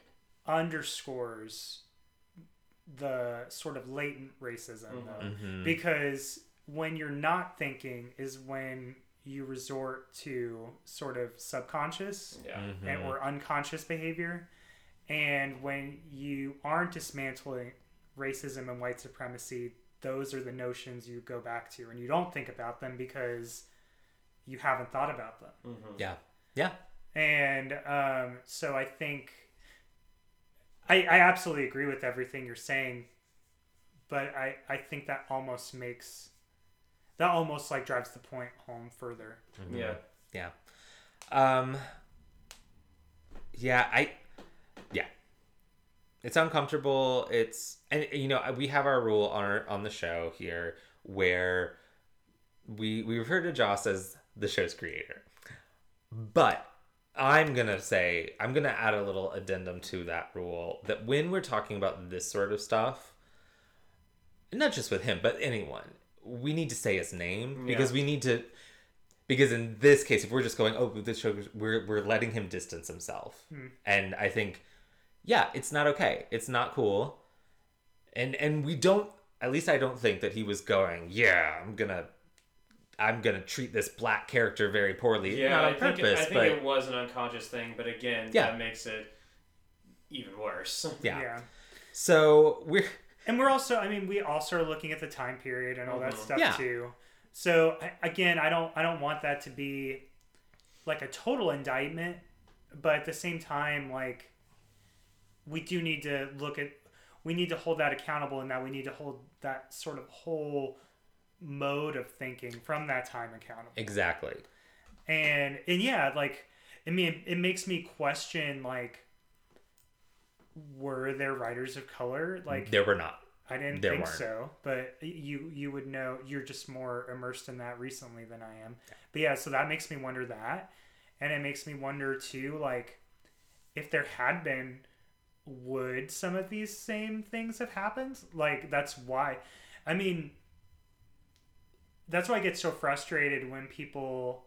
underscores the sort of latent racism, though. Mhm. because when you're not thinking is when you resort to sort of subconscious Yeah. Mm-hmm. and, or unconscious behavior and when you aren't dismantling racism and white supremacy those are the notions you go back to and you don't think about them because you haven't thought about them. Mm-hmm. yeah. Yeah. And um, so I think I, I absolutely agree with everything you're saying, but I, I think that almost makes that almost like drives the point home further. Yeah. yeah. Um yeah i yeah. It's uncomfortable. It's and you know we have our rule on our on the show here where we we refer to joss as the show's creator. But i'm gonna say i'm gonna add a little addendum to that rule that when we're talking about this sort of stuff not just with him but anyone we need to say his name because Yeah. we need to because in this case if we're just going oh this show we're we're letting him distance himself. Hmm. And i think yeah it's not okay. It's not cool. And and we don't at least i don't think that he was going yeah i'm gonna i'm gonna treat this black character very poorly Yeah, not on I think, purpose I think but it was an unconscious thing, but again, Yeah. that makes it even worse. yeah. so we're And we're also, I mean, we also are looking at the time period and all that Mhm. stuff Yeah. too. So again, I don't, I don't want that to be like a total indictment, but at the same time, like we do need to look at, we need to hold that accountable, and that we need to hold that sort of whole mode of thinking from that time accountable. exactly. And and yeah like i mean it makes me question like were there writers of color? Like there were not. I didn't there think weren't. so but you you would know you're just more immersed in that recently than i am. But yeah so that makes me wonder that. And it makes me wonder too like if there had been would some of these same things have happened? Like that's why i mean that's why i get so frustrated when people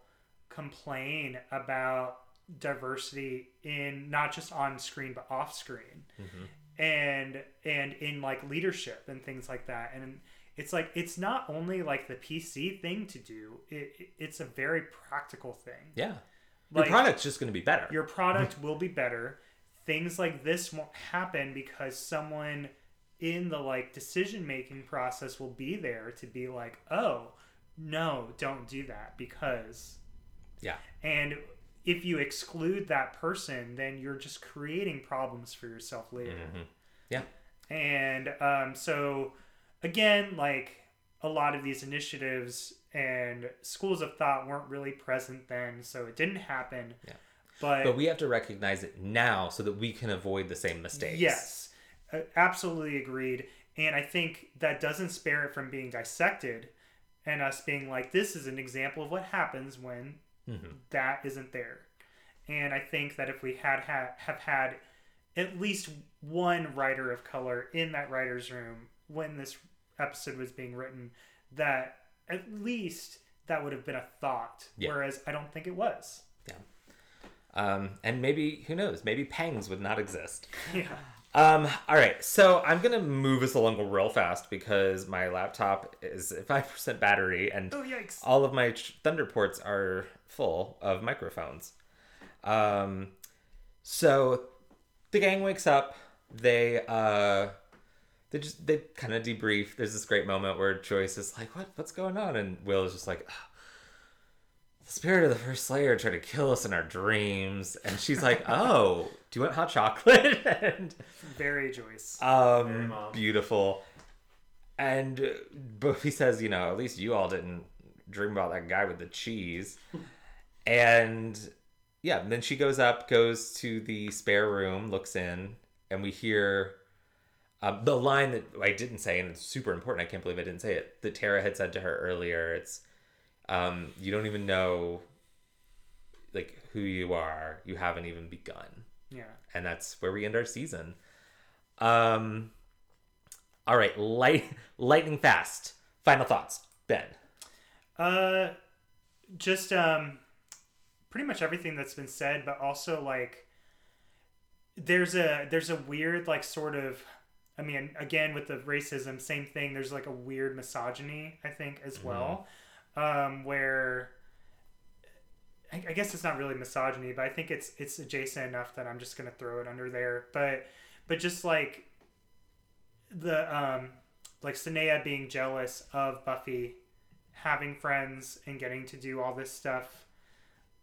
complain about diversity in not just on screen but off screen. Mm-hmm. And and in like leadership and things like that. And it's like it's not only like the pc thing to do it, it- it's a very practical thing. Yeah. Like- your product's just gonna be better. your product will be better. Things like this won't happen because someone in the like decision making process will be there to be like oh no don't do that because yeah and if you exclude that person, then you're just creating problems for yourself later. Mhm. Yeah. And um, so, again, like a lot of these initiatives and schools of thought weren't really present then, so it didn't happen. Yeah. But, But we have to recognize it now so that we can avoid the same mistakes. yes, absolutely agreed. And I think that doesn't spare it from being dissected and us being like, this is an example of what happens when Mhm. that isn't there. And I think that if we had ha- have had at least one writer of color in that writer's room when this episode was being written, that at least that would have been a thought. Yeah. Whereas I don't think it was. Um, and maybe who knows? Maybe pangs would not exist. Yeah. Um, all right, so I'm gonna move us along real fast because my laptop is at five percent battery, and Oh all of my Thunder ports are full of microphones. Um, so the gang wakes up. They uh, they just they kind of debrief. There's this great moment where Joyce is like, "What? What's going on?" And Will is just like. "Ah, The spirit of the first Slayer tried to kill us in our dreams, and she's like, "Oh, do you want hot chocolate?" and Very Joyce. Very um, mom. beautiful. And Buffy says, you know, at least you all didn't dream about that guy with the cheese. and yeah, then she goes up, goes to the spare room, looks in, and we hear um, the line that I didn't say, and it's super important. I can't believe I didn't say it. That Tara had said to her earlier. It's, um, you don't even know, like who you are. You haven't even begun yeah. and that's where we end our season. Um, all right, light, lightning fast. Final thoughts, Ben. Uh, just um, pretty much everything that's been said, but also like there's a there's a weird like sort of I mean again with the racism same thing. There's like a weird misogyny I think as well, um, where I, I guess it's not really misogyny, but I think it's it's adjacent enough that I'm just gonna throw it under there. But but just like the um like Sineya being jealous of Buffy having friends and getting to do all this stuff.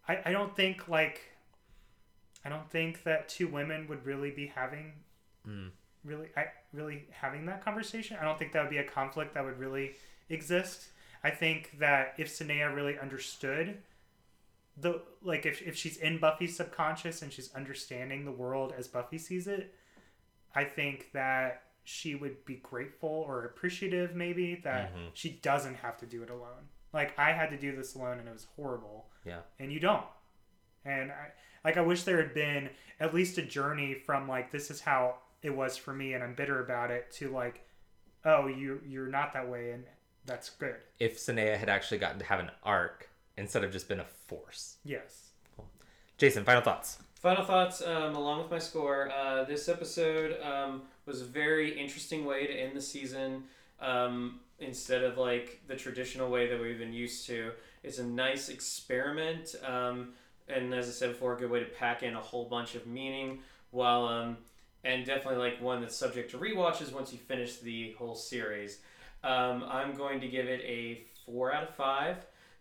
I, I don't think like I don't think that two women would really be having Mm. really I really having that conversation. I don't think that would be a conflict that would really exist. I think that if Sineya really understood the like if, if she's in Buffy's subconscious and she's understanding the world as Buffy sees it, I think that she would be grateful or appreciative maybe that Mhm. she doesn't have to do it alone. Like I had to do this alone and it was horrible Yeah. and you don't. And I like I wish there had been at least a journey from like this is how it was for me and I'm bitter about it to like oh you you're not that way and that's good. If Sineya had actually gotten to have an arc instead of just been a force. Yes. Jason, final thoughts. Final thoughts, um, along with my score. Uh, this episode um, was a very interesting way to end the season. Um, instead of like the traditional way that we've been used to, it's a nice experiment. Um, and as I said before, a good way to pack in a whole bunch of meaning. While um, and definitely like one that's subject to rewatches once you finish the whole series. Um, I'm going to give it a four out of five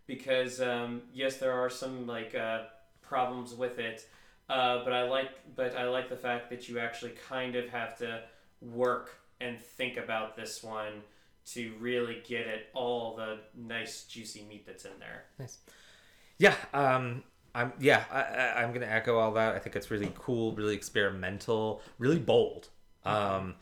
because um, yes, there are some like uh, problems with it. Uh, but I like, but I like the fact that you actually kind of have to work and think about this one to really get at all the nice juicy meat that's in there. Nice. Yeah. Um. I'm. Yeah. I, I, I'm gonna echo all that. I think it's really cool, really experimental, really bold. Um.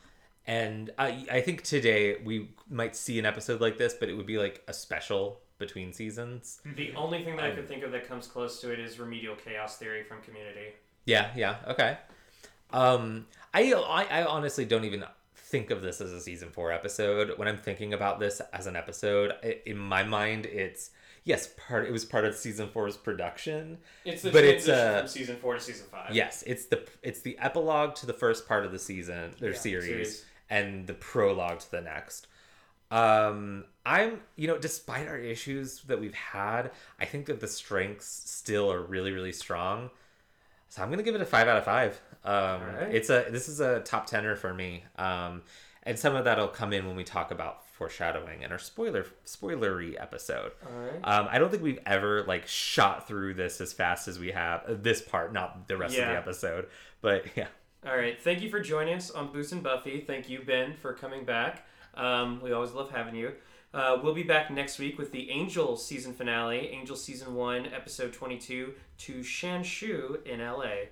And I, I think today we might see an episode like this, but it would be like a special between seasons. The only thing that I could think of that comes close to it is remedial chaos theory from Community. Yeah, yeah, okay. Um, I, I, I honestly don't even think of this as a season four episode. When I'm thinking about this as an episode, i in my mind, it's yes, part. It was part of season four's production. It's the But it's, transition uh, from season four to season five. Yes, it's the it's the epilogue to the first part of the season, their Yeah, series, series. And the prologue to the next. Um, I'm you know, despite our issues that we've had, I think that the strengths still are really really strong. So I'm gonna give it a five out of five. Um, Alright. it's a this is a top tenner for me. Um, and some of that'll come in when we talk about foreshadowing in our spoiler spoilery episode. All right. Um, I don't think we've ever like shot through this as fast as we have uh, this part, not the rest of the episode. But yeah, All right. Thank you for joining us on Booze and Buffy. Thank you, Ben, for coming back. Um, we always love having you. Uh, we'll be back next week with the Angel season finale, Angel season one, episode twenty-two, to Shanshu in LA.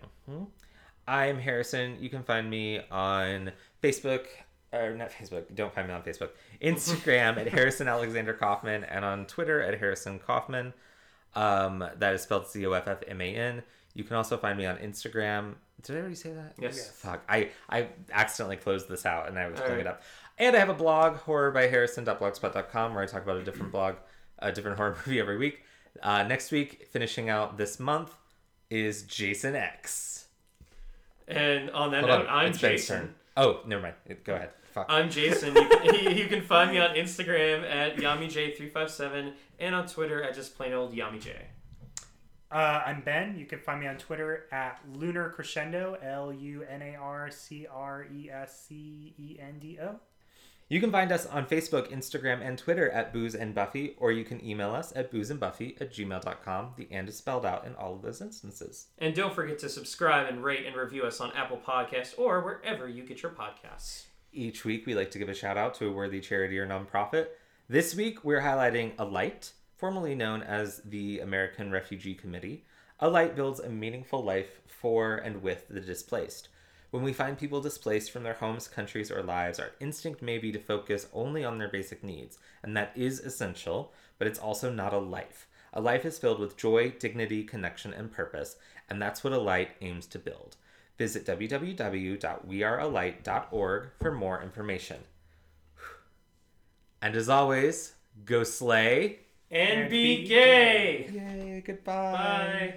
I'm Harrison. You can find me on Facebook, or not Facebook. Don't find me on Facebook. Instagram at Harrison Alexander Coffman, and on Twitter at Harrison Coffman. Um, that is spelled C O F F M A N. You can also find me on Instagram. Did I already say that? Yes. Yes. Fuck. I, I accidentally closed this out and I was All pulling right. it up. And I have a blog, horrorbyharrison.blogspot.com, where I talk about a different blog, a different horror movie every week. Uh, next week, finishing out this month, is Jason X. And on that Hold note, on, I'm it's Jason. turn. Oh, never mind. Go ahead. Fuck. I'm Jason. You can, you can find me on Instagram at YamiJ357 and on Twitter at just plain old YamiJ. Uh, I'm Ben. You can find me on Twitter at Lunar Crescendo, L U N A R C R E S C E N D O. You can find us on Facebook, Instagram, and Twitter at Booze and Buffy, or you can email us at boozeandbuffy at gmail.com. The and is spelled out in all of those instances. And don't forget to subscribe and rate and review us on Apple Podcasts or wherever you get your podcasts. Each week, we like to give a shout out to a worthy charity or nonprofit. This week, we're highlighting Alight, formerly known as the American Refugee Committee. Alight builds a meaningful life for and with the displaced. When we find people displaced from their homes, countries, or lives, our instinct may be to focus only on their basic needs, and that is essential, but it's also not a life. A life is filled with joy, dignity, connection, and purpose, and that's what Alight aims to build. Visit www.wearealight.org for more information. And as always, go slay. And, And be be gay! Yay, goodbye. Bye.